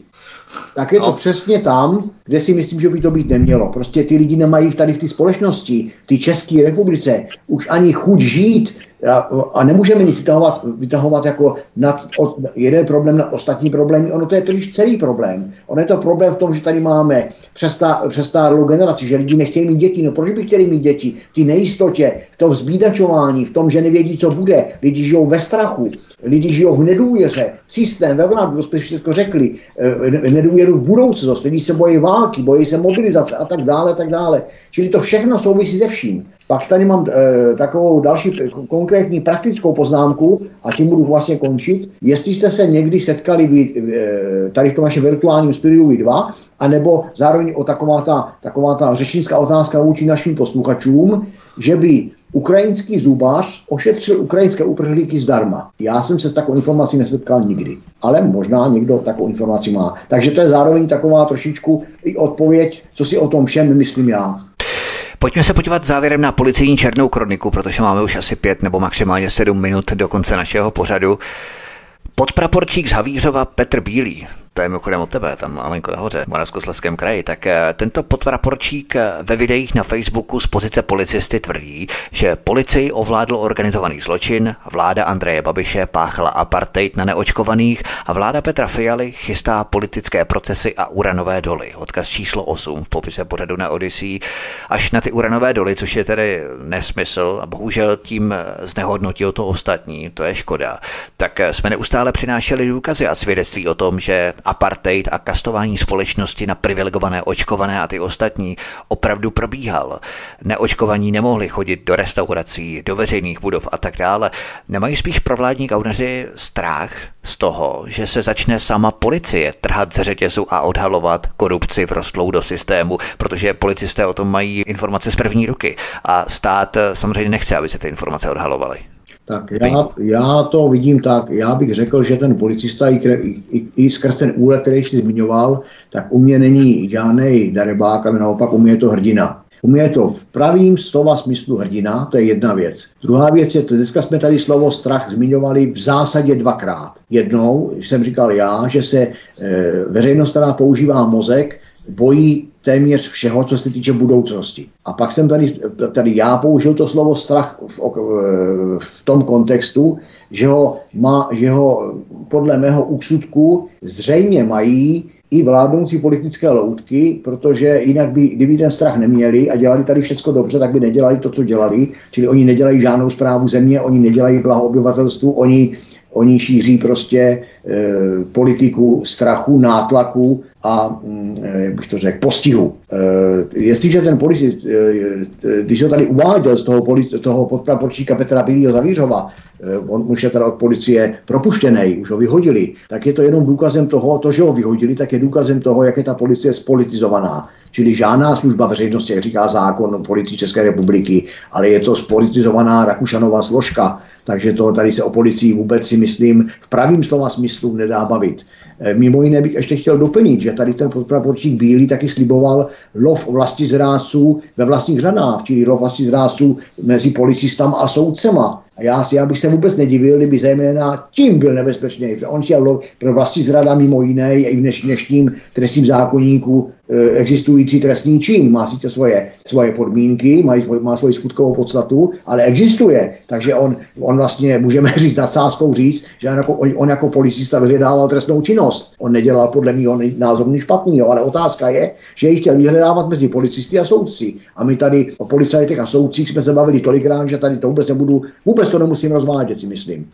tak je to No. přesně tam, kde si myslím, že by to být nemělo. Prostě ty lidi nemají tady v té společnosti, v té České republice, už ani chuť žít a, a nemůžeme nic vytahovat, vytahovat jako nad, od, jeden problém na ostatní problémy. Ono to je totiž celý problém. Ono je to problém v tom, že tady máme přestá, přestárlou generaci, že lidi nechtějí mít děti. No proč by chtěli mít děti? Té nejistotě, v tom zbídačování, v tom, že nevědí, co bude. Lidi žijou ve strachu. Lidi žijou v nedůvěře, systém ve vládu, to jsme všechno řekli, eh, ne- nedůvěru v budoucnost, lidi se bojí války, bojí se mobilizace a tak dále, tak dále. Čili to všechno souvisí se vším. Pak tady mám e, takovou další konkrétní praktickou poznámku a tím budu vlastně končit. Jestli jste se někdy setkali vy, e, tady v tom našem virtuálním studiu vy dva, anebo zároveň o taková ta, taková ta řečnická otázka vůči našim posluchačům, že by ukrajinský zubař ošetřil ukrajinské uprchlíky zdarma. Já jsem se s takovou informací nesetkal nikdy, ale možná někdo takovou informaci má. Takže to je zároveň taková trošičku i odpověď, co si o tom všem myslím já. Pojďme se podívat závěrem na policejní černou kroniku, protože máme už asi pět nebo maximálně sedm minut do konce našeho pořadu. Podpraporčík z Havířova Petr Bílý, to je mimochodem od tebe, tam malinko nahoře, v Moravskoslezském kraji, tak eh, tento podpraporčík eh, ve videích na Facebooku z pozice policisty tvrdí, že policii ovládl organizovaný zločin, vláda Andreje Babiše páchala apartheid na neočkovaných a vláda Petra Fialy chystá politické procesy a uranové doly. Odkaz číslo 8 v popise pořadu na Odyssey až na ty uranové doly, což je tedy nesmysl a bohužel tím eh, znehodnotil to ostatní, to je škoda. Tak jsme neustále přinášeli důkazy a svědectví o tom, že apartheid a kastování společnosti na privilegované očkované a ty ostatní opravdu probíhal. Neočkovaní nemohli chodit do restaurací, do veřejných budov a tak dále. Nemají spíš provládní kauneři strach z toho, že se začne sama policie trhat ze řetězu a odhalovat korupci vrostlou do systému, protože policisté o tom mají informace z první ruky a stát samozřejmě nechce, aby se ty informace odhalovaly. Tak já, já to vidím tak, já bych řekl, že ten policista i, kre- i, i skrz ten úlet, který jsi zmiňoval, tak u mě není žádný darebák, ale naopak u mě je to hrdina. U mě je to v pravým slova smyslu hrdina, to je jedna věc. Druhá věc je, to, dneska jsme tady slovo strach zmiňovali v zásadě dvakrát. Jednou jsem říkal já, že se e, veřejnost, která používá mozek, bojí téměř všeho, co se týče budoucnosti. A pak jsem tady, tady já použil to slovo strach v, v tom kontextu, že ho, má, že ho podle mého úsudku zřejmě mají i vládnoucí politické loutky, protože jinak by, kdyby ten strach neměli a dělali tady všechno dobře, tak by nedělali to, co dělali. Čili oni nedělají žádnou zprávu země, oni nedělají blaho obyvatelstvu, oni, oni šíří prostě e, politiku strachu, nátlaku a, mm, eh, jak bych to řekl, postihu. E, jestliže ten policist, e, e, když ho tady uváděl z toho, polic, toho podpraporčíka Petra Bilího Zavířova, e, on už je teda od policie propuštěný, už ho vyhodili, tak je to jenom důkazem toho, to, že ho vyhodili, tak je důkazem toho, jak je ta policie spolitizovaná. Čili žádná služba veřejnosti, jak říká zákon o policii České republiky, ale je to spolitizovaná Rakušanová složka, takže to tady se o policii vůbec si myslím v pravým slova smyslu nedá bavit. E, Mimo jiné bych ještě chtěl doplnit, že tady ten podpraporčík Bílý taky sliboval lov vlasti zrádců ve vlastních řadách, čili lov vlasti zrádců mezi policistama a soudcema. A já, si, já bych se vůbec nedivil, kdyby zejména tím byl nebezpečný. On chtěl lov pro vlastní zrada mimo jiné i v dneš, dnešním trestním zákonníku existující trestný čin. Má sice svoje, svoje podmínky, má, má svoji skutkovou podstatu, ale existuje. Takže on, on vlastně, můžeme (laughs) říct nadsázkou říct, že on jako, on jako policista vyhledával trestnou činnost. On nedělal podle mého názoru nic špatného, ale otázka je, že ji chtěl vyhledávat mezi policisty a soudci. A my tady o policajtech a soudcích jsme se bavili tolikrát, že tady to vůbec nebudu, vůbec to nemusím rozvádět, si myslím.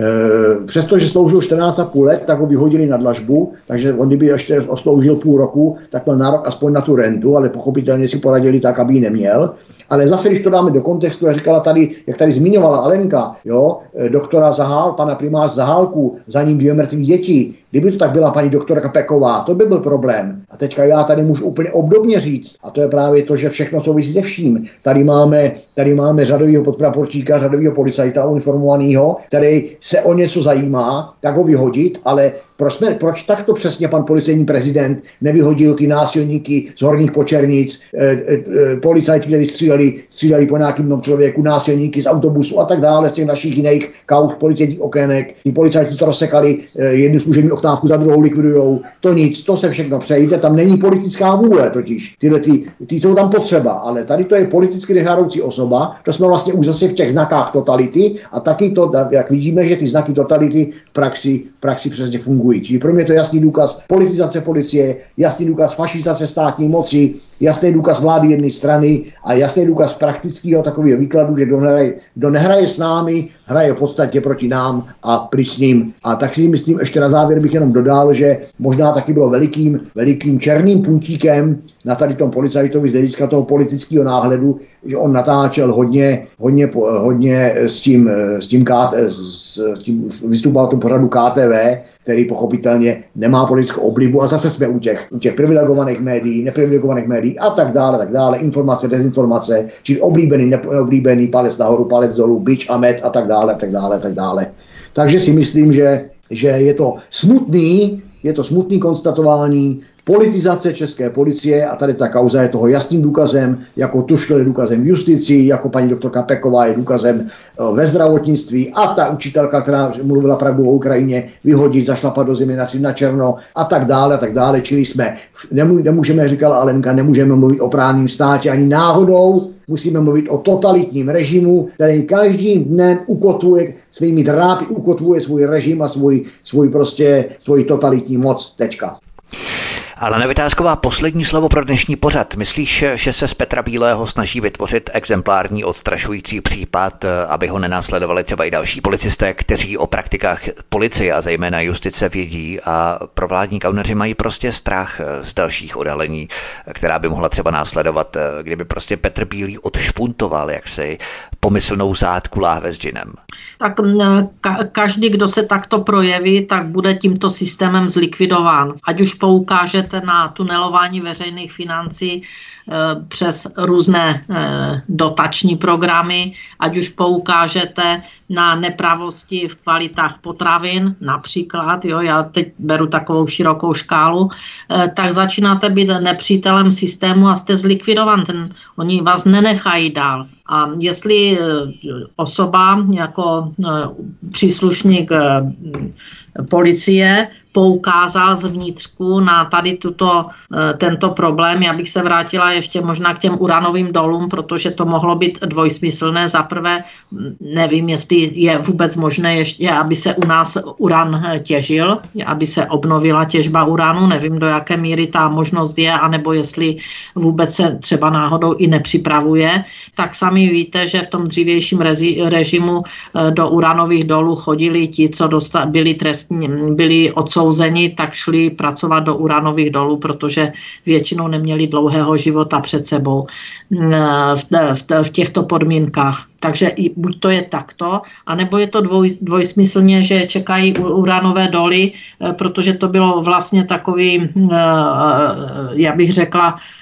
E, přestože sloužil 14,5 let, tak ho vyhodili na dlažbu, takže on kdyby ještě osloužil půl roku, tak měl nárok aspoň na tu rentu, ale pochopitelně si poradili tak, aby ji neměl. Ale zase, když to dáme do kontextu, jak říkala tady, jak tady zmiňovala Alenka, jo, e, doktora Zahál, pana primář Zahálku, za ním dvě mrtvé děti, Kdyby to tak byla paní doktorka Peková, to by byl problém. A teďka já tady můžu úplně obdobně říct, a to je právě to, že všechno souvisí se vším. Tady máme, tady máme řadového podpraporčíka, řadového policajta uniformovaného, který se o něco zajímá, tak ho vyhodit, ale proč, jsme, proč takto přesně pan policejní prezident nevyhodil ty násilníky z horních počernic, e, e, policajti, kteří stříleli, stříleli po nějakým člověku, násilníky z autobusu a tak dále, z těch našich jiných kaut policejních okének. Ty policajti to rozsekali, e, jednu služební oktávku za druhou likvidujou. To nic, to se všechno přejde, tam není politická vůle totiž. Tyhle ty, ty jsou tam potřeba, ale tady to je politicky nežádoucí osoba, to jsme vlastně už zase v těch znakách totality a taky to, jak vidíme, že ty znaky totality v praxi, praxi přesně fungují fungují. Čili pro mě to je jasný důkaz politizace policie, jasný důkaz fašizace státní moci, jasný důkaz vlády jedné strany a jasný důkaz praktického takového výkladu, že kdo, nehraje, kdo nehraje s námi, hraje v podstatě proti nám a pryč s ním. A tak si myslím, ještě na závěr bych jenom dodal, že možná taky bylo velikým, velikým černým puntíkem na tady tom policajtovi z hlediska toho politického náhledu, že on natáčel hodně, hodně, hodně s tím, s tím, KT, s tím vystupoval tom pořadu KTV, který pochopitelně nemá politickou oblibu a zase jsme u těch, u těch privilegovaných médií, neprivilegovaných médií a tak dále, tak dále, informace, dezinformace, čili oblíbený, neoblíbený, palec nahoru, palec dolů, bič a med a tak dále, tak dále, tak dále. Takže si myslím, že, že je to smutný, je to smutný konstatování, politizace české policie a tady ta kauza je toho jasným důkazem, jako Tušl je důkazem justici, jako paní doktorka Peková je důkazem eh, ve zdravotnictví a ta učitelka, která mluvila pravdu o Ukrajině, vyhodit, zašlapat do zimy na, na černo a tak dále, a tak dále. Čili jsme, nemů, nemůžeme, říkala Alenka, nemůžeme mluvit o právním státě ani náhodou, musíme mluvit o totalitním režimu, který každým dnem ukotvuje svými drápy, ukotvuje svůj režim a svůj, svůj prostě, svůj totalitní moc. Tečka. Ale nevytázková poslední slovo pro dnešní pořad. Myslíš, že se z Petra Bílého snaží vytvořit exemplární odstrašující případ, aby ho nenásledovali třeba i další policisté, kteří o praktikách policie a zejména justice vědí a provládní kauneři mají prostě strach z dalších odhalení, která by mohla třeba následovat, kdyby prostě Petr Bílý odšpuntoval jaksi pomyslnou zátku láhve s džinem. Tak ka- každý, kdo se takto projeví, tak bude tímto systémem zlikvidován. Ať už poukážete na tunelování veřejných financí eh, přes různé eh, dotační programy, ať už poukážete na nepravosti v kvalitách potravin, například, jo, já teď beru takovou širokou škálu, eh, tak začínáte být nepřítelem systému a jste zlikvidovan. Ten, oni vás nenechají dál. A jestli osoba jako příslušník policie poukázal zvnitřku na tady tuto, eh, tento problém. Já bych se vrátila ještě možná k těm uranovým dolům, protože to mohlo být dvojsmyslné. Za prvé, nevím, jestli je vůbec možné ještě, aby se u nás uran eh, těžil, aby se obnovila těžba uranu. Nevím, do jaké míry ta možnost je, anebo jestli vůbec se třeba náhodou i nepřipravuje. Tak sami víte, že v tom dřívějším režimu eh, do uranových dolů chodili ti, co byli trestní, byli odsouzeni odsouzeni, tak šli pracovat do uranových dolů, protože většinou neměli dlouhého života před sebou mm, v, v, v těchto podmínkách. Takže buď to je takto, anebo je to dvoj, dvojsmyslně, že čekají uranové doly, eh, protože to bylo vlastně takový, eh, já bych řekla, Eh,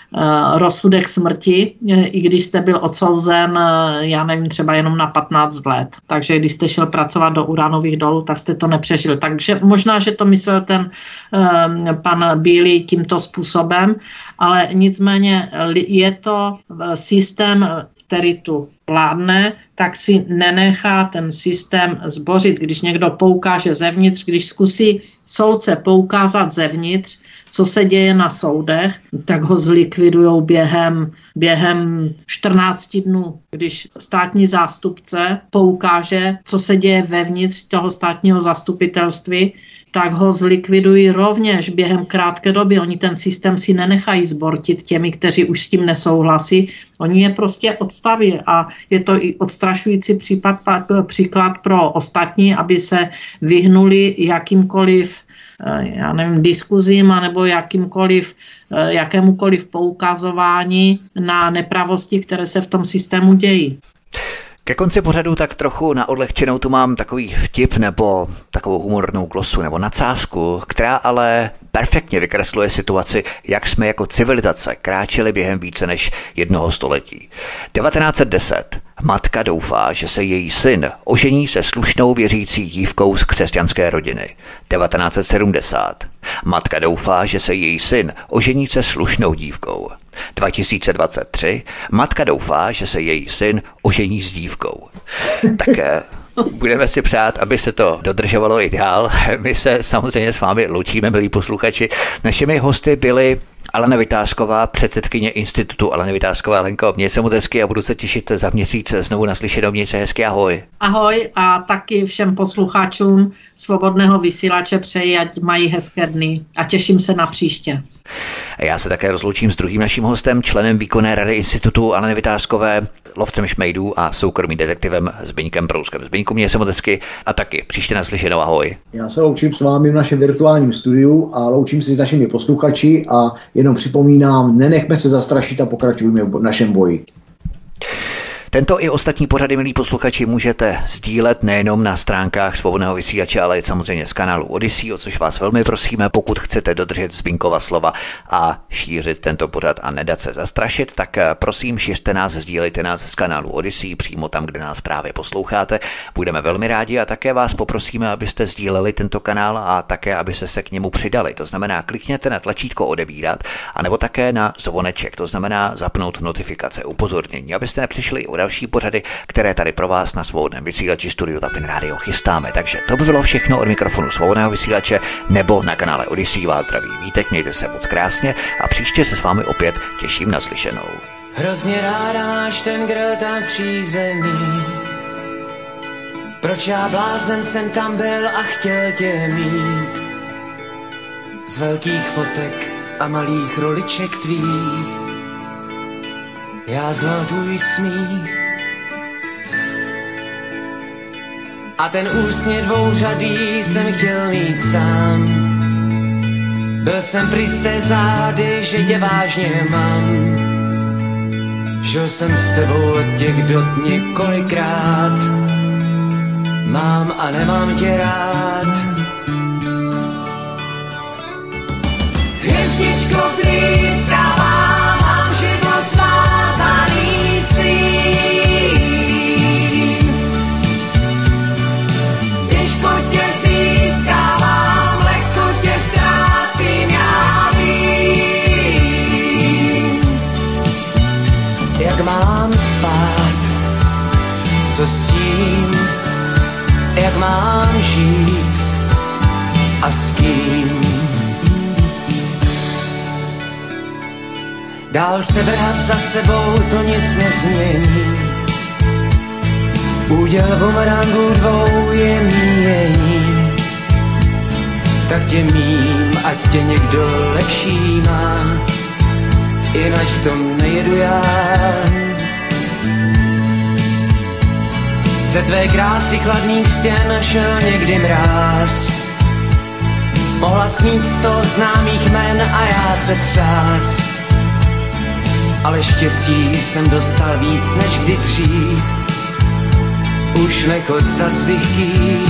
rozsudek smrti, eh, i když jste byl odsouzen, eh, já nevím, třeba jenom na 15 let. Takže když jste šel pracovat do uranových dolů, tak jste to nepřežil. Takže možná, že to myslel ten pan Bílý tímto způsobem, ale nicméně je to systém, který tu vládne, tak si nenechá ten systém zbořit. Když někdo poukáže zevnitř, když zkusí soudce poukázat zevnitř, co se děje na soudech, tak ho zlikvidují během, během 14 dnů. Když státní zástupce poukáže, co se děje vevnitř toho státního zastupitelství, tak ho zlikvidují rovněž během krátké doby. Oni ten systém si nenechají zbortit těmi, kteří už s tím nesouhlasí. Oni je prostě odstaví a je to i odstrašující případ, příklad pro ostatní, aby se vyhnuli jakýmkoliv já nevím, diskuzím nebo jakýmkoliv, eh, jakémukoliv poukazování na nepravosti, které se v tom systému dějí. Ke konci pořadu tak trochu na odlehčenou tu mám takový vtip nebo takovou humornou glosu nebo nadsázku, která ale perfektně vykresluje situaci, jak jsme jako civilizace kráčeli během více než jednoho století. 1910. Matka doufá, že se její syn ožení se slušnou věřící dívkou z křesťanské rodiny. 1970. Matka doufá, že se její syn ožení se slušnou dívkou. 2023. Matka doufá, že se její syn ožení s dívkou. Také Budeme si přát, aby se to dodržovalo i dál. (laughs) My se samozřejmě s vámi loučíme, milí posluchači. Našimi hosty byli Alena Vytázková, předsedkyně institutu Alena Vytázková. Lenko, měj se moc hezky a budu se těšit za měsíc znovu naslyšenou. Měj se hezky, ahoj. Ahoj a taky všem posluchačům svobodného vysílače přeji, ať mají hezké dny a těším se na příště. Já se také rozloučím s druhým naším hostem, členem výkonné rady institutu Aleny Vytázkové, lovcem šmejdů a soukromým detektivem Zbyňkem Prouskem. Zbyňku, mě se moc hezky a taky příště naslyšenou, ahoj. Já se loučím s vámi v našem virtuálním studiu a loučím si s našimi posluchači a jenom připomínám, nenechme se zastrašit a pokračujeme v našem boji. Tento i ostatní pořady, milí posluchači, můžete sdílet nejenom na stránkách svobodného vysílače, ale i samozřejmě z kanálu Odyssey, o což vás velmi prosíme, pokud chcete dodržet Zbinkova slova a šířit tento pořad a nedat se zastrašit, tak eh, prosím, šiřte nás, sdílejte nás z kanálu Odyssey přímo tam, kde nás právě posloucháte. Budeme velmi rádi a také vás poprosíme, abyste sdíleli tento kanál a také, abyste se k němu přidali. To znamená, klikněte na tlačítko odebírat, anebo také na zvoneček, to znamená zapnout notifikace, upozornění, abyste nepřišli o další pořady, které tady pro vás na svobodném vysílači Studio Tapin Radio chystáme. Takže to by bylo všechno od mikrofonu svobodného vysílače nebo na kanále Odyssey vás zdraví vítek, mějte se moc krásně a příště se s vámi opět těším na slyšenou. Hrozně ráda máš ten grill tam přízemí Proč já blázen jsem tam byl a chtěl tě mít Z velkých fotek a malých roliček tvých Já znal tvůj smích. A ten úsně dvouřadý jsem chtěl mít sám. Byl jsem pryč z té zády, že tě vážně mám. Žil jsem s tebou od těch dob několikrát. Mám a nemám tě rád. Hvězdičko blízkává, co s tím, jak mám žít a s kým. Dál se vrát za sebou, to nic nezmění. Úděl bumerangu dvou je míjení. Tak tě mím, ať tě někdo lepší má, jinak v tom nejedu já. Ze tvé krásy chladných stěn šel někdy mráz. Mohla smít sto známých men a já se třás ale štěstí jsem dostal víc než kdy dřív. Už nechod za svých kýv.